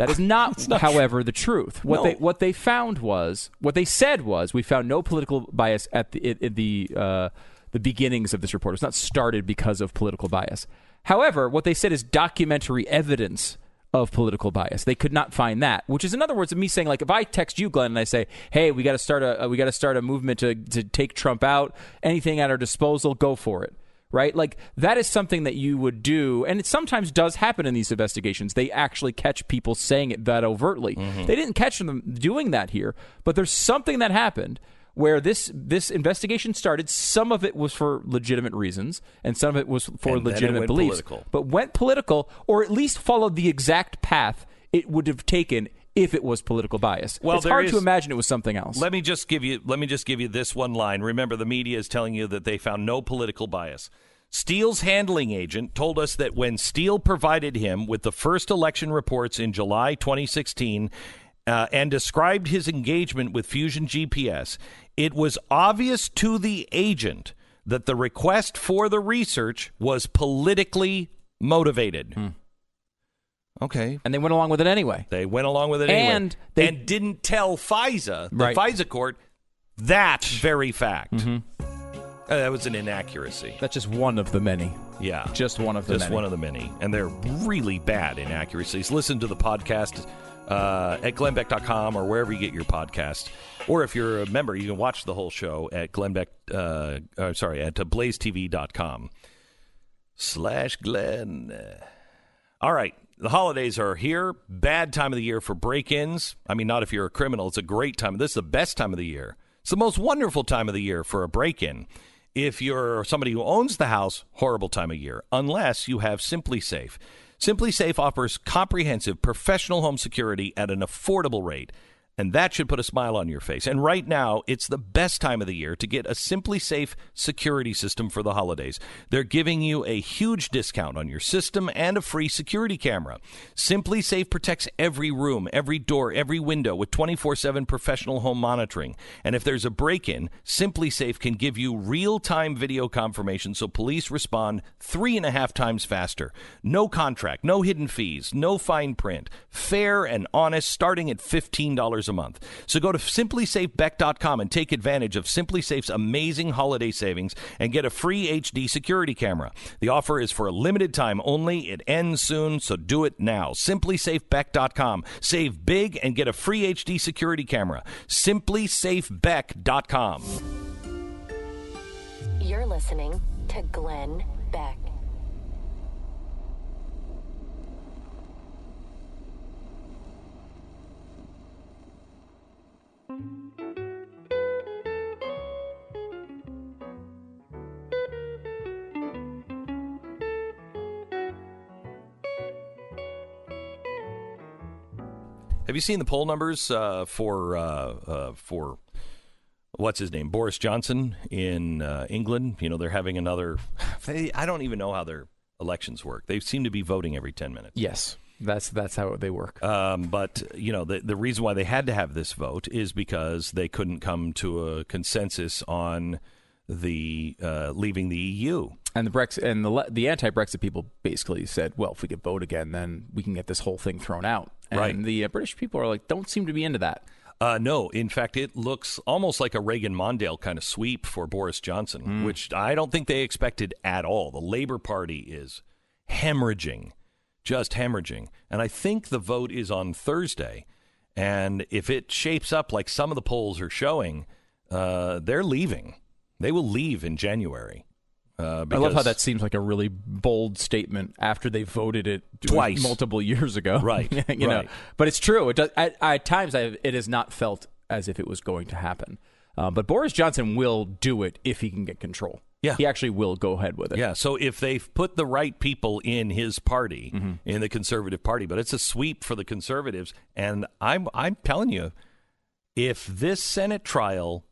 Speaker 2: That is [LAUGHS] not, however, the truth. What
Speaker 1: No.
Speaker 2: they what they found was what they said was we found no political bias at the at the uh, the beginnings of this report. It's not started because of political bias. However, what they said is documentary evidence of political bias. They could not find that, which is in other words me saying like if I text you Glenn and I say, "Hey, we got to start a we got to start a movement to to take Trump out. Anything at our disposal, go for it." Right? Like that is something that you would do and it sometimes does happen in these investigations. They actually catch people saying it that overtly. Mm-hmm. They didn't catch them doing that here, but there's something that happened where this this investigation started. Some of it was for legitimate reasons, and some of it was for
Speaker 1: And
Speaker 2: legitimate beliefs.
Speaker 1: political.
Speaker 2: But went political, or at least followed the exact path it would have taken if it was political bias.
Speaker 1: Well,
Speaker 2: it's hard to imagine it was something else.
Speaker 1: Let me just give you let me just give you this one line. Remember the media is telling you that they found no political bias. Steele's handling agent told us that when Steele provided him with the first election reports in July 2016 uh, and described his engagement with Fusion GPS, it was obvious to the agent that the request for the research was politically motivated. Okay.
Speaker 2: and they went along with it anyway.
Speaker 1: They went along with it anyway.
Speaker 2: And they-
Speaker 1: and didn't tell FISA, the
Speaker 2: Right.
Speaker 1: FISA court, that very fact. Uh, that was an inaccuracy.
Speaker 2: That's just one of the many.
Speaker 1: Yeah.
Speaker 2: Just one of the
Speaker 1: Just
Speaker 2: many.
Speaker 1: one of the many. And they're really bad inaccuracies. Listen to the podcast uh, at glennbeck.com or wherever you get your podcast. Or if you're a member, you can watch the whole show at Glennbeck, uh, uh, sorry, at blazetv.com slash Glenn. All right. The holidays are here. Bad time of the year for break ins. I mean, not if you're a criminal. It's a great time. This is the best time of the year. It's the most wonderful time of the year for a break in. If you're somebody who owns the house, horrible time of year, unless you have SimpliSafe. Simply Safe offers comprehensive professional home security at an affordable rate. And that should put a smile on your face. And right now, it's the best time of the year to get a SimpliSafe security system for the holidays. They're giving you a huge discount on your system and a free security camera. SimpliSafe protects every room, every door, every window with 24 7 professional home monitoring. And if there's a break in, SimpliSafe can give you real time video confirmation so police respond three and a half times faster. No contract, no hidden fees, no fine print. Fair and honest, starting at $15 a month. So go to simplisafebeck.com and take advantage of SimpliSafe's amazing holiday savings and get a free HD security camera. The offer is for a limited time only. It ends soon, so do it now. Simplisafebeck.com. Save big and get a free HD security camera. Simplisafebeck.com.
Speaker 3: You're listening to Glenn Beck.
Speaker 1: Have you seen the poll numbers uh, for uh, uh, for what's his name Boris Johnson in uh, England? You know they're having another. [LAUGHS] They, I don't even know how their elections work. They seem to be voting every ten minutes.
Speaker 2: Yes that's that's how they work.
Speaker 1: Um, but you know, the the reason why they had to have this vote is because they couldn't come to a consensus on the uh, leaving the EU.
Speaker 2: And the Brexit and the the anti-Brexit people basically said, "Well, if we could vote again, then we can get this whole thing thrown out." And
Speaker 1: Right.
Speaker 2: the uh, British people are like, don't seem to be into that.
Speaker 1: Uh, no, in fact, it looks almost like a Reagan Mondale kind of sweep for Boris Johnson, which I don't think they expected at all. The Labor Party is hemorrhaging, just hemorrhaging. And I think the vote is on Thursday. And if it shapes up like some of the polls are showing, uh, they're leaving. They will leave in January. Uh,
Speaker 2: I love how that seems like a really bold statement after they voted it
Speaker 1: Twice.
Speaker 2: multiple years ago. [LAUGHS]
Speaker 1: Right,
Speaker 2: you know, but it's true. It does at, at times. I, it has not felt as if it was going to happen. Uh, but Boris Johnson will do it if he can get control.
Speaker 1: Yeah.
Speaker 2: he actually will go ahead with it.
Speaker 1: Yeah, so if they've put the right people in his party,
Speaker 2: Mm-hmm.
Speaker 1: in the Conservative Party, but it's a sweep for the Conservatives, and I'm I'm telling you, if this Senate trial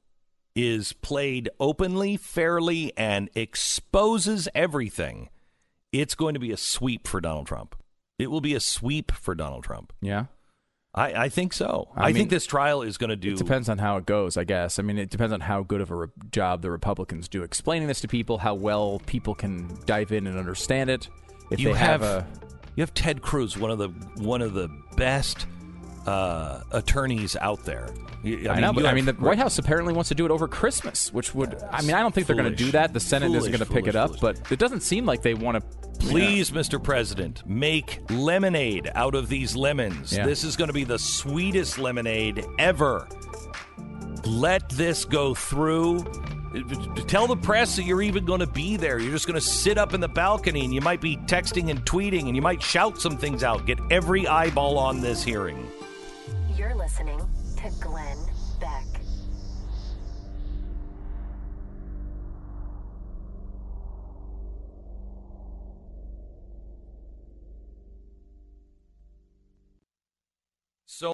Speaker 1: is played openly, fairly, and exposes everything, it's going to be a sweep for Donald Trump. It will be a sweep for Donald Trump.
Speaker 2: yeah.
Speaker 1: I, I think so.
Speaker 2: I
Speaker 1: I,
Speaker 2: mean,
Speaker 1: think this trial is going to do.
Speaker 2: It depends on how it goes, I guess. I mean, it depends on how good of a re- job the Republicans do explaining this to people, how well people can dive in and understand it. If
Speaker 1: you
Speaker 2: they have, a
Speaker 1: you have Ted Cruz, one of the one of the best uh, attorneys out there. You-
Speaker 2: I, know, but I mean, the White House apparently wants to do it over Christmas, which would, I mean, I don't think they're going to do that. The Senate isn't going to pick it up,
Speaker 1: foolish.
Speaker 2: but it doesn't seem like they want to.
Speaker 1: Please, Mr. President, make lemonade out of these lemons.
Speaker 2: Yeah.
Speaker 1: This is going to be the sweetest lemonade ever. Let this go through. Tell the press that you're even going to be there. You're just going to sit up in the balcony and you might be texting and tweeting and you might shout some things out. Get every eyeball on this hearing.
Speaker 3: Listening to Glenn Beck.
Speaker 1: So